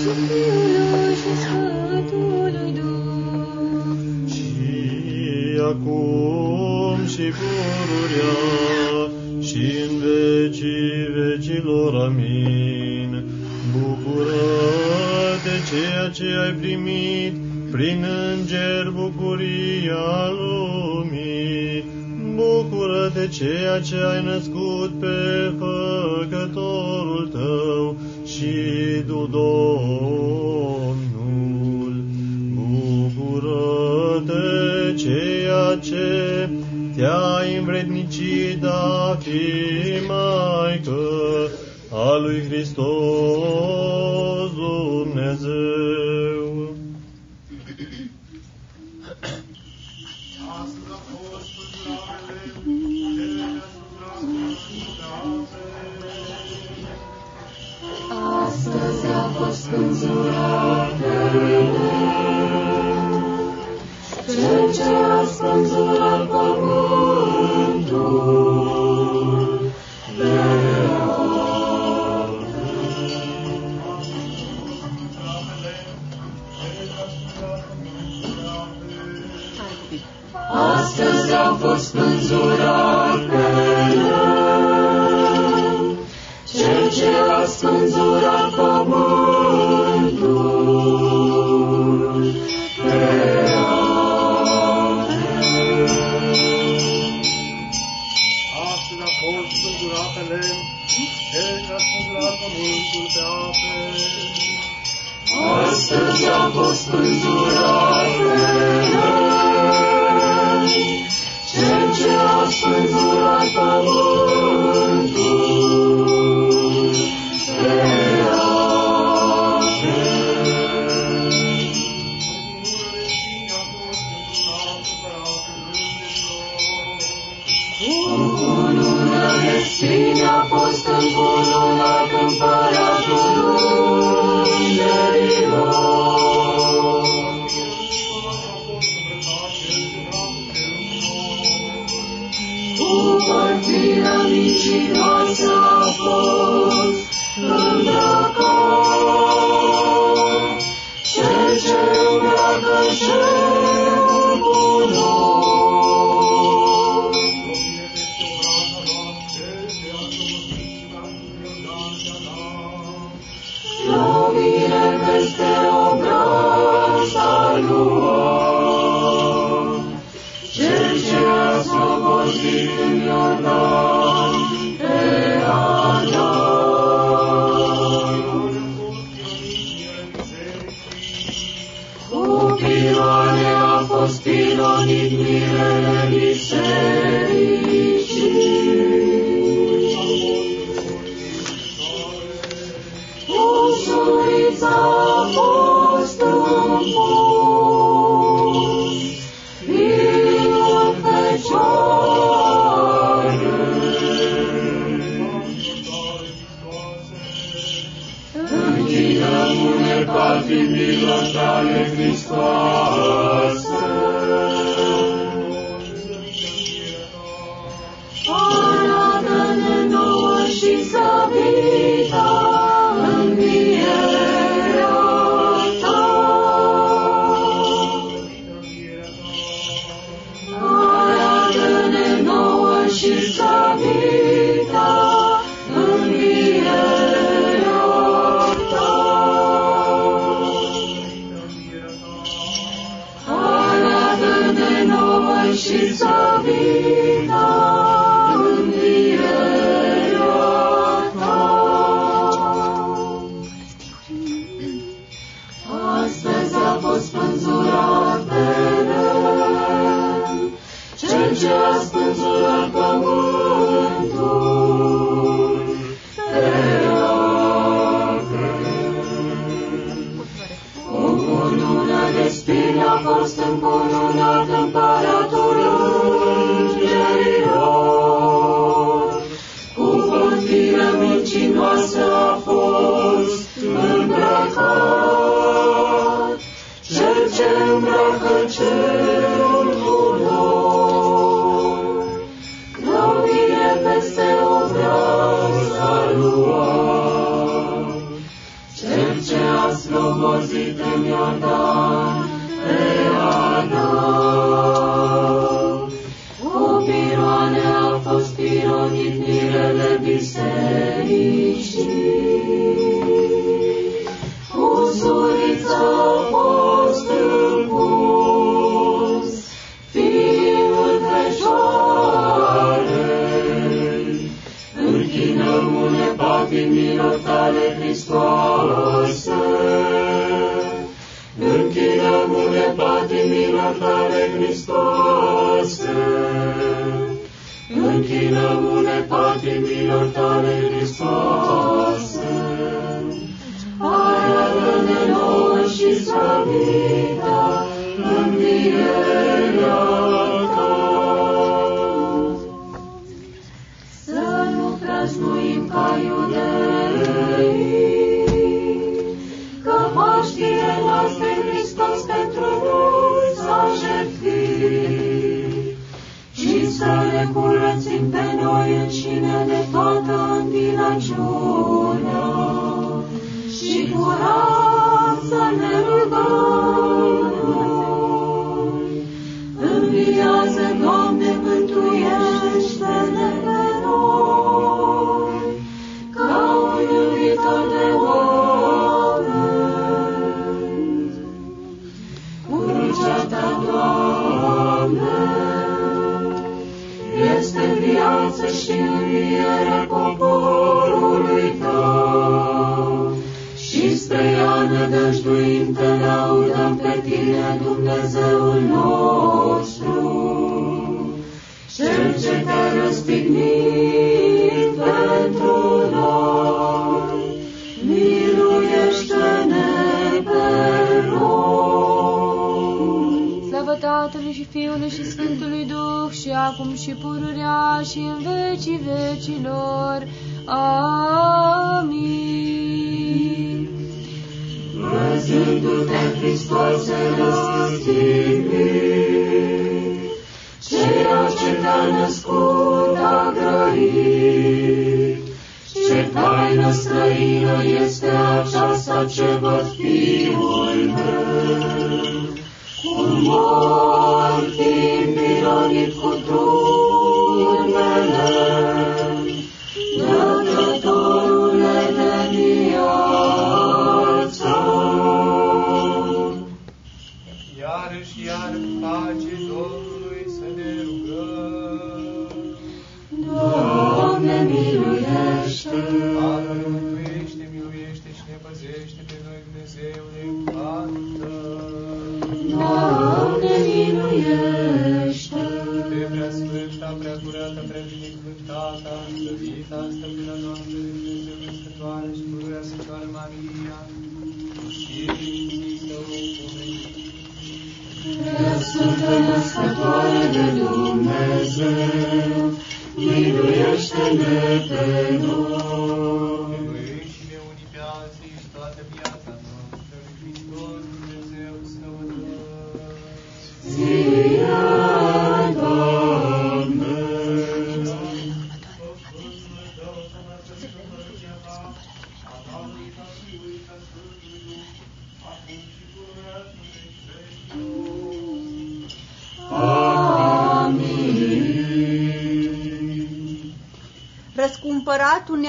și Fiului și Sfântului Duh. Și acum și pururea și în vecii vecilor. Amin. Bucură-te ceea ce ai primit prin înger bucuria lumii. Bucură-te ceea ce ai născut pe făcătorul tău și tu, Domnul. Bucură-te ceea ce te-ai învrednicit a fi Maică a lui Hristos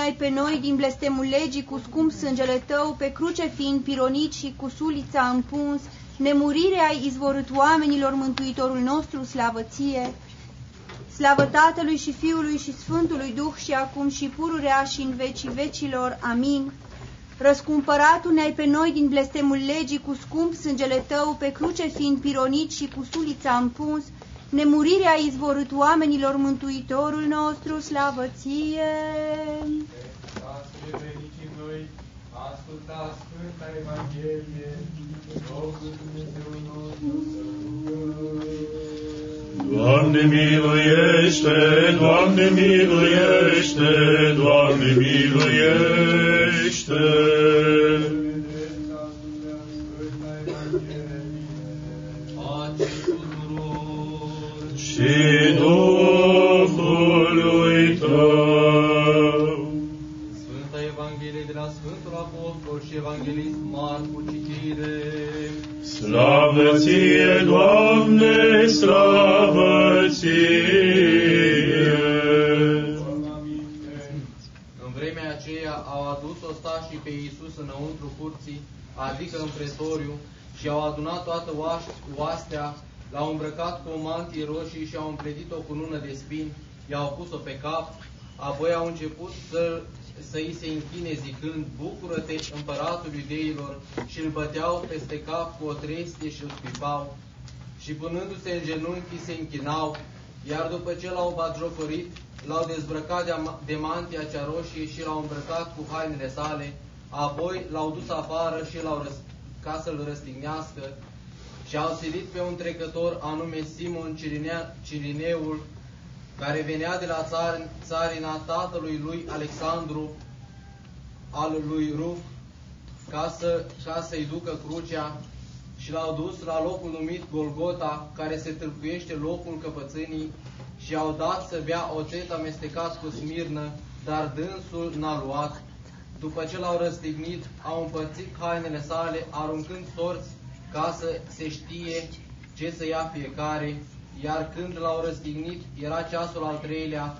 Răscumpăratul ne-ai pe noi din blestemul legii cu scump sângele tău, pe cruce fiind pironit și cu sulița împuns, nemurire ai izvorât oamenilor mântuitorul nostru, slavă ție. Slavă Tatălui și Fiului și Sfântului Duh și acum și pururea și în vecii vecilor. Amin. Răscumpăratul ne-ai pe noi din blestemul legii cu scump sângele tău, pe cruce fiind pironit și cu sulița împuns, nemurirea ai izvorât oamenilor mântuitorul nostru, slavă ție. Astfel fericim noi, ascultați Sfânta Evanghelie, Domnul Dumnezeu nostru să rugăm. Doamne miluiește, Doamne miluiește, Doamne miluiește. Și și Evanghelist Marcu, citire. Slavă ție, Doamne, slavă ție! În vremea aceea au adus ostașii pe Iisus înăuntru curții, adică în pretoriu, și au adunat toată oaș- oastea, l-au îmbrăcat cu o mantie roșie și au împletit-o cu nună de spini, i-au pus-o pe cap, apoi au început să, să îi se închine zicând, Bucură-te, împăratul iudeilor, și îl băteau peste cap cu o trestie și îl scuipau, și punându-se în genunchi se închinau, iar după ce l-au batjocorit, l-au dezbrăcat de, ama- de mantia cea roșie și l-au îmbrăcat cu hainele sale, apoi l-au dus afară și l-au răs- ca să-l răstignească. Și au silit pe un trecător anume Simon Cirinea, Cirineul, care venea de la țar, țarina tatălui lui Alexandru, al lui Ruf, ca, să, ca să-i ducă crucea și l-au dus la locul numit Golgota, care se tâlcuiește locul căpățânii, și au dat să bea oțet amestecat cu smirnă, dar dânsul n-a luat. După ce l-au răstignit, au împărțit hainele sale, aruncând sorți ca să se știe ce să ia fiecare, iar când l-au răstignit, era ceasul al treilea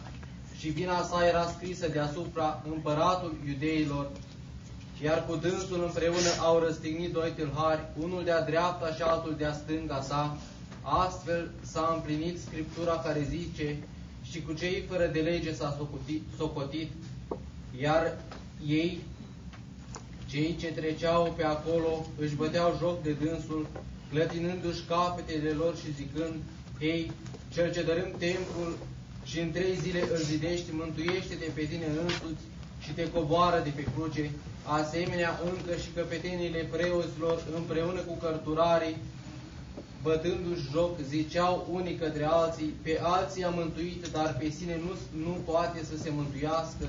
și vina sa era scrisă deasupra împăratul iudeilor, iar cu dânsul împreună au răstignit doi tâlhari, unul de-a dreapta și altul de-a stânga sa. Astfel s-a împlinit scriptura care zice, și cu cei fără de lege s-a socotit, socotit, iar ei, cei ce treceau pe acolo, își băteau joc de dânsul, clătinându-și capetele lor și zicând, Hei, cel ce dărâm templul și în trei zile îl zidești, mântuiește-te pe tine însuți și te coboară de pe cruce, asemenea încă și căpetenile preoților împreună cu cărturarii, bătându-și joc, ziceau unii către alții, pe alții a mântuit, dar pe sine nu, nu poate să se mântuiască.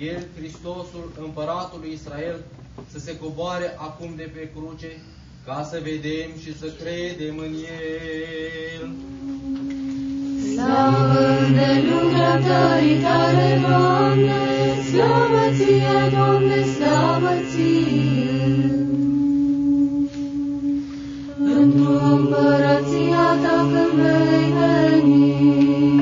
El, Hristosul, împăratul lui Israel, să se coboare acum de pe cruce, ca să vedem și să credem în El. Slavă de lungă tării tale, Doamne, Slavă ție, Doamne, slavă ție! Într-o împărăția ta când vei veni,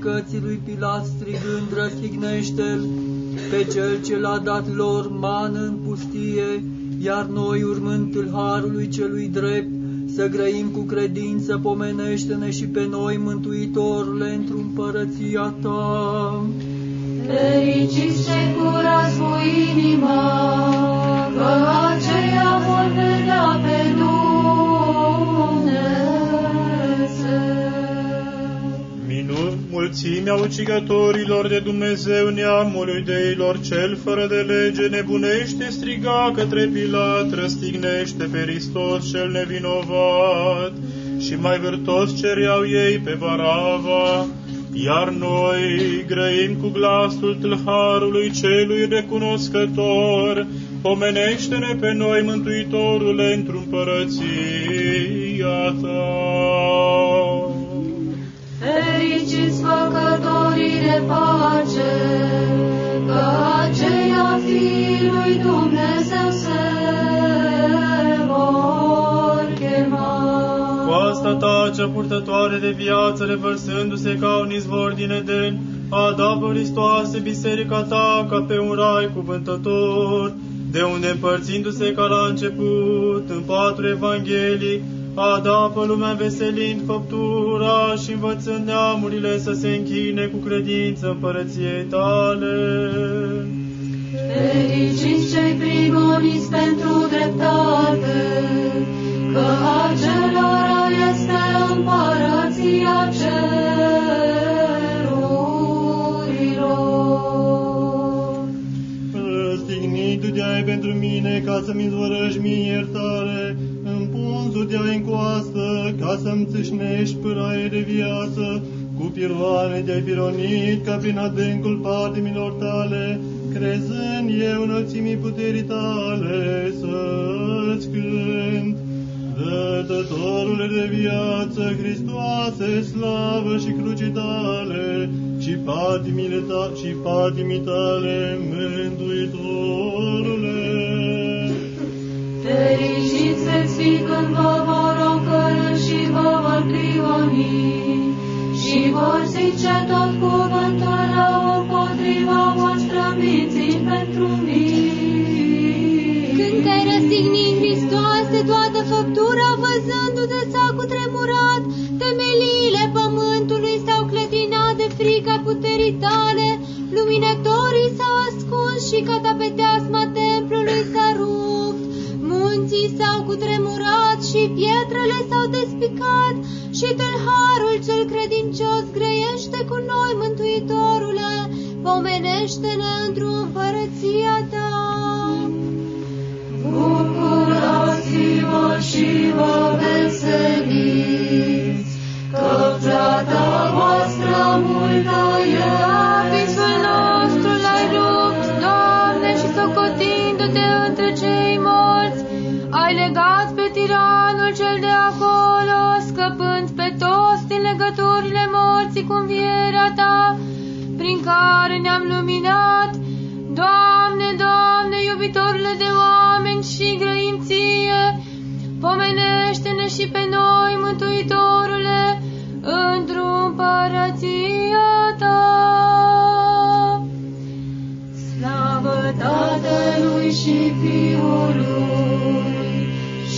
judecății lui Pilat strigând răstignește-l pe cel ce l-a dat lor mană în pustie, iar noi urmând tâlharului celui drept, să grăim cu credință, pomenește-ne și pe noi, Mântuitorule, într-o împărăția ta. Fericiți cei curați cu inima, că aceia vor vedea pe Dumnezeu. Mulțimea ucigătorilor de Dumnezeu neamului deilor cel fără de lege nebunește striga către Pilat, răstignește pe Hristos cel nevinovat și mai vârtos cereau ei pe Barava, iar noi grăim cu glasul tâlharului celui recunoscător, pomenește-ne pe noi, Mântuitorule, într-o împărăția ta. Fericiți făcătorii de pace, că aceia fiii lui Dumnezeu se vor chema. Coasta ta cea purtătoare de viață, revărsându-se ca un izvor din Eden, adapă Hristoase biserica ta ca pe un rai cuvântător, de unde împărțindu-se ca la început în patru evanghelii, adapă lumea veselind făptura și învățând neamurile să se închine cu credință împărăției tale. Fericiți cei prigoniți pentru dreptate, că acelora este împărăția cerurilor. Răstignindu-te-ai pentru mine ca să-mi izvorăști mie iertare, împunzu-te-ai în coastă ca să-mi țâșnești pâraie de viață, cu piroane te-ai pironit ca prin adâncul patimilor tale, crezând eu înălțimii puterii tale să-ți cânt. Dătătorule de viață, Hristoase, slavă și crucii tale, și patimile ta, și patimii tale, Mântuitorule. Fericiți veți fi când vă vor ocărâ și vă vor prigoni și vor zice tot cuvântul rău împotriva voastră mințind pentru mine. Când te-ai răstignit, Hristoase, toată făptura văzându-te s-a cutremurat, temeliile pământului s-au clătinat de frica puterii tale, luminătorii s-au ascuns și catapeteasma templului s-a rupt, munții s-au cutremurat și pietrele s-au despicat și tâlharul cel credincios greiește cu noi, Mântuitorule, pomenește-ne într-o împărăția ta. Bucurați-vă și vă veseliți, că plata voastră multă e. Visul nostru l-ai rupt, Doamne, și socotindu-te între cei ai legat pe tiranul cel de acolo, scăpând pe toți din legăturile morții cu învierea ta, prin care ne-am luminat. Doamne, Doamne, iubitorule de oameni și grăim ție, pomenește-ne și pe noi, Mântuitorule, într-o împărăție ta. Slavă Tatălui și Fiului,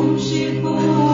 空气不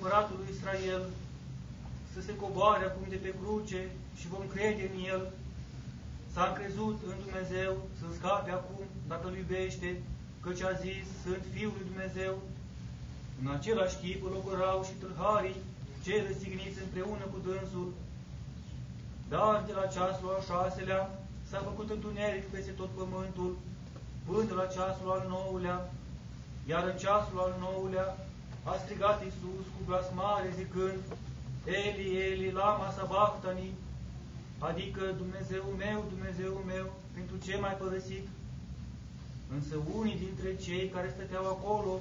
împăratul lui Israel, să se coboare acum de pe cruce și vom crede în el. S-a încrezut în Dumnezeu să scape acum, dacă îl iubește, căci a zis, sunt Fiul lui Dumnezeu. În același chip îl ogorau și tâlharii, cei răstigniți împreună cu dânsul. Dar de la ceasul al șaselea s-a făcut întuneric peste tot pământul, până la ceasul al nouălea, iar în ceasul al nouălea a strigat Iisus cu glas mare zicând, Eli, Eli, lama sabachthani, adică Dumnezeu meu, Dumnezeu meu, pentru ce m-ai părăsit? Însă unii dintre cei care stăteau acolo,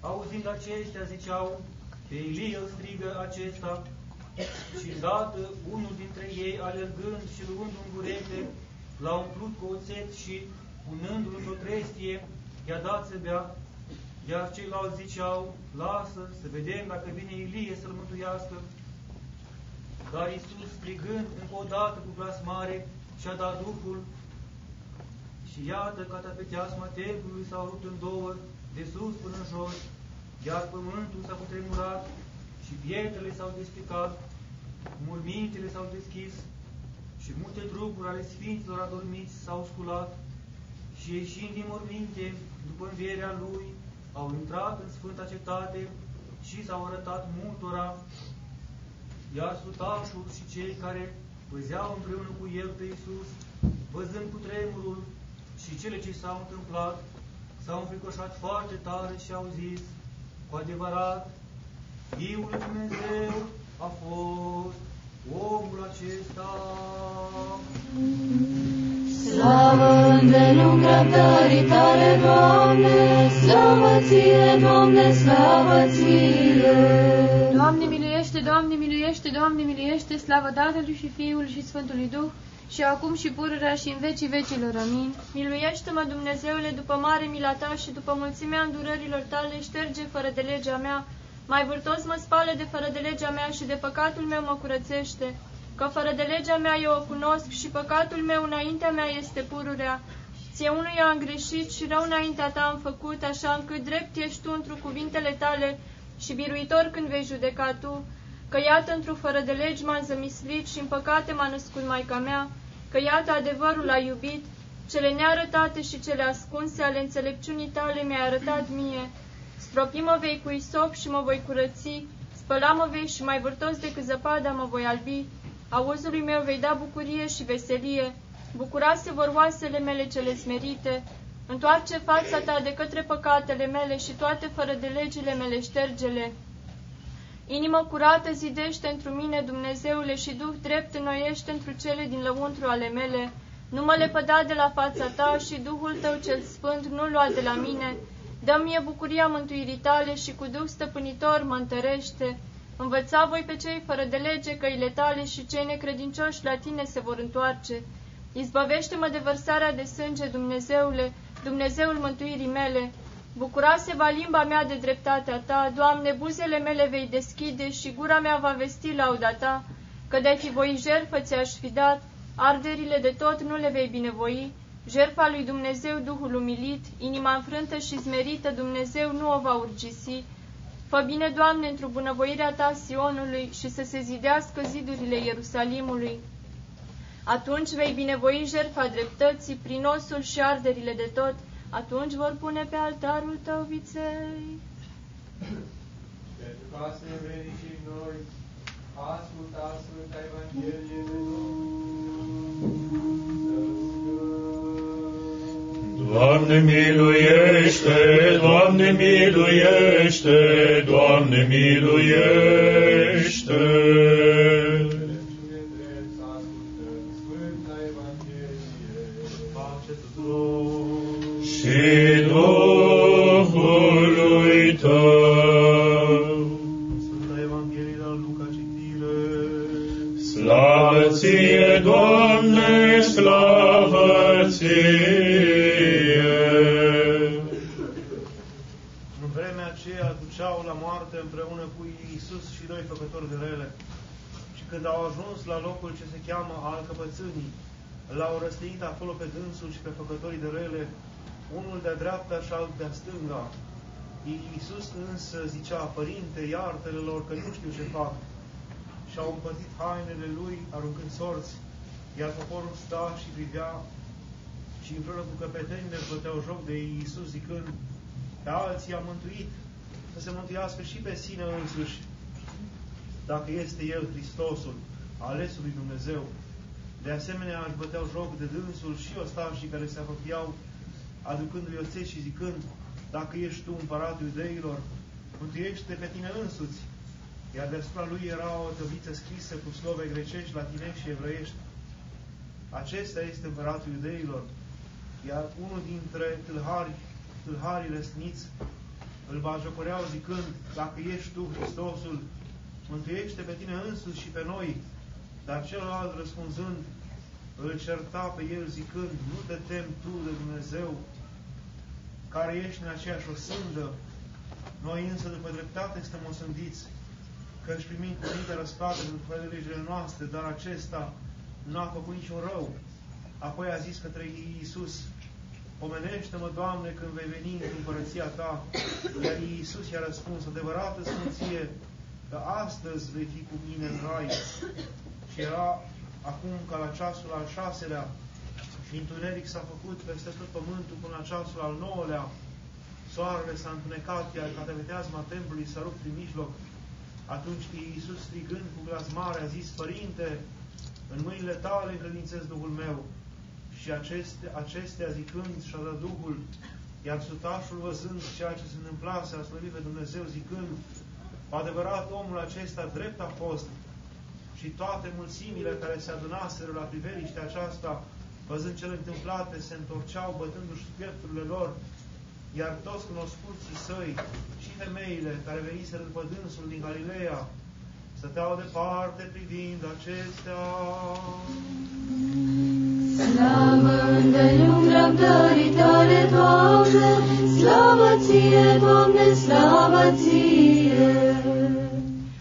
auzind acestea, ziceau, pe Ilie îl strigă acesta, și îndată unul dintre ei, alergând și luând un burete, l-a umplut cu oțet și, punându-l într-o trestie, i-a dat să bea, iar ceilalți ziceau, lasă să vedem dacă vine Ilie să-l mântuiască. Dar Iisus, strigând încă o dată cu glas mare, și-a dat Duhul și iată catapeteasma templului s-a rupt în două, de sus până în jos, iar pământul s-a cutremurat și pietrele s-au despicat, mormintele s-au deschis și multe trupuri ale Sfinților adormiți s-au sculat și ieșind din morminte, după învierea Lui, au intrat în Sfânta Cetate și s-au arătat multora, iar sutașul și cei care păzeau împreună cu El pe Iisus, văzând cu tremurul și cele ce s-au întâmplat, s-au înfricoșat foarte tare și au zis, cu adevărat, Fiul lui Dumnezeu a fost omul acesta. Slavă îndelung răbdării tale, Doamne, slavă ție, Doamne, slavă ție. Doamne miluiește, Doamne miluiește, Doamne miluiește, slavă Tatălui și Fiului și Sfântului Duh, și acum și pururea și în vecii vecilor. Amin. Miluiește-mă, Dumnezeule, după mare mila ta și după mulțimea îndurărilor tale, șterge fără de legea mea. Mai vârtos mă spală de fără de legea mea și de păcatul meu mă curățește. Că fără de legea mea eu o cunosc și păcatul meu înaintea mea este pururea. Ție unuia am greșit și rău înaintea ta am făcut, așa încât drept ești tu într cuvintele tale și biruitor când vei judeca tu, că iată într fără de legi m-am zămislit și în păcate m-a născut Maica mea, că iată adevărul a iubit, cele nearătate și cele ascunse ale înțelepciunii tale mi-ai arătat mie. Stropi mă vei cu isop și mă voi curăți, spăla mă vei și mai vârtos decât zăpada mă voi albi. Auzului meu vei da bucurie și veselie, bucurase vor oasele mele cele smerite. Întoarce fața ta de către păcatele mele și toate fără de legile mele ștergele. Inimă curată zidește întru mine, Dumnezeule, și Duh drept înnoiește întru cele din lăuntru ale mele. Nu mă lepăda de la fața ta și Duhul tău cel sfânt nu lua de la mine. Dă mie bucuria mântuirii tale și cu Duh stăpânitor mă întărește. Învăța voi pe cei fără de lege căile tale și cei necredincioși la tine se vor întoarce. Izbăvește-mă de vărsarea de sânge, Dumnezeule, Dumnezeul mântuirii mele. Bucurase va limba mea de dreptatea ta, Doamne, buzele mele vei deschide și gura mea va vesti lauda ta, că de-ai fi voi jertfă ți-aș fi dat, arderile de tot nu le vei binevoi, Jertfa lui Dumnezeu, Duhul umilit, inima înfrântă și smerită, Dumnezeu nu o va urgisi. Fă bine, Doamne, într-o bunăvoirea Ta Sionului și să se zidească zidurile Ierusalimului. Atunci vei binevoi jertfa dreptății prin osul și arderile de tot, atunci vor pune pe altarul Tău viței. Pentru ca să ne vrem și noi, asculta Sfânta Evanghelie de Doamne miluiește, Doamne miluiește, Doamne miluiește. Și Duhului Tău. Sfânta Evanghelie la Luca citire. Slavă ție, Doamne, slavă ție! În vremea aceea duceau la moarte împreună cu Iisus și doi făcători de rele. Și când au ajuns la locul ce se cheamă al căpățânii, l-au răstit acolo pe dânsul și pe făcătorii de rele, unul de-a dreapta și altul de-a stânga. Iisus însă zicea, Părinte, iartă-le lor că nu știu ce fac. Și au împătit hainele lui, aruncând sorți, iar poporul sta și privea și împreună cu căpetenile își băteau joc de Iisus zicând, pe alții a mântuit, să se mântuiască și pe sine însuși, dacă este El Hristosul, alesul lui Dumnezeu. De asemenea, își băteau joc de dânsul și ostașii care se apropiau, aducându-i oțet și zicând, dacă ești tu împăratul iudeilor, mântuiește pe tine însuți. Iar deasupra lui era o tăbliță scrisă cu slove grecești, latinești și evreiești. Acesta este împăratul iudeilor. Iar unul dintre tâlhari, tâlharii răsniți, îl bajocoreau zicând, dacă ești tu Hristosul, mântuiește pe tine însuți și pe noi. Dar celălalt răspunzând, îl certa pe el zicând, nu te tem tu de Dumnezeu, care ești în aceeași osândă. Noi însă, după dreptate, suntem osândiți, că își primim cuvinte răsplată pentru legile noastre, dar acesta nu a făcut niciun rău. Apoi a zis către Iisus, Pomenește-mă, Doamne, când vei veni în împărăția Ta. Iar Iisus i-a răspuns, adevărată sfinție, că astăzi vei fi cu mine în rai. Și era acum ca la ceasul al șaselea și întuneric s-a făcut peste tot pământul până la ceasul al nouălea. Soarele s-a întunecat, iar cateveteazma templului s-a rupt prin mijloc. Atunci Iisus, strigând cu glas mare, a zis, Părinte, în mâinile tale încredințez Duhul meu. Și aceste, acestea zicând și-a dat Duhul, iar sutașul văzând ceea ce se întâmpla, a slăvit pe Dumnezeu zicând, cu adevărat omul acesta drept a fost și toate mulțimile care se adunaseră la priveliștea aceasta, văzând cele întâmplate, se întorceau bătându-și piepturile lor, iar toți cunoscuții săi și femeile care veniseră după dânsul din Galileea, stăteau departe privind acestea. Slavă îndelung răbdării tale, Doamne, slavă ție, Doamne, slavă ție.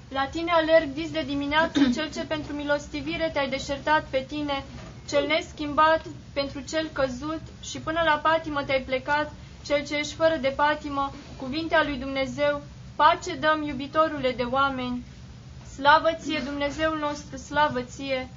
La tine alerg dis de dimineață, cel ce pentru milostivire te-ai deșertat pe tine, cel neschimbat pentru cel căzut și până la patimă te-ai plecat, cel ce ești fără de patimă, cuvintea lui Dumnezeu, pace dăm iubitorule de oameni. Slavă ție, Dumnezeul nostru, slavă ție!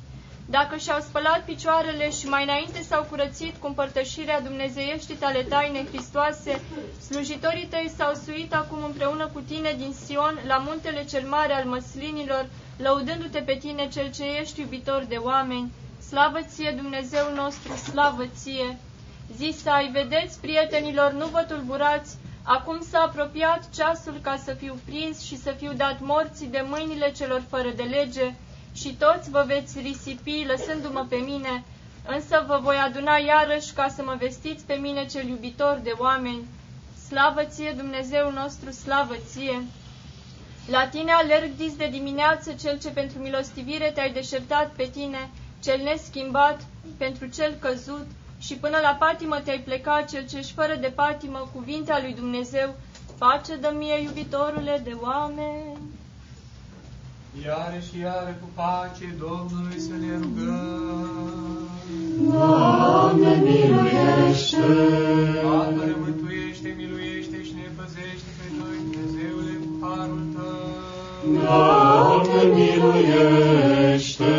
Dacă și-au spălat picioarele și mai înainte s-au curățit cu împărtășirea dumnezeieștii tale taine Hristoase, slujitorii tăi s-au suit acum împreună cu tine din Sion la muntele cel mare al măslinilor, lăudându-te pe tine cel ce ești iubitor de oameni. Slavă ție, Dumnezeu nostru, slavă ție! Zis ai, vedeți, prietenilor, nu vă tulburați, acum s-a apropiat ceasul ca să fiu prins și să fiu dat morții de mâinile celor fără de lege, și toți vă veți risipi lăsându-mă pe mine, însă vă voi aduna iarăși ca să mă vestiți pe mine cel iubitor de oameni. Slavă ție, Dumnezeu nostru, slavă ție! La tine alerg dis de dimineață cel ce pentru milostivire te-ai deșertat pe tine, cel neschimbat, pentru cel căzut, și până la patimă te-ai plecat, cel ce-și fără de patimă, cuvintea lui Dumnezeu, pace dă mie, iubitorule de oameni. Iară și iară cu pace Domnului să ne rugăm. Doamne, miluiește! Doamne, mântuiește, miluiește și ne păzește pe noi, Dumnezeule, cu harul Tău. Doamne, miluiește!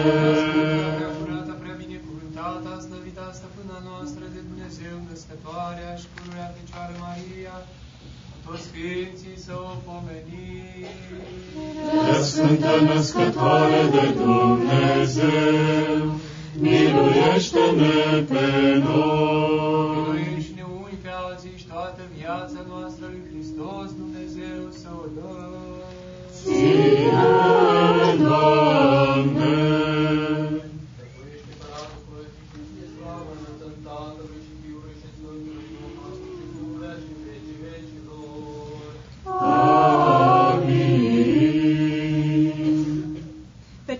Prea curată, prea binecuvântată, slăvită, stăpâna noastră de Dumnezeu, născătoarea și pururea Fecioară Maria, toți sfinții să o pomenim. Prea Sfântă Născătoare de Dumnezeu, miluiește-ne pe noi. Miluiește-ne unii pe alții și toată viața noastră lui Hristos Dumnezeu să o dăm. Ție, Doamne!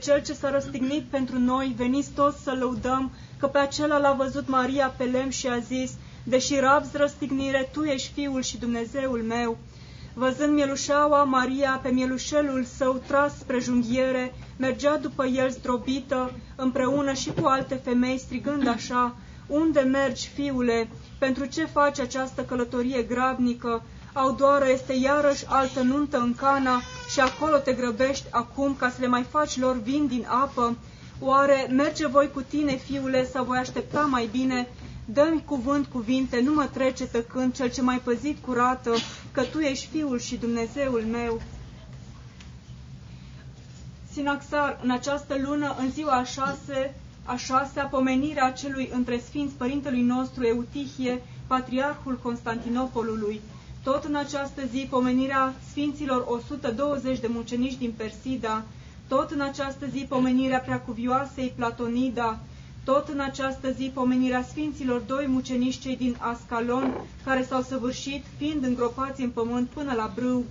Cel ce s-a răstignit pentru noi, veniți toți să lăudăm, că pe acela l-a văzut Maria pe lemn și a zis, Deși rabzi răstignire, Tu ești Fiul și Dumnezeul meu. Văzând mielușaua, Maria, pe mielușelul său tras spre junghiere, mergea după el zdrobită, împreună și cu alte femei, strigând așa, Unde mergi, fiule? Pentru ce faci această călătorie grabnică? Au doară este iarăși altă nuntă în Cana și acolo te grăbești acum ca să le mai faci lor vin din apă? Oare merge voi cu tine, fiule, sau voi aștepta mai bine? Dă-mi cuvânt cuvinte, nu mă trece tăcând, cel ce mai păzit curată, că tu ești fiul și Dumnezeul meu. Sinaxar, în această lună, în ziua a șase, a șasea, pomenirea celui între sfinți părintelui nostru Eutihie, patriarhul Constantinopolului. Tot în această zi, pomenirea sfinților 120 de mucenici din Persida, tot în această zi, pomenirea preacuvioasei Platonida, tot în această zi, pomenirea sfinților doi mucenici cei din Ascalon, care s-au săvârșit, fiind îngropați în pământ până la brâu,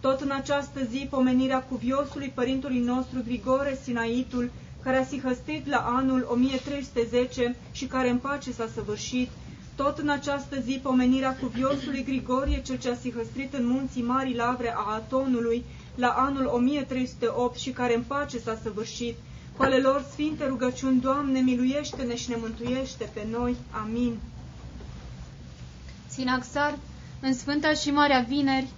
tot în această zi, pomenirea cuviosului părintului nostru Grigore Sinaitul, care a sihăstit la anul 1310 și care în pace s-a săvârșit, tot în această zi, pomenirea cuviosului Grigorie, cel ce a sihăstrit în munții Marii Lavre a Atonului, la anul 1308 și care în pace s-a săvârșit, cu ale lor sfinte rugăciuni, Doamne, miluiește-ne și ne mântuiește pe noi. Amin. Sinaxar, în Sfânta și Marea Vineri,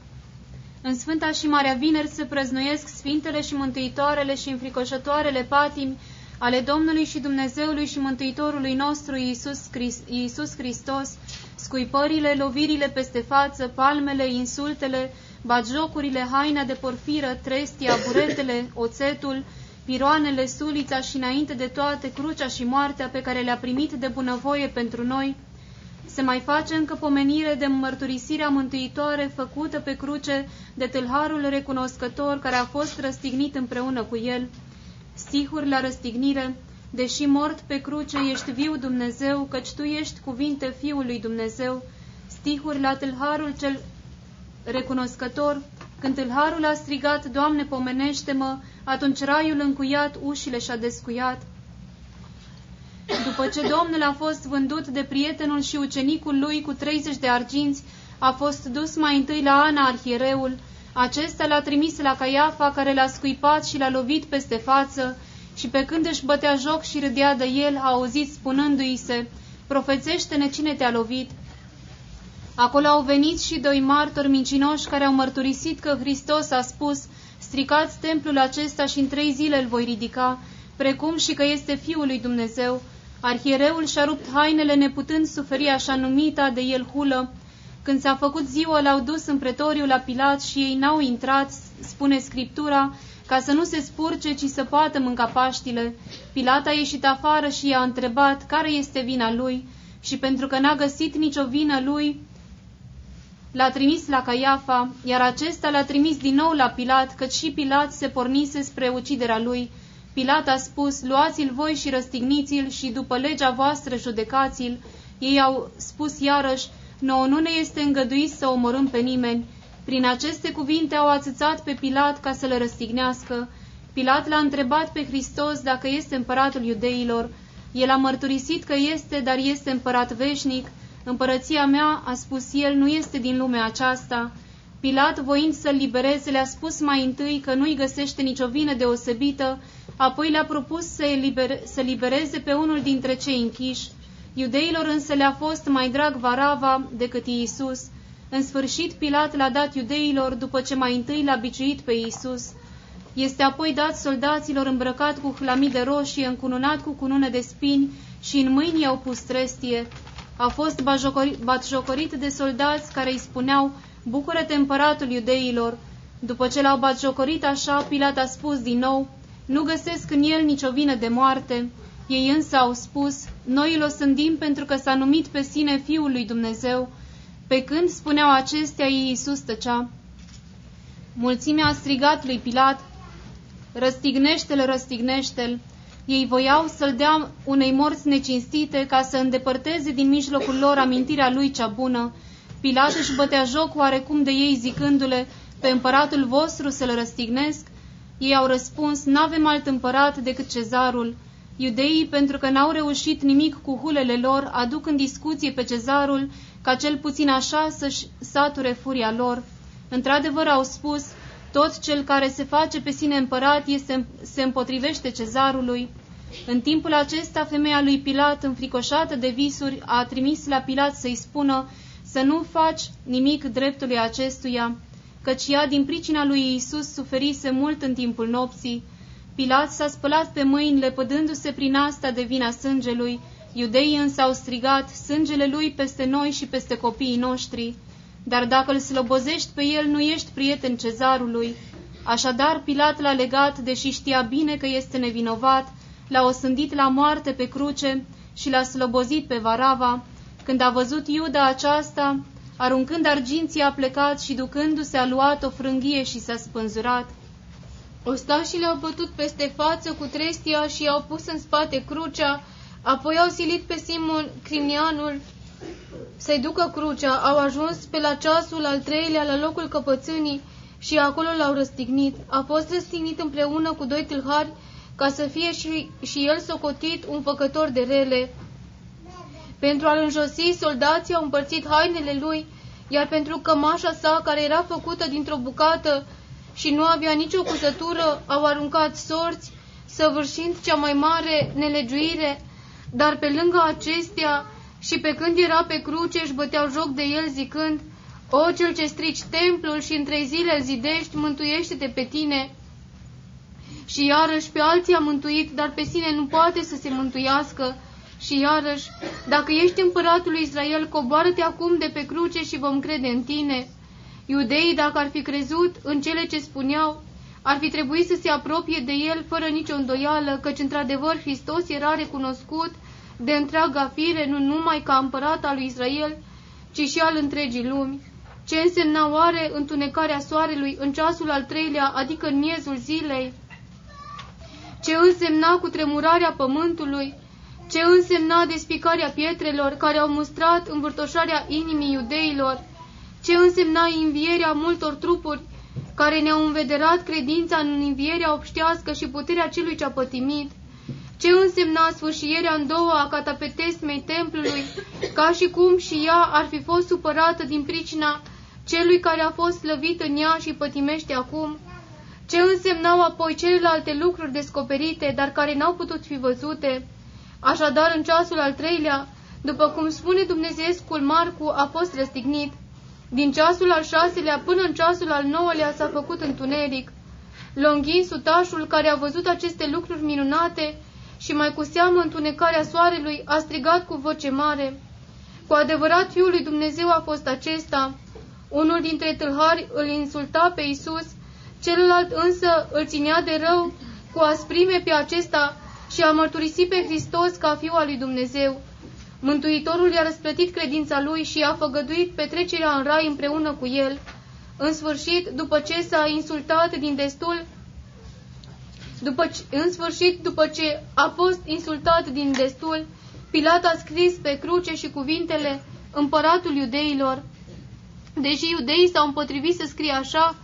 în Sfânta și Marea Vineri se prăznuiesc Sfintele și Mântuitoarele și înfricoșătoarele patimi ale Domnului și Dumnezeului și Mântuitorului nostru Iisus, Christ, Iisus Hristos, scuipările, lovirile peste față, palmele, insultele, batjocurile, haina de porfiră, trestia, buretele, oțetul, piroanele, sulița și înainte de toate crucea și moartea pe care le-a primit de bunăvoie pentru noi, se mai face încă pomenire de mărturisirea mântuitoare făcută pe cruce de tâlharul recunoscător care a fost răstignit împreună cu el. Stihuri la răstignire, deși mort pe cruce ești viu Dumnezeu, căci tu ești cuvinte Fiului Dumnezeu. Stihuri la tâlharul cel recunoscător, când tâlharul a strigat, Doamne, pomenește-mă, atunci raiul încuiat ușile și-a descuiat. După ce Domnul a fost vândut de prietenul și ucenicul lui cu 30 de arginți, a fost dus mai întâi la Ana, arhiereul. Acesta l-a trimis la Caiafa, care l-a scuipat și l-a lovit peste față, și pe când își bătea joc și râdea de el, a auzit spunându-i se, Profețește-ne cine te-a lovit. Acolo au venit și doi martori mincinoși care au mărturisit că Hristos a spus, stricați templul acesta și în trei zile îl voi ridica, precum și că este Fiul lui Dumnezeu. Arhiereul și-a rupt hainele neputând suferi așa numita de el hulă. Când s-a făcut ziua, l-au dus în pretoriu la Pilat și ei n-au intrat, spune Scriptura, ca să nu se spurce, ci să poată mânca Paștile. Pilat a ieșit afară și i-a întrebat care este vina lui și pentru că n-a găsit nicio vină lui, l-a trimis la Caiafa, iar acesta l-a trimis din nou la Pilat, căci și Pilat se pornise spre uciderea lui. Pilat a spus, luați-l voi și răstigniți-l și după legea voastră judecați-l. Ei au spus iarăși, nouă nu ne este îngăduit să omorâm pe nimeni. Prin aceste cuvinte au ațățat pe Pilat ca să le răstignească. Pilat l-a întrebat pe Hristos dacă este împăratul iudeilor. El a mărturisit că este, dar este împărat veșnic. Împărăția mea, a spus el, nu este din lumea aceasta. Pilat, voind să-l libereze, le-a spus mai întâi că nu-i găsește nicio vină deosebită, apoi le-a propus să, elibere, să libereze pe unul dintre cei închiși. Iudeilor însă le-a fost mai drag Varava decât Iisus. În sfârșit, Pilat l-a dat iudeilor după ce mai întâi l-a biciuit pe Iisus. Este apoi dat soldaților îmbrăcat cu hlamide roșie, încununat cu cunune de spini și în mâini i-au pus trestie. A fost batjocorit de soldați care îi spuneau, Bucură-te împăratul iudeilor! După ce l-au batjocorit așa, Pilat a spus din nou, Nu găsesc în el nicio vină de moarte. Ei însă au spus, Noi îl osândim pentru că s-a numit pe sine Fiul lui Dumnezeu. Pe când spuneau acestea, Iisus tăcea. Mulțimea a strigat lui Pilat, Răstignește-l, răstignește-l! Ei voiau să-l dea unei morți necinstite ca să îndepărteze din mijlocul lor amintirea lui cea bună. Pilat își bătea joc oarecum de ei zicându-le, pe împăratul vostru să-l răstignesc? Ei au răspuns, n-avem alt împărat decât cezarul. Iudeii, pentru că n-au reușit nimic cu hulele lor, aduc în discuție pe cezarul, ca cel puțin așa să-și sature furia lor. Într-adevăr au spus, tot cel care se face pe sine împărat este, se împotrivește cezarului. În timpul acesta, femeia lui Pilat, înfricoșată de visuri, a trimis la Pilat să-i spună să nu faci nimic dreptului acestuia, căci ea, din pricina lui Isus, suferise mult în timpul nopții. Pilat s-a spălat pe mâini, lepădându-se prin asta de vina sângelui. Iudeii însă au strigat, sângele lui peste noi și peste copiii noștri. Dar dacă îl slobozești pe el, nu ești prieten cezarului. Așadar, Pilat l-a legat, deși știa bine că este nevinovat, l-a osândit la moarte pe cruce și l-a slobozit pe Varava. Când a văzut Iuda aceasta, aruncând arginții a plecat și ducându-se a luat o frânghie și s-a spânzurat. Ostașii le-au bătut peste față cu trestia și i-au pus în spate crucea, apoi au silit pe Simon Crinianul să-i ducă crucea, au ajuns pe la ceasul al treilea la locul căpățânii și acolo l-au răstignit. A fost răstignit împreună cu doi tâlhari ca să fie și, și el socotit un făcător de rele. Pentru a-l înjosi, soldații au împărțit hainele lui, iar pentru cămașa sa, care era făcută dintr-o bucată și nu avea nicio cusătură, au aruncat sorți, săvârșind cea mai mare nelegiuire, dar pe lângă acestea și pe când era pe cruce își băteau joc de el zicând, O, cel ce strici templul și în trei zile îl zidești, mântuiește-te pe tine. Și iarăși pe alții a mântuit, dar pe sine nu poate să se mântuiască. Și iarăși, dacă ești împăratul lui Israel, coboară-te acum de pe cruce și vom crede în tine. Iudeii, dacă ar fi crezut în cele ce spuneau, ar fi trebuit să se apropie de el fără nicio îndoială, căci într-adevăr Hristos era recunoscut de întreaga fire, nu numai ca împărat al lui Israel, ci și al întregii lumi. Ce însemna oare întunecarea soarelui în ceasul al treilea, adică în miezul zilei? Ce însemna cu tremurarea pământului? Ce însemna despicarea pietrelor care au mustrat învârtoșarea inimii iudeilor? Ce însemna învierea multor trupuri care ne-au învederat credința în învierea obștească și puterea celui ce a pătimit? Ce însemna sfârșierea în două a catapetesmei templului, ca și cum și ea ar fi fost supărată din pricina celui care a fost slăvit în ea și pătimește acum? Ce însemnau apoi celelalte lucruri descoperite, dar care n-au putut fi văzute? Așadar, în ceasul al treilea, după cum spune Dumnezeescul Marcu, a fost răstignit. Din ceasul al șaselea până în ceasul al nouălea s-a făcut întuneric. Longhin, sutașul care a văzut aceste lucruri minunate, și mai cu seamă întunecarea soarelui, a strigat cu voce mare. Cu adevărat Fiul lui Dumnezeu a fost acesta. Unul dintre tâlhari îl insulta pe Isus, celălalt însă îl ținea de rău cu asprime pe acesta și a mărturisit pe Hristos ca Fiul al lui Dumnezeu. Mântuitorul i-a răsplătit credința lui și a făgăduit petrecerea în rai împreună cu el. În sfârșit, după ce s-a insultat din destul, după ce, în sfârșit, după ce a fost insultat din destul, Pilat a scris pe cruce și cuvintele împăratul iudeilor. Deși iudeii s-au împotrivit să scrie așa,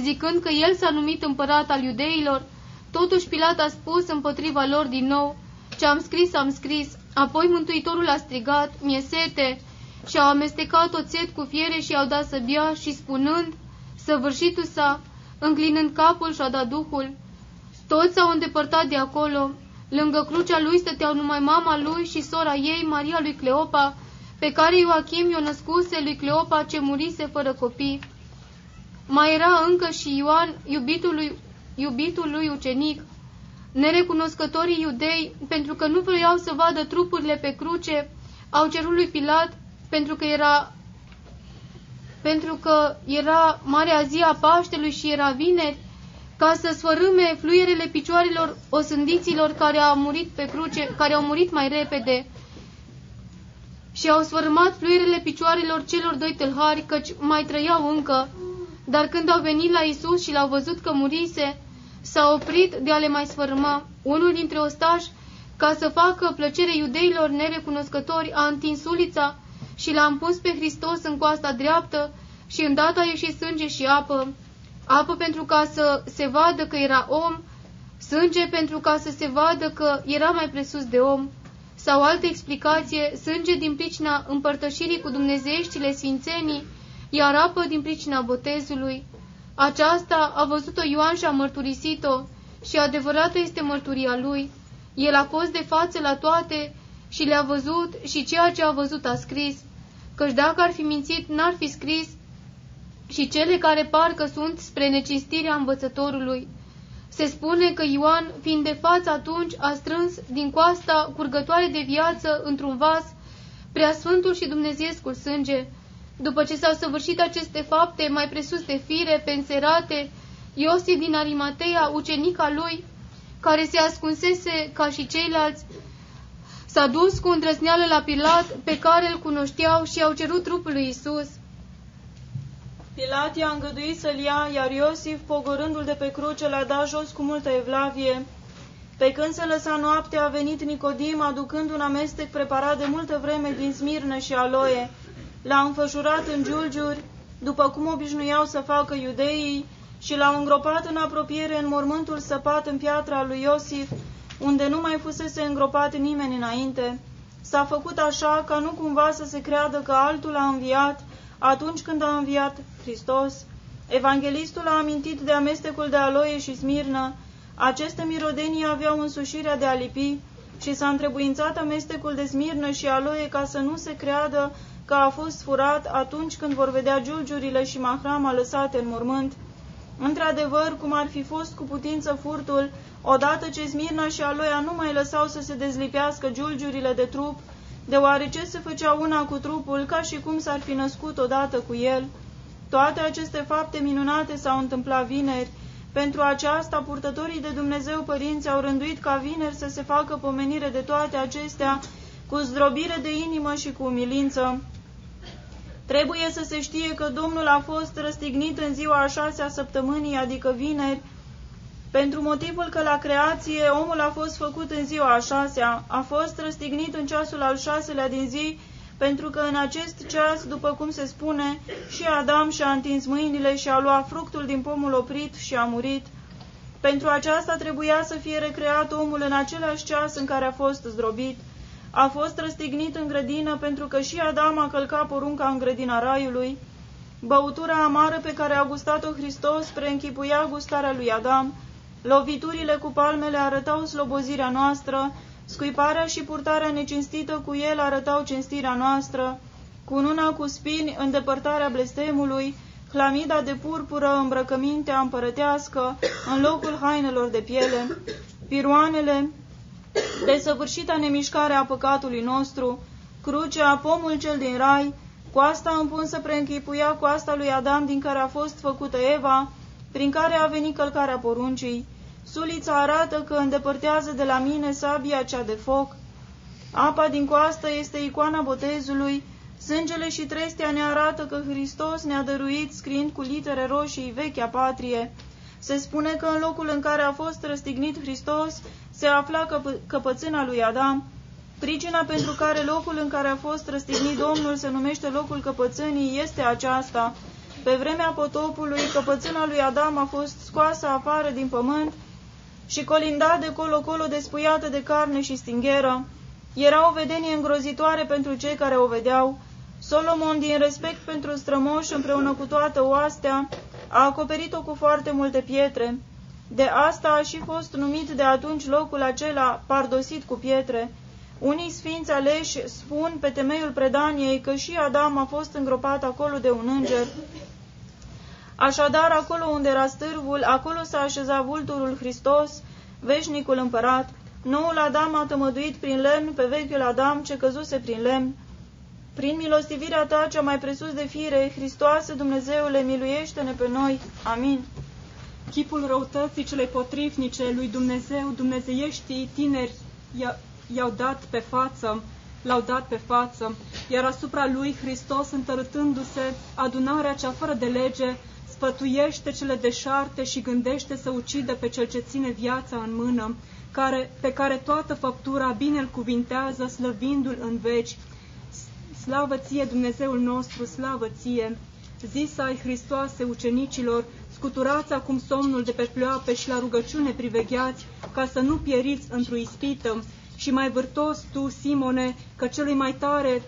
zicând că el s-a numit împărat al iudeilor, totuși Pilat a spus împotriva lor din nou, ce am scris, am scris. Apoi Mântuitorul a strigat, mie sete, și au amestecat oțet cu fiere și au dat să bea și spunând, săvârșitul sa, înclinând capul și-a dat duhul. Toți s-au îndepărtat de acolo. Lângă crucea lui stăteau numai mama lui și sora ei, Maria lui Cleopa, pe care Ioachim i-o născuse lui Cleopa ce murise fără copii. Mai era încă și Ioan, iubitul lui, iubitul lui ucenic. Nerecunoscătorii iudei, pentru că nu vreau să vadă trupurile pe cruce, au cerut lui Pilat, pentru că era pentru că era marea zi a Paștelui și era vineri, ca să sfărâme fluierele picioarelor osândiților care au murit pe cruce, care au murit mai repede. Și au sfărâmat fluierele picioarelor celor doi tâlhari, căci mai trăiau încă, dar când au venit la Isus și l-au văzut că murise, s-a oprit de a le mai sfărâma. Unul dintre ostași, ca să facă plăcere iudeilor nerecunoscători, a întins ulița și l-a împus pe Hristos în coasta dreaptă și îndată a ieșit sânge și apă, apă pentru ca să se vadă că era om, sânge pentru ca să se vadă că era mai presus de om, sau altă explicație, sânge din pricina împărtășirii cu dumnezeieștile sfințenii, iar apă din pricina botezului. Aceasta a văzut-o Ioan și a mărturisit-o și adevărată este mărturia lui. El a fost de față la toate și le-a văzut și ceea ce a văzut a scris, căci dacă ar fi mințit, n-ar fi scris și cele care parcă sunt spre necinstirea învățătorului. Se spune că Ioan, fiind de față atunci, a strâns din coasta curgătoare de viață într-un vas preasfântul și dumnezeiescul sânge. După ce s-au săvârșit aceste fapte mai presus de fire, penserate, Iosif din Arimatea, ucenica lui, care se ascunsese ca și ceilalți, s-a dus cu îndrăzneală la Pilat, pe care îl cunoșteau și au cerut trupul lui Isus. Pilat i-a îngăduit să-l ia, iar Iosif, pogorându-l de pe cruce, l-a dat jos cu multă evlavie. Pe când se lăsa noapte, a venit Nicodim, aducând un amestec preparat de multă vreme din smirnă și aloe. L-a înfășurat în giulgiuri, după cum obișnuiau să facă iudeii, și l-au îngropat în apropiere în mormântul săpat în piatra lui Iosif, unde nu mai fusese îngropat nimeni înainte. S-a făcut așa ca nu cumva să se creadă că altul a înviat atunci când a înviat Hristos. Evanghelistul a amintit de amestecul de aloie și smirnă. Aceste mirodenii aveau însușirea de a lipi și s-a întrebuințat amestecul de smirnă și aloie ca să nu se creadă că a fost furat atunci când vor vedea giulgiurile și mahrama lăsate în mormânt. Într-adevăr, cum ar fi fost cu putință furtul, odată ce Smirna și Aloia nu mai lăsau să se dezlipească giulgiurile de trup, deoarece se făcea una cu trupul ca și cum s-ar fi născut odată cu el. Toate aceste fapte minunate s-au întâmplat vineri. Pentru aceasta, purtătorii de Dumnezeu părinți au rânduit ca vineri să se facă pomenire de toate acestea cu zdrobire de inimă și cu umilință. Trebuie să se știe că Domnul a fost răstignit în ziua a șasea săptămânii, adică vineri, pentru motivul că la creație omul a fost făcut în ziua a șasea, a fost răstignit în ceasul al șaselea din zi, pentru că în acest ceas, după cum se spune, și Adam și-a întins mâinile și a luat fructul din pomul oprit și a murit. Pentru aceasta trebuia să fie recreat omul în același ceas în care a fost zdrobit. A fost răstignit în grădină pentru că și Adam a călcat porunca în grădina raiului. Băutura amară pe care a gustat-o Hristos preînchipuia gustarea lui Adam. Loviturile cu palmele arătau slobozirea noastră, scuiparea și purtarea necinstită cu el arătau cinstirea noastră, cununa cu spini, îndepărtarea blestemului, clamida de purpură, îmbrăcămintea împărătească, în locul hainelor de piele, piroanele, desăvârșita nemișcare a păcatului nostru, crucea, pomul cel din rai, coasta împunsă preînchipuia coasta lui Adam din care a fost făcută Eva, prin care a venit călcarea poruncii. Sulița arată că îndepărtează de la mine sabia cea de foc. Apa din coastă este icoana botezului, sângele și trestea ne arată că Hristos ne-a dăruit scriind cu litere roșii vechea patrie. Se spune că în locul în care a fost răstignit Hristos se afla căp căpățâna lui Adam. Pricina pentru care locul în care a fost răstignit Domnul se numește locul căpățânii este aceasta. Pe vremea potopului, căpățâna lui Adam a fost scoasă afară din pământ și colinda de colo-colo despuiată de carne și stingheră. Era o vedenie îngrozitoare pentru cei care o vedeau. Solomon, din respect pentru strămoși împreună cu toată oastea, a acoperit-o cu foarte multe pietre. De asta a și fost numit de atunci locul acela pardosit cu pietre. Unii sfinți aleși spun pe temeiul predaniei că și Adam a fost îngropat acolo de un înger. Așadar, acolo unde era stârvul, acolo s-a așezat vulturul Hristos, veșnicul împărat. Noul Adam a tămăduit prin lemn pe vechiul Adam ce căzuse prin lemn. Prin milostivirea ta cea mai presus de fire, Hristoase Dumnezeule, miluiește-ne pe noi. Amin. Chipul răutății cele potrivnice lui Dumnezeu, dumnezeieștii tineri, i-au dat pe față, l-au dat pe față, iar asupra lui Hristos, întărâtându-se, adunarea cea fără de lege, sfătuiește cele deșarte și gândește să ucidă pe cel ce ține viața în mână, care, pe care toată făptura bine îl cuvintează, slăvindu-l în veci. Slavă ție, Dumnezeul nostru, slavă ție! Zisa ai Hristoase ucenicilor, scuturați acum somnul de pe ploape și la rugăciune privegheați, ca să nu pieriți într-o ispită, și mai vârtos tu, Simone, că celui mai tare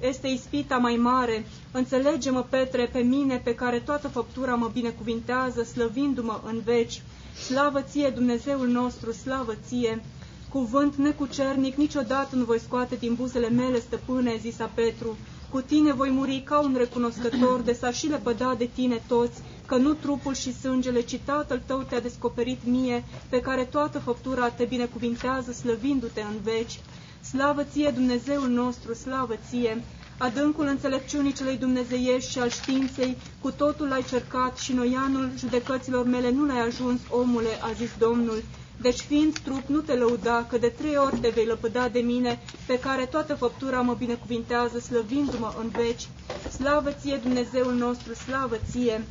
este ispita mai mare. Înțelege-mă, Petre, pe mine, pe care toată făptura mă binecuvintează, slăvindu-mă în veci. Slavă ție, Dumnezeul nostru, slavă ție! Cuvânt necucernic niciodată nu voi scoate din buzele mele, stăpâne, zisa Petru. Cu tine voi muri ca un recunoscător de s și lepăda de tine toți, că nu trupul și sângele, ci Tatăl tău te-a descoperit mie, pe care toată făptura te binecuvintează, slăvindu-te în veci. Slavă ție, Dumnezeul nostru, slavă ție! Adâncul înțelepciunii celei dumnezeiești și al științei, cu totul l-ai cercat și noianul judecăților mele nu l-ai ajuns, omule, a zis Domnul. Deci fiind trup, nu te lăuda, că de trei ori te vei lăpăda de mine, pe care toată făptura mă binecuvintează, slăvindu-mă în veci. Slavă ție, Dumnezeul nostru, slavă ție!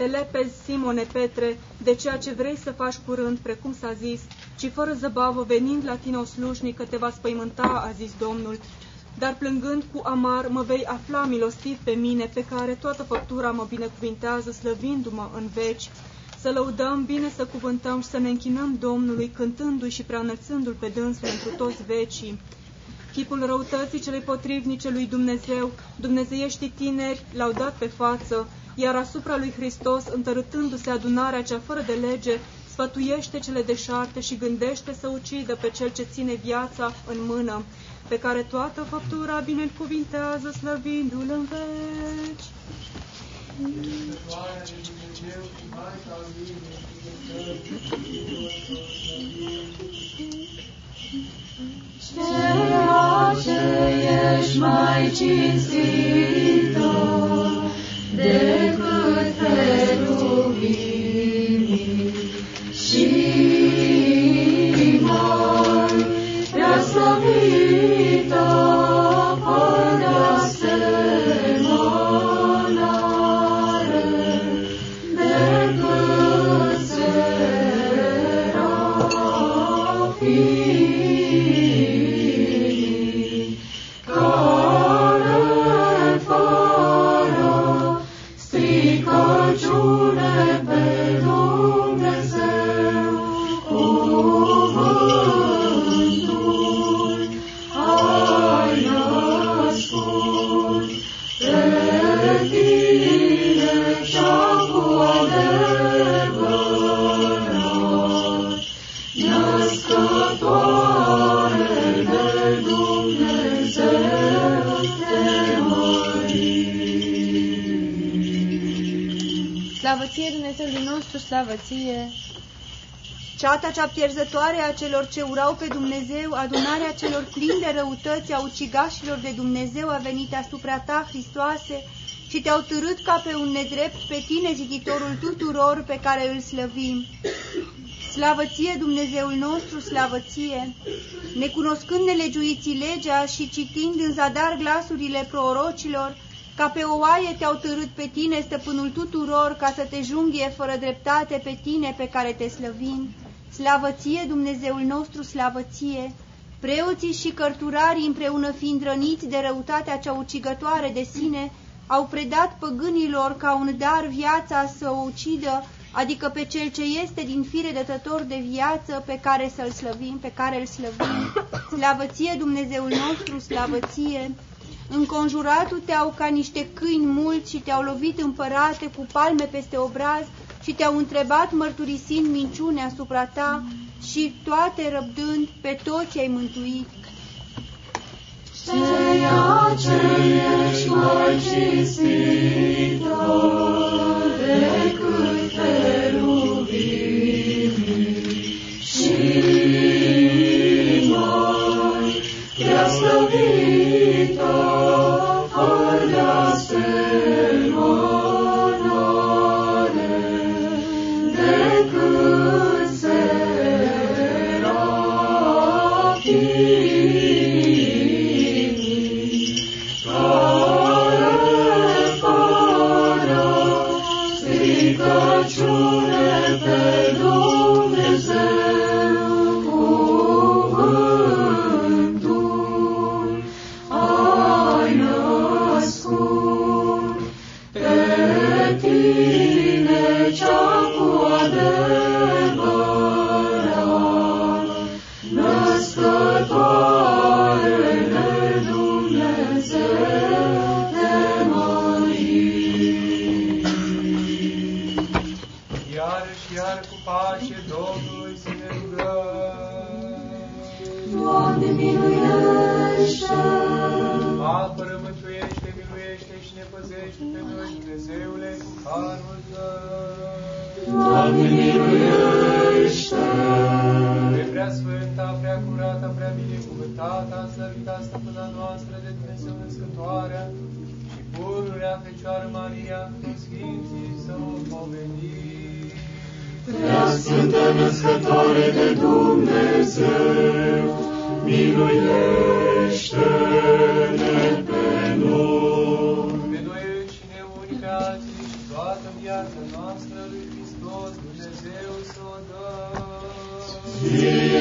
Te lepezi, Simone Petre, de ceea ce vrei să faci curând, precum s-a zis, ci fără zăbavă, venind la tine o slujnică, te va spăimânta, a zis Domnul. Dar plângând cu amar, mă vei afla milostiv pe mine, pe care toată făptura mă binecuvintează, slăvindu-mă în veci. Să lăudăm, bine să cuvântăm și să ne închinăm Domnului, cântându-i și preanălțându-l pe dânsul întru toți vecii. Chipul răutății celei potrivnice lui Dumnezeu, dumnezeiești tineri, l-au dat pe față, iar asupra lui Hristos, întărâtându-se adunarea cea fără de lege, sfătuiește cele deșarte și gândește să ucidă pe cel ce ține viața în mână, pe care toată făptura binecuvintează, slăvindu-l în veci. Ceea ce ești mai cinstitor, decât heruvimii slavă ție! Ceata cea pierzătoare a celor ce urau pe Dumnezeu, adunarea celor plini de răutăți a ucigașilor de Dumnezeu a venit asupra ta, Hristoase, și te-au târât ca pe un nedrept pe tine, ziditorul tuturor pe care îl slăvim. Slavă ție, Dumnezeul nostru, slavă ție! Necunoscând nelegiuiții legea și citind în zadar glasurile prorocilor, ca pe o oaie te-au târât pe tine, stăpânul tuturor, ca să te junghie fără dreptate pe tine pe care te slăvim. Slavă ție, Dumnezeul nostru, slavă ție! Preoții și cărturarii, împreună fiind răniți de răutatea cea ucigătoare de sine, au predat păgânilor ca un dar viața să o ucidă, adică pe cel ce este din fire dătător de viață pe care să-l slăvim, pe care îl slăvim. Slavă ție, Dumnezeul nostru, slavă ție! Înconjurat-te-au ca niște câini mulți și te-au lovit împărate cu palme peste obraz și te-au întrebat mărturisind minciune asupra ta și toate răbdând pe toți ai mântuit. Ceea ce ești mai cinstită decât te Lord. bunătatea slăvita stăpâna noastră de Dumnezeu născătoarea și pururea Fecioară Maria cu Sfinții să o pomenim. Prea Sfântă Născătoare de Dumnezeu, miluiește-ne pe noi. Pe noi și ne unicați, alții și toată viața noastră lui Hristos, Dumnezeu să o dăm. Fie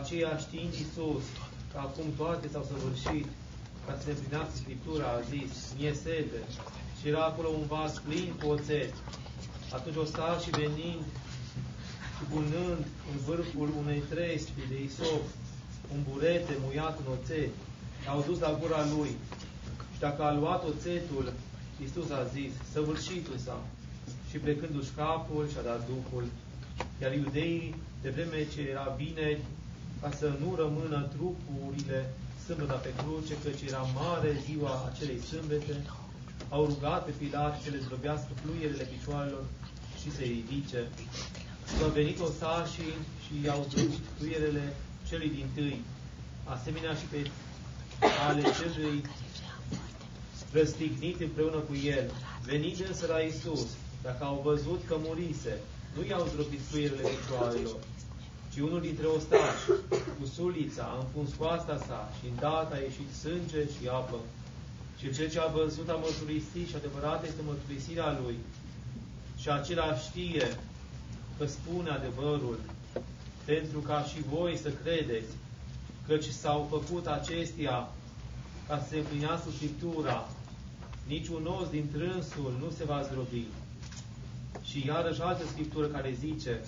aceea, știind Iisus că acum toate s-au săvârșit, ca să se împlinească Scriptura, a zis, mie sede. Și era acolo un vas plin cu oțet. Atunci o sta și venind și punând în vârful unei trespi de isop un burete muiat în oțet, l-au dus la gura lui. Și dacă a luat oțetul, Iisus a zis, săvârșitul s-a. Și plecându-și capul și-a dat Duhul. Iar iudeii, de vreme ce era vineri, ca să nu rămână trupurile sâmbătă pe cruce, căci era mare ziua acelei sâmbete, au rugat pe Pilat să le zdrobească fluierele picioarelor și să-i ridice. Și au venit osașii și i-au zdrobit fluierele celui din tâi, asemenea și pe ale celui răstignit împreună cu el. Venind însă la Isus, dacă au văzut că murise, nu i-au zdrobit fluierele picioarelor, ci unul dintre ostași, cu sulița, a împuns coasta sa și îndată a ieșit sânge și apă. Și cel ce a văzut a mărturisit și adevărat este mărturisirea lui. Și acela știe că spune adevărul, pentru ca și voi să credeți, căci s-au făcut acestia ca să se împlinească Scriptura, niciun os din trânsul nu se va zdrobi. Și iarăși altă Scriptură care zice,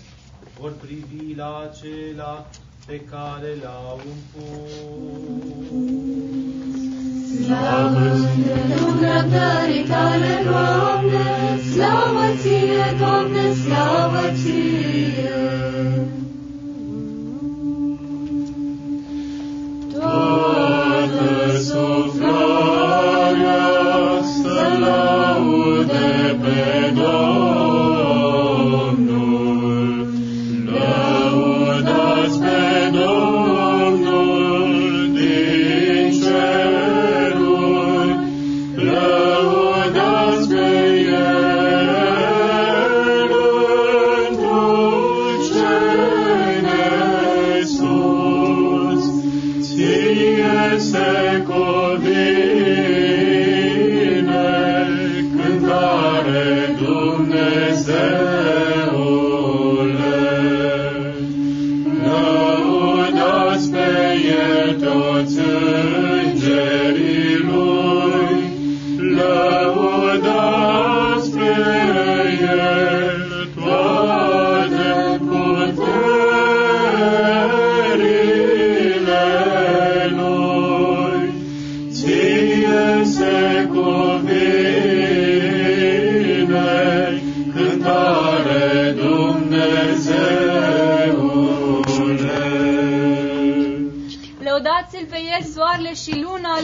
vor privi la acela pe care l-au împus. Slavă ție, răbdării tale, Doamne, slavă ție, Doamne, slavă ție. Toată suflarea să laude pe Domnul.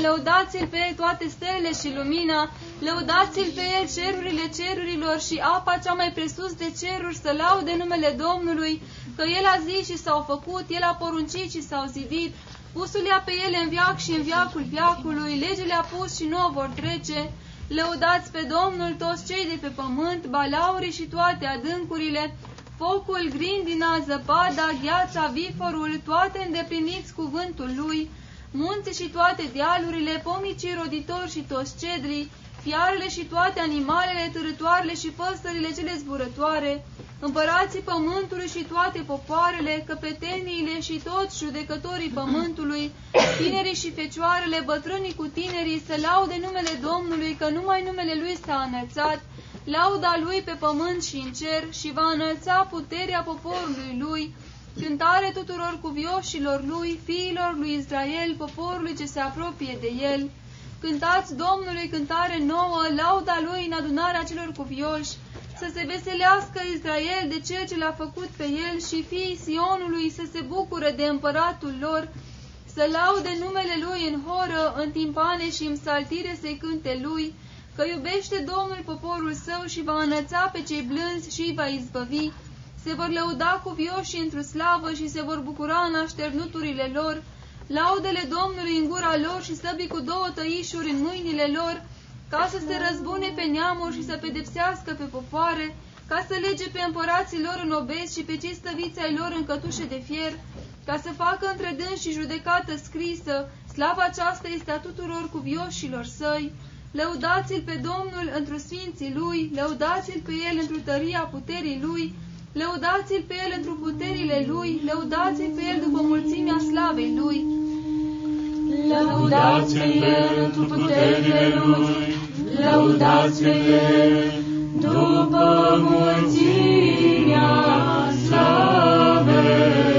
Lăudați-l pe el toate stelele și lumina, lăudați-l pe el cerurile cerurilor și apa cea mai presus de ceruri să laude numele Domnului, că el a zis și s-au făcut, el a poruncit și s-au zidit, pusul-i pe ele în viac și în viacul viacului, legile a pus și nu o vor trece, lăudați pe Domnul toți cei de pe pământ, balaurii și toate adâncurile, focul, grindina, zăpada, gheața, viforul, toate îndepliniți cuvântul lui, munții și toate dealurile, pomicii roditori și toți cedrii, fiarele și toate animalele, târătoarele și păsările cele zburătoare, împărații pământului și toate popoarele, căpeteniile și toți judecătorii pământului, tinerii și fecioarele, bătrânii cu tinerii, să laude numele Domnului, că numai numele Lui s-a înălțat, lauda Lui pe pământ și în cer și va înălța puterea poporului Lui, cântare tuturor cuvioșilor Lui, fiilor lui Israel, poporului ce se apropie de El. Cântați Domnului cântare nouă, lauda Lui în adunarea celor cuvioși, să se veselească Israel de cel ce l-a făcut pe el și fiii Sionului să se bucure de împăratul lor, să laude numele Lui în horă, în timpane și în saltire să-i cânte Lui, că iubește Domnul poporul său și va înăța pe cei blânzi și îi va izbăvi, se vor lăuda cu vioși într-o slavă și se vor bucura în așternuturile lor, laudele Domnului în gura lor și săbii cu două tăișuri în mâinile lor, ca să se răzbune pe neamuri și să pedepsească pe popoare, ca să lege pe împărații lor în obezi și pe cei stăviți ai lor în cătușe de fier, ca să facă între dâns și judecată scrisă, slava aceasta este a tuturor cuvioșilor săi, lăudați-l pe Domnul întru sfinții lui, lăudați-l pe el întru tăria puterii lui, lăudați-l pe el întru puterile lui, lăudați-l pe el după mulțimea slavei lui. Lăudați pe el întru puterile lui, lăudați pe el după mulțimea slavei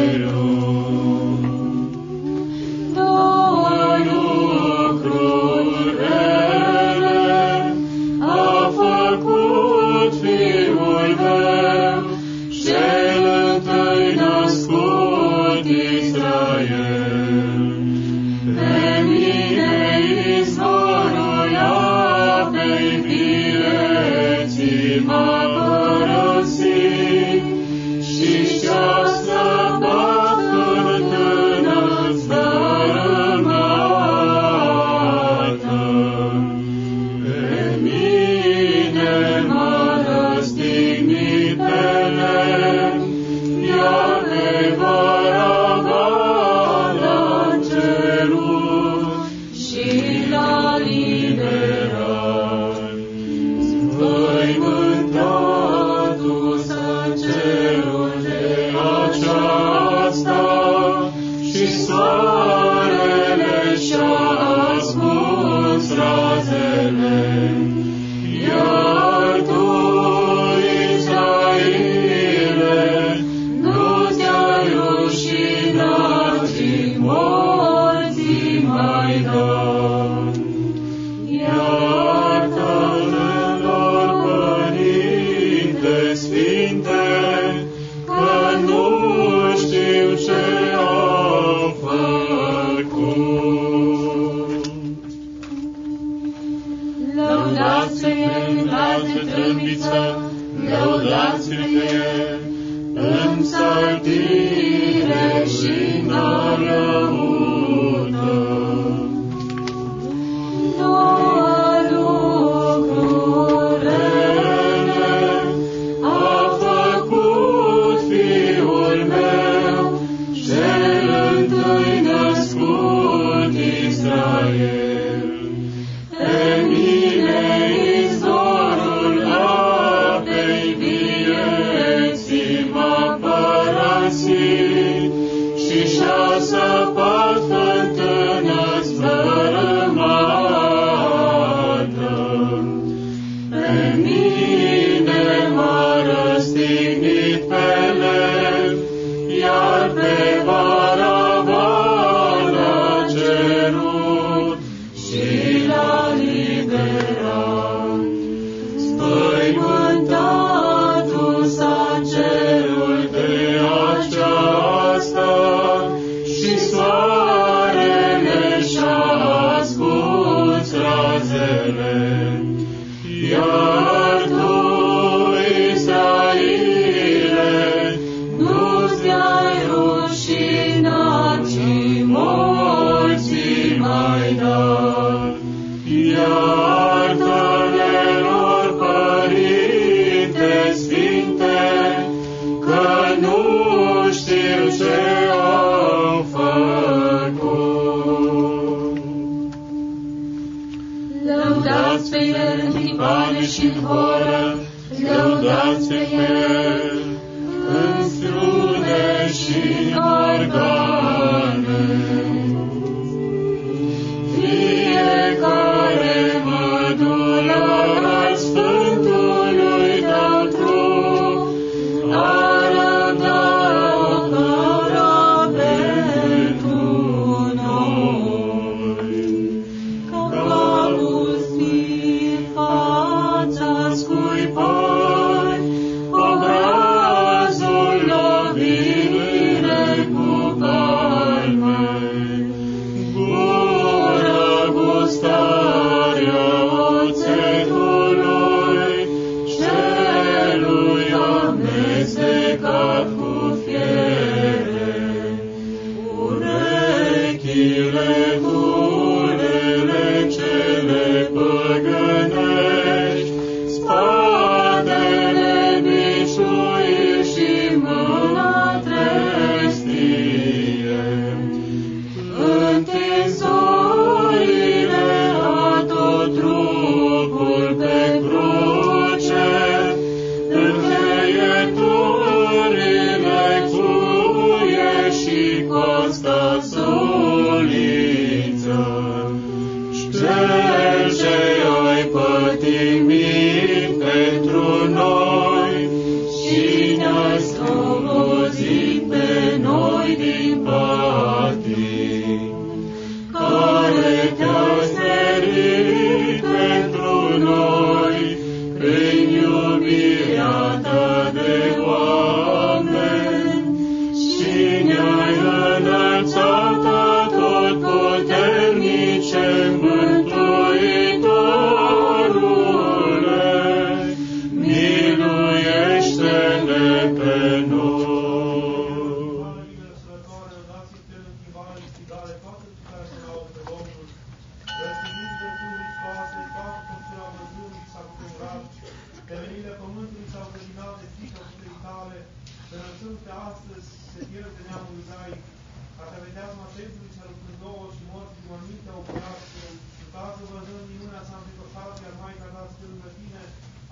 pe astăzi se pierde de neamul Zai, atavetează acentului cel cu două și morți morminte o creație, Tată văzând minunea s-a întâmplat, iar Maica ta lângă tine,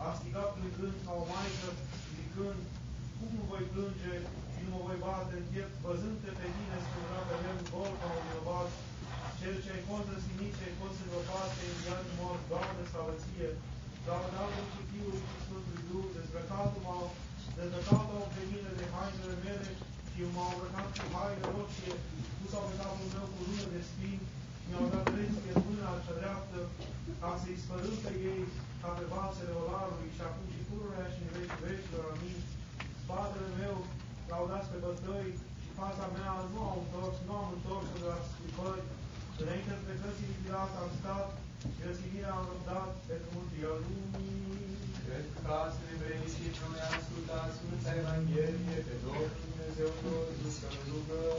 a strigat plângând ca o Maică, zicând, cum nu voi plânge și nu mă voi bate în piept, văzând-te pe tine, spunea pe el, gol ca un bărbat, cel ce ai fost răsignit, ce ai fost îngropat, te indian mort, Doamne, slavăție, Doamne, Domnul și Fiul și Sfântul Duh, dezbrăcatul m-au dezbrăcatul pe mine de hainele mele și eu m-au îmbrăcat cu haine roșie, pus au pe capul meu cu lună de spini, mi-au dat dreptul în mâna cea dreaptă, ca să-i spărâm pe ei ca pe vasele olarului și acum și pururea și în veci vecilor, amin. Spatele meu laudați pe bătăi și fața mea nu au întors, nu am întors de la scripări. Înainte plecății Pilat am stat și răstignirea am răbdat pentru mântuirea lumii. Cred că frații evrei și că noi ascultat Sfânta Evanghelie pe Domnul Dumnezeu nostru să ne rugăm.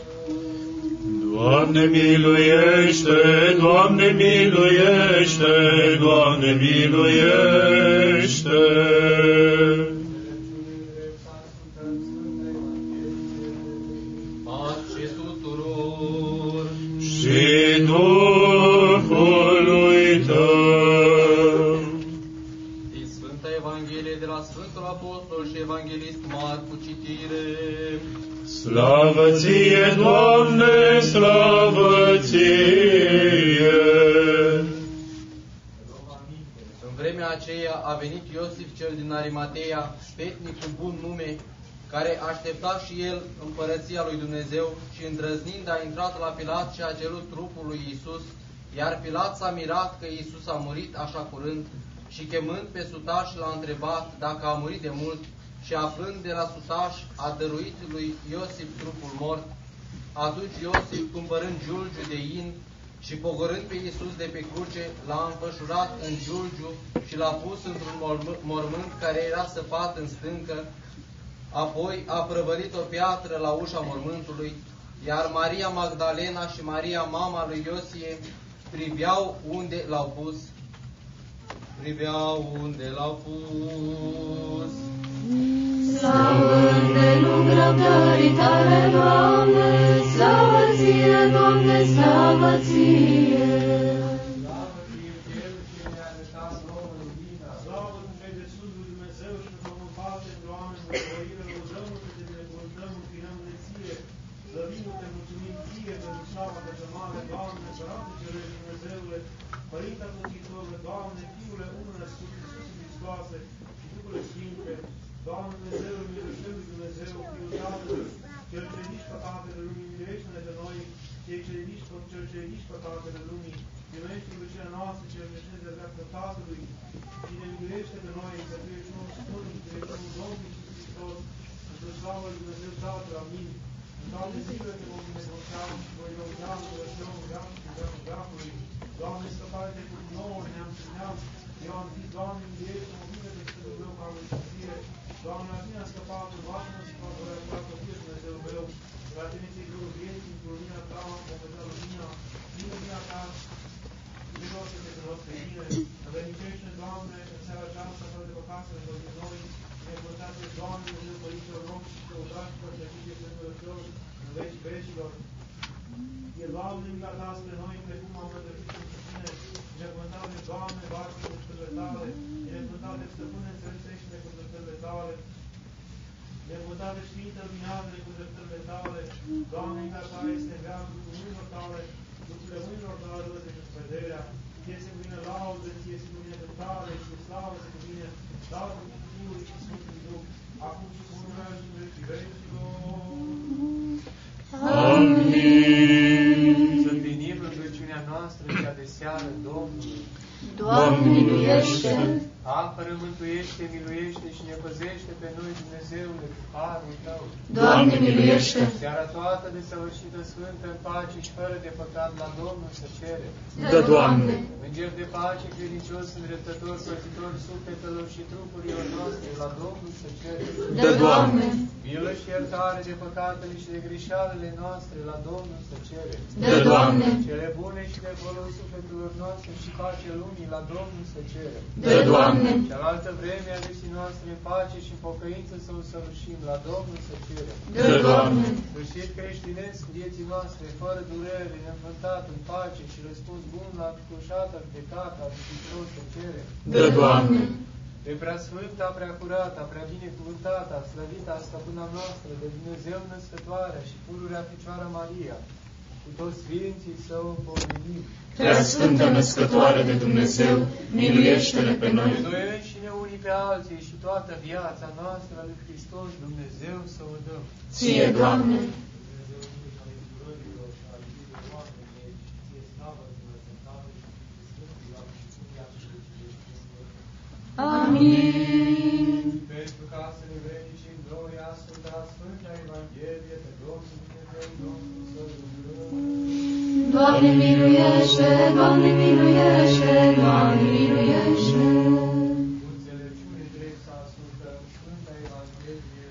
Doamne miluiește, Doamne miluiește, Doamne miluiește. Slavă ție, Doamne, slavă ție. În vremea aceea a venit Iosif cel din Arimateia, sfetnic cu bun nume, care aștepta și el împărăția lui Dumnezeu și îndrăznind a intrat la Pilat și a cerut trupul lui Isus, iar Pilat s-a mirat că Isus a murit așa curând și chemând pe sutaș l-a întrebat dacă a murit de mult și aflând de la sutaș a dăruit lui Iosif trupul mort. Atunci Iosif, cumpărând giulgiu de in și pogorând pe Iisus de pe cruce, l-a înfășurat în giulgiu și l-a pus într-un morm- mormânt care era săpat în stâncă, apoi a prăvălit o piatră la ușa mormântului, iar Maria Magdalena și Maria, mama lui Iosie, priveau unde l-au pus. Priveau unde l-au pus. Slavă îndelung răbdării tale, Doamne, slavă ție, Doamne, slavă ție. Slavă Dumnezeu de sus lui Dumnezeu și în Domnul Pace, pentru oameni, mântuire, rugăm-te, te binecuvântăm, închinăm-ne ție, slăvim-te, mulțumim ție pentru slava de mare, Doamne, Sărată Cerești, Dumnezeule, Părinte Mântuitorule, Doamne, Fiule unul născut, Iisus Hristoase și Duhul Sfinte, Doamne Dumnezeu, miluiește Dumnezeu, Fiul Tatălui, Cel ce ridici păcatele lumii, miluiește-ne pe noi, cei ce ridici, cel ce ridici păcatele lumii, primește rugăciunea noastră, cel ce ne dreaptă Tatălui, și ne miluiește pe noi, că Tu ești un Sfânt, Tu ești un Domn Iisus Hristos, într-o slavă lui Dumnezeu Tatăl, amin. În toate zilele te vom binecuvânta și voi lăuda, rugăciunea, rugăm și rugăm veacului. Doamne, scăpare-te cu nouă, neam și neam. Eu am zis, Doamne, miluiește-mă, vină de Sfântul meu ca lui Sfântire. Doamne, la Tine a scăpat, învață-mă și fac vrea cu toată Tine, Dumnezeu meu. La Tine ți-i jurul vieții, cu lumina Ta, vom vedea lumina, din lumina Ta, miloște-te pe noi pe tine, învrednicește, Doamne, în seara aceasta, fără de păcatele lor din noi, binecuvântate, Doamne, Dumnezeu Părinților noștri și căutați și părtășiți de Sfântul Tău, în veci vecilor. E, Doamne, mila Ta spre noi, precum am părtășit pentru Tine, binecuvântate, Doamne, bați cu lucrurile Tale, binecuvântate, Stăpâne, înțelesește-ne cu dreptările Tale, binecuvântate, Sfântă, luminează-ne cu dreptările Tale, Doamne, mila Ta este veacul cu mâinilor Tale, lucrurile mâinilor Tale, râde și vederea, Ție se cuvine laudă, Ție se cuvine cântare și slavă se cuvine Tatălui și Fiului și Sfântului Duh, acum Doamne, miluiește! Apără, mântuiește, miluiește și ne păzește pe noi, Dumnezeule, cu harul Tău. Doamne, miluiește! Seara toată de săvârșită sfântă, în pace și fără de păcat la Domnul să cere. Dă, Doamne! Înger de pace, credincios, îndreptător, păzitor sufletelor și trupurilor noastre, la Domnul să cere. Dă, Doamne! Milă și iertare de păcatele și de greșalele noastre, la Domnul să cere. Dă, Doamne! Cele bune și de folos sufletelor noastre și pace lumii, la Domnul să cere. Dă, Doamne! Cealaltă vreme a vieții noastre în pace și în pocăință să o săvârșim, la Domnul să cere. Dă, Doamne! Sfârșit creștinesc vieții noastre, fără durere, neînfrântat, în pace și răspuns bun la cușata judecata, Hristos să cere. Dă, Doamne! pe prea sfânta, prea curată, prea binecuvântată, slăvita stăpâna noastră, de Dumnezeu născătoarea și pururea Fecioara Maria, cu toți sfinții să o pomenim. Prea sfântă născătoare de Dumnezeu, miluiește-ne pe noi. Pe noi înșine unii pe alții și toată viața noastră lui Hristos Dumnezeu să o dăm. Ție, Doamne, Amin. Pentru ca să ne vrednicim noi asculta Sfânta Evanghelie Doamne miluiește, Doamne miluiește, Doamne miluiește. Cu înțelepciune drept să ascultăm Sfânta Evanghelie.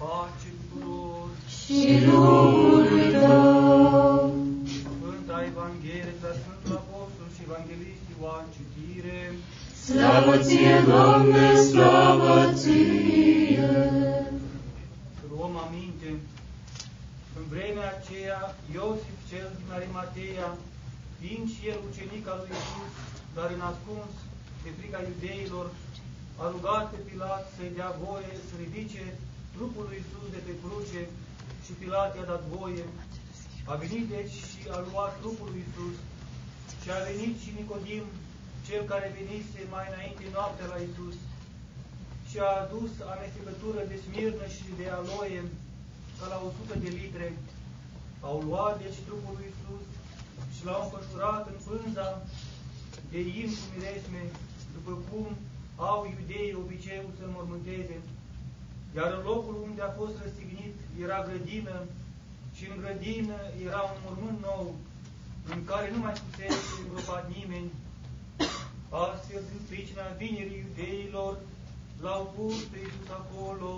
Pace tuturor! Și Duhului Tău. Sfânta Evanghelie de la Sfântul Apostol și Evanghelist Ioan, citire. Slavă ție, Doamne, slavă ție. Să luăm aminte. În vremea aceea, Iosif cel din Arimatea, fiind și el ucenic al lui Iisus, dar în ascuns, de frica iudeilor, a rugat pe Pilat să-i dea voie să ridice trupul lui Iisus de pe cruce și Pilat i-a dat voie. A venit deci și a luat trupul lui Iisus și a venit și Nicodim, cel care venise mai înainte noaptea la Iisus și a adus amestecătură de smirnă și de aloie ca la 100 de litre. Au luat deci trupul lui Iisus și l-au înfășurat în pânza de in cu miresme, după cum au iudeii obiceiul să-l mormânteze. Iar în locul unde a fost răstignit era grădină și în grădină era un mormânt nou, în care nu mai fusese îngropat nimeni. Astfel, din pricina vinerii iudeilor, l-au pus pe Iisus acolo,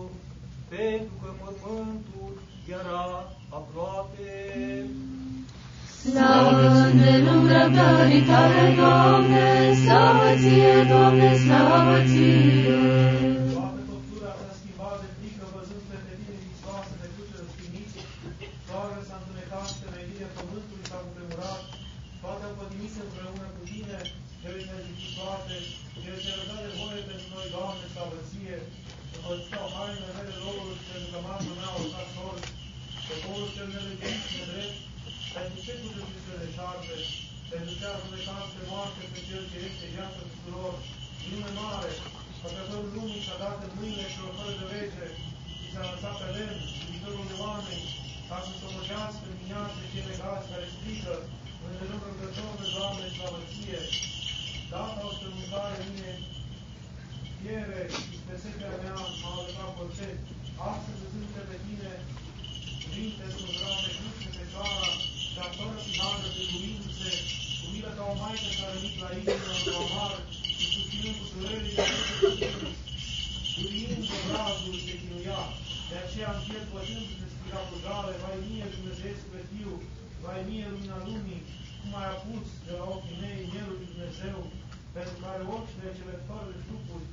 pentru că mormântul era aproape. Slavă îndelungătorii tale, Doamne, slavă ție, Doamne, slavă ție. Toată făptura s-a schimbat de frică, văzând pe tine Hristoasă de cruce răstignit, soarele s-a întunecat, temelia pământului s-a cutremurat, toate au pătimit împreună cu tine, cel ce ai zis toate, cel ce răda de voie pentru noi, Doamne, slavă ție, împărțit au hainele mele lorului și pentru cămașul meu au lăsat sori, poporul cel nelegit și nedrept, pentru ce tu te zici de șarpe, pentru ce ar judecat pe moarte pe cel ce este viață tuturor, lume mare, Făcătorul lumii și-a dat în mâinile celor fără de lege și s-a lăsat pe lemn, iubitorul de oameni, ca să sămăjească în dimineață cei legați care strică, îndelung rugător de Doamne, slavă ție. Data o strămutare mine, fiere și spre setea mea m-a lăsat păcet. Astăzi îți pe tine, cuvinte sunt vreau de cruce pe țara, și-a fără finală de cuvințe, cu milă ca o maică care a venit la inimă, cu amar, și susținând cu durerile, Durind de brazul se chinuia, de aceea în pierd pătându-se spira cu jale, vai mie Dumnezeu pe Fiu, vai mie lumina lumii, cum ai apus de la ochii mei mielul lui Dumnezeu, pentru care ochile cele fără de trupuri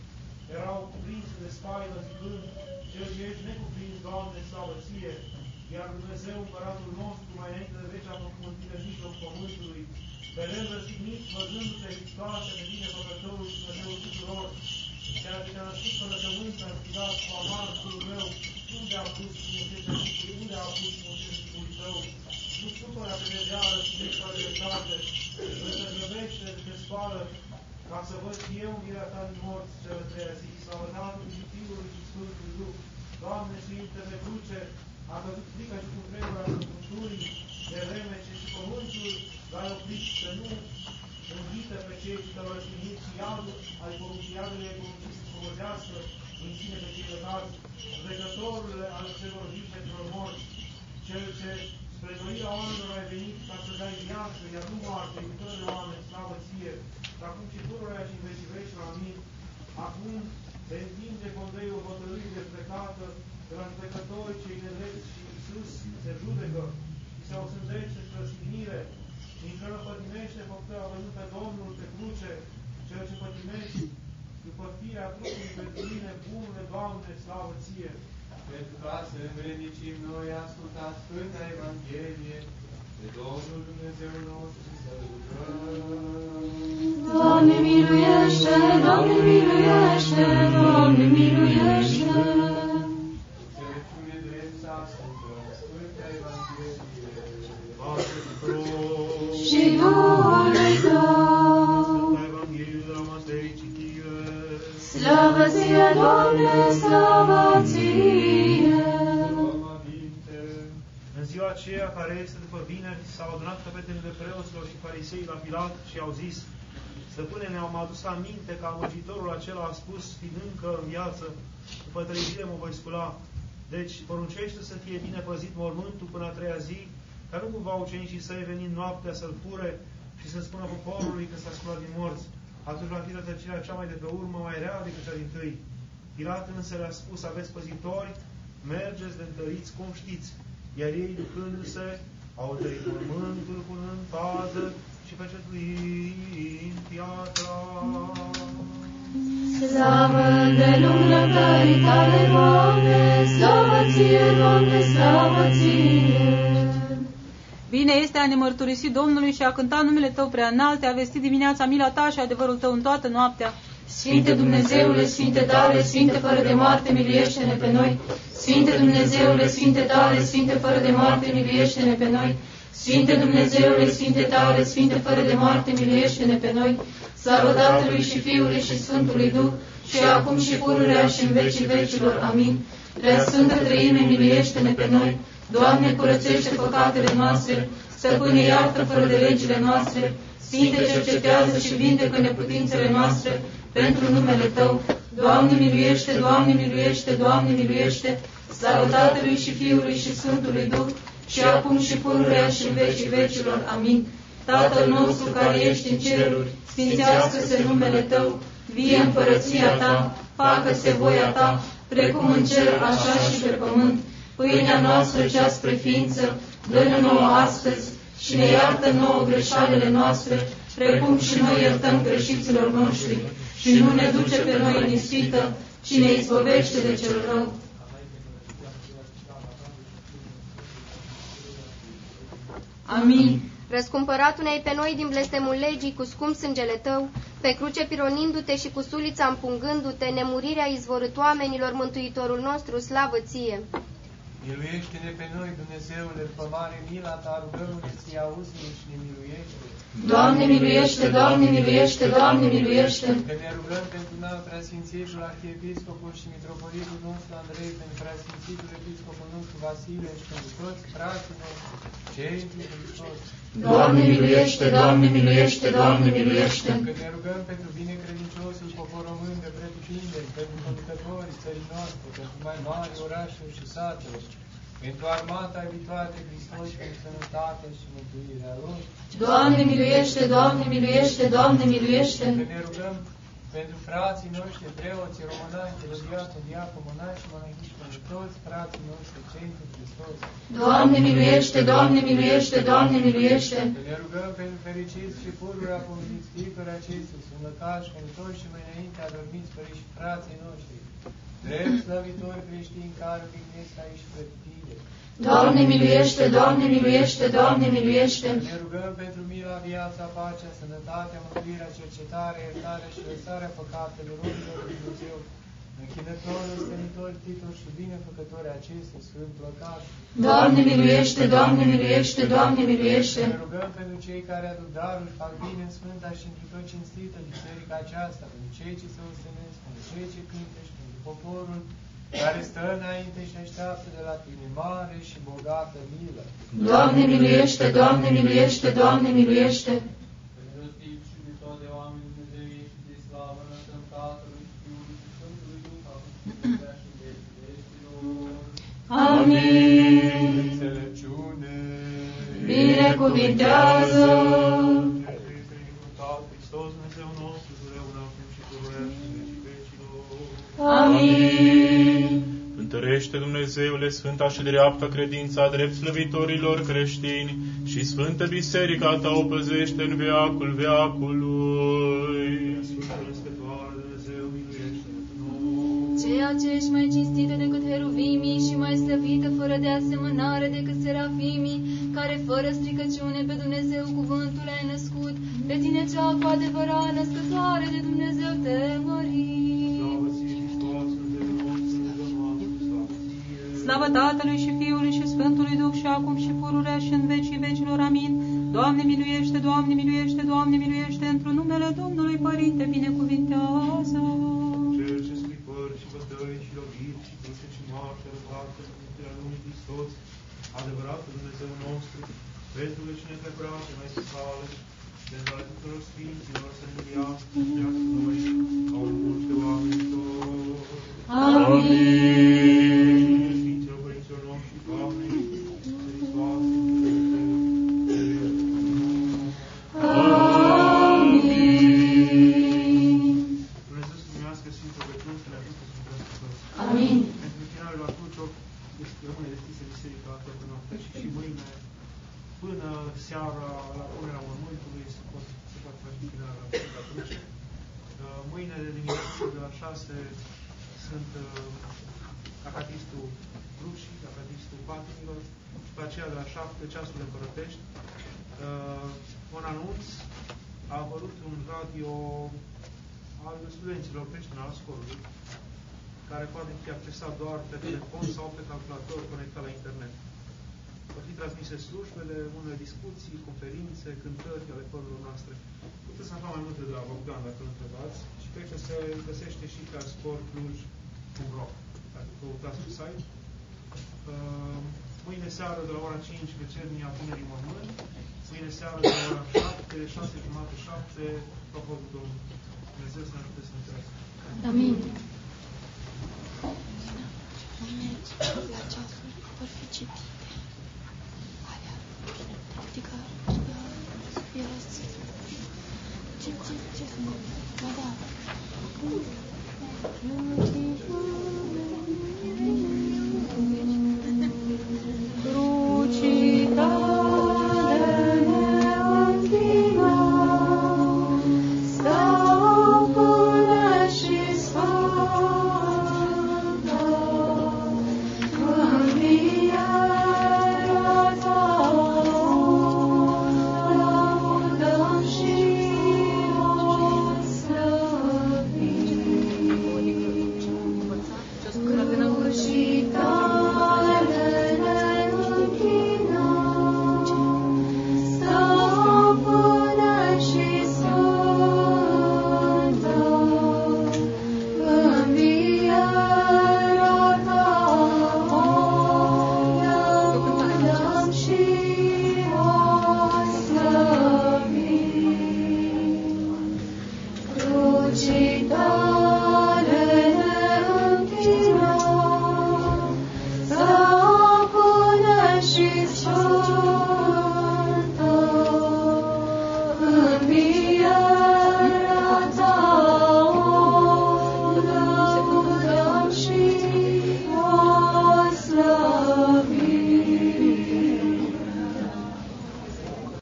erau cuprinse de spaimă zicând, Cel ce ești necuprins, Doamne, slavă ție, iar Dumnezeu, împăratul nostru, mai înainte de veci a făcut mântuire în mijlocul pământului, pe el răstignit, văzându-te Hristoase de tine, Făcătorul și Dumnezeu tuturor, ceea ce te-a născut până pământ, a înfidat cu amar fiul meu, unde a pus frumusețea și unde a pus frumusețea fiului tău? Nu supăra pe degeală și nici fără dreptate, să te grăbește, să te spală, ca să văd și eu virea ta din morți, cel treia zi, slavă Tatălui și Fiului și Sfântului Duh. Doamne, Sfinte pe cruce, a căzut frica și cu tremura Sfântului, de vreme ce și pământul l-ai oprit să nu învită pe cei ce te-au răstignit și iadul ai poruncit, iadul ai poruncit să pământească în sine pe cei lăsați, vegătorule al celor vii și celor morți, cel ce spre doirea oamenilor ai venit ca să dai viață, iar nu moarte, iubitor de oameni, slavă ție, și acum și pururea și în vecii veci la mine, acum se întinge condeiul hotărârii de plecată de la judecători cei nedrepți și Iisus se judecă și se osândește spre sfinire, din cel pătimește făptura văzut pe Domnul pe cruce, cel ce pătimești după firea trupului pentru mine, bunule Doamne, slavă ție! Pentru ca să învrednicim noi asculta Sfânta Evanghelie, pe Domnul Dumnezeu nostru să rugăm. Doamne miluiește, Doamne miluiește, Doamne, slavă ție! În ziua aceea care este după vineri, s-au adunat căpetenile preoților și farisei la Pilat și au zis, Stăpâne, ne-am adus aminte că amăgitorul acela a spus, fiind încă în viață, după trei zile mă voi scula. Deci, poruncește să fie bine păzit mormântul până a treia zi, ca nu cumva ucenicii săi venind noaptea să-l fure și să spună poporului că s-a sculat din morți. Atunci va fi rătăcirea cea mai de pe urmă mai rea decât cea din tâi. Pilat însă le-a spus, aveți păzitori, mergeți de întăriți cum știți. Iar ei, ducându-se, au tărit mormântul punând pază și pecetuind piatra. Slavă de lumânătării tale, Doamne, slavă ție, Doamne, slavă ție! Bine este a ne mărturisi Domnului și a cânta numele Tău prea înalte, a vestit dimineața mila Ta și adevărul Tău în toată noaptea. Sfinte Dumnezeule, Sfinte tare, Sfinte fără de moarte, miluiește-ne pe noi. Sfinte Dumnezeule, Sfinte tare, Sfinte fără de moarte, miluiește-ne pe noi. Sfinte Dumnezeule, Sfinte tare, Sfinte fără de moarte, miluiește-ne pe noi. Slavă Tatălui și Fiului și Sfântului Duh, și acum și pururea și în vecii vecilor. Amin. Prea Sfântă Trăime, miluiește-ne pe noi. Doamne, curățește păcatele noastre, Stăpâne, iartă fără de legile noastre, Sfinte, cercetează și vindecă neputințele noastre, pentru numele Tău. Doamne, miluiește, Doamne, miluiește, Doamne, miluiește, slavă Tatălui și Fiului și Sfântului Duh, și acum și pururea și în vecii vecilor. Amin. Tatăl nostru care ești în ceruri, sfințească-se numele Tău, vie împărăția Ta, facă-se voia Ta, precum în cer, așa și pe pământ. Pâinea noastră cea spre ființă, dă-ne nouă astăzi și ne iartă nouă greșalele noastre, precum și noi iertăm greșiților noștri. Și nu ne duce pe noi în ispită, ci ne izbăvește de cel rău. Amin. Răscumpăratul ne pe noi din blestemul legii cu scump sângele tău, pe cruce pironindu-te și cu sulița împungându-te, nemurirea izvorât oamenilor, Mântuitorul nostru, slavă ție! Miluiește-ne pe noi, Dumnezeule, după mare mila ta, rugăm-ne să-i auzi și ne miluiește. Doamne, miluiește, Doamne, miluiește, Doamne, miluiește. Că ne rugăm pentru înalt preasfințitul arhiepiscopul și mitropolitul nostru Andrei, pentru preasfințitul episcopul nostru Vasile și pentru toți frații noștri, cei într Hristos. Doamne, miluiește, Doamne, miluiește, Doamne, miluiește. Că ne rugăm pentru binecredinciosul popor român de pretutindeni, pentru conducătorii țării noastre, pentru mai mari orașuri și satele, pentru armata viitoare de Hristos, pentru sănătate și mântuirea lor. Doamne, miluiește, Doamne, miluiește, Doamne, miluiește. Că ne rugăm pentru frații noștri, preoții, românași, teologiați, diaconi, monași și monahiși, pentru toți frații noștri, cei cu Hristos. Doamne, miluiește, Doamne, miluiește, Doamne, miluiește. Că ne rugăm pentru fericiți și pururea povestiți fiecare acestea, sănătași, pentru toți și mai înainte adormiți părinți și frații noștri, drept slăvitori creștini care vignesc aici pe tine. Doamne, miluiește, Doamne, miluiește, Doamne, miluiește. Ne rugăm pentru mila, viața, pacea, sănătatea, mântuirea, cercetarea, iertarea și lăsarea păcatelor robilor lui Dumnezeu, închinătorul, stănitor, titul și binefăcători acestui sfânt lăcaș. Doamne, miluiește, Doamne, miluiește, Doamne, miluiește. Ne rugăm pentru cei care aduc darul, fac bine în sfânta și într tot cinstită biserica aceasta, pentru cei ce se ostenesc, pentru cei ce cântă și pentru poporul care stă înainte și așteaptă de la tine mare și bogată milă. Doamne, miluiește, Doamne, miluiește, Doamne, miluiește. Răstit și de toate oamenii Dumnezeu ești de slavă, înălțăm Tatălui și Fiului și Sfântului Duh, acum și pururea și în vecii vecilor. Amin. Înțelepciune. Binecuvintează. Hristos, Dumnezeu nostru, totdeauna, acum și pururea și în vecii vecilor. Amin. Întărește, Dumnezeule, sfânta și dreapta credința drept slăvitorilor creștini și sfântă biserica ta o păzește în veacul veacului. Sfântă Născătoare, Dumnezeu, miluiește-ne pe noi. Ceea ce ești mai cinstită decât heruvimii și mai slăvită fără de asemănare decât serafimii, care fără stricăciune pe Dumnezeu cuvântul ai născut, pe tine cea cu adevărat născătoare de Dumnezeu te mărim. Slavă Tatălui și Fiului și Sfântului Duh și acum și pururea și în vecii vecilor. Amin. Doamne miluiește, Doamne miluiește, Doamne miluiește, într numele Domnului Părinte binecuvintează. Cel ce scripări și lovit și cruce și moarte, răbdată în mântuirea lumii Hristos, adevăratul Dumnezeu nostru, pentru că cine te brațe mai scale, pentru ale tuturor Sfinților să ne iasă și viață noi, ca un multe oameni toți. Amin. Sfinților Părinților noștri, Doamne, Hristoase, Dumnezeu să primească Sfântul Crăciun, să ne ajute să mântuiască toți. Amin. Pentru închinarea la cruce, este rămâne deschisă biserica toată noaptea și, și mâine, până seara, la punerea mormântului, se pot se poate face închinarea la Sfânta Cruce. Uh, Mâine de dimineață, de la 6, sunt uh, acatistul Crucii, acatistul Patimilor, după aceea de la 7, ceasul împărătești. Uh, un anunț, a apărut un radio al studenților creștini al școlului, care poate fi accesat doar pe telefon sau pe calculator conectat la internet. Vor fi transmise slujbele, unele discuții, conferințe, cântări ale corurilor noastre. Puteți afla mai multe de la Bogdan dacă îl întrebați și cred că se găsește și pe sportcluj.ro dacă căutați pe site. Uh, Mâine seară de la ora 5 vecernia punerii mormânt. Mâine seară de la ora 7, 6 jumate, 7, propovădul Domnului. Dumnezeu să ne ajute să înțelegem. Amin. La ceasuri vor fi citite. Alea, adică, să fie răstit. Ce, ce, ce să mă... Ba da.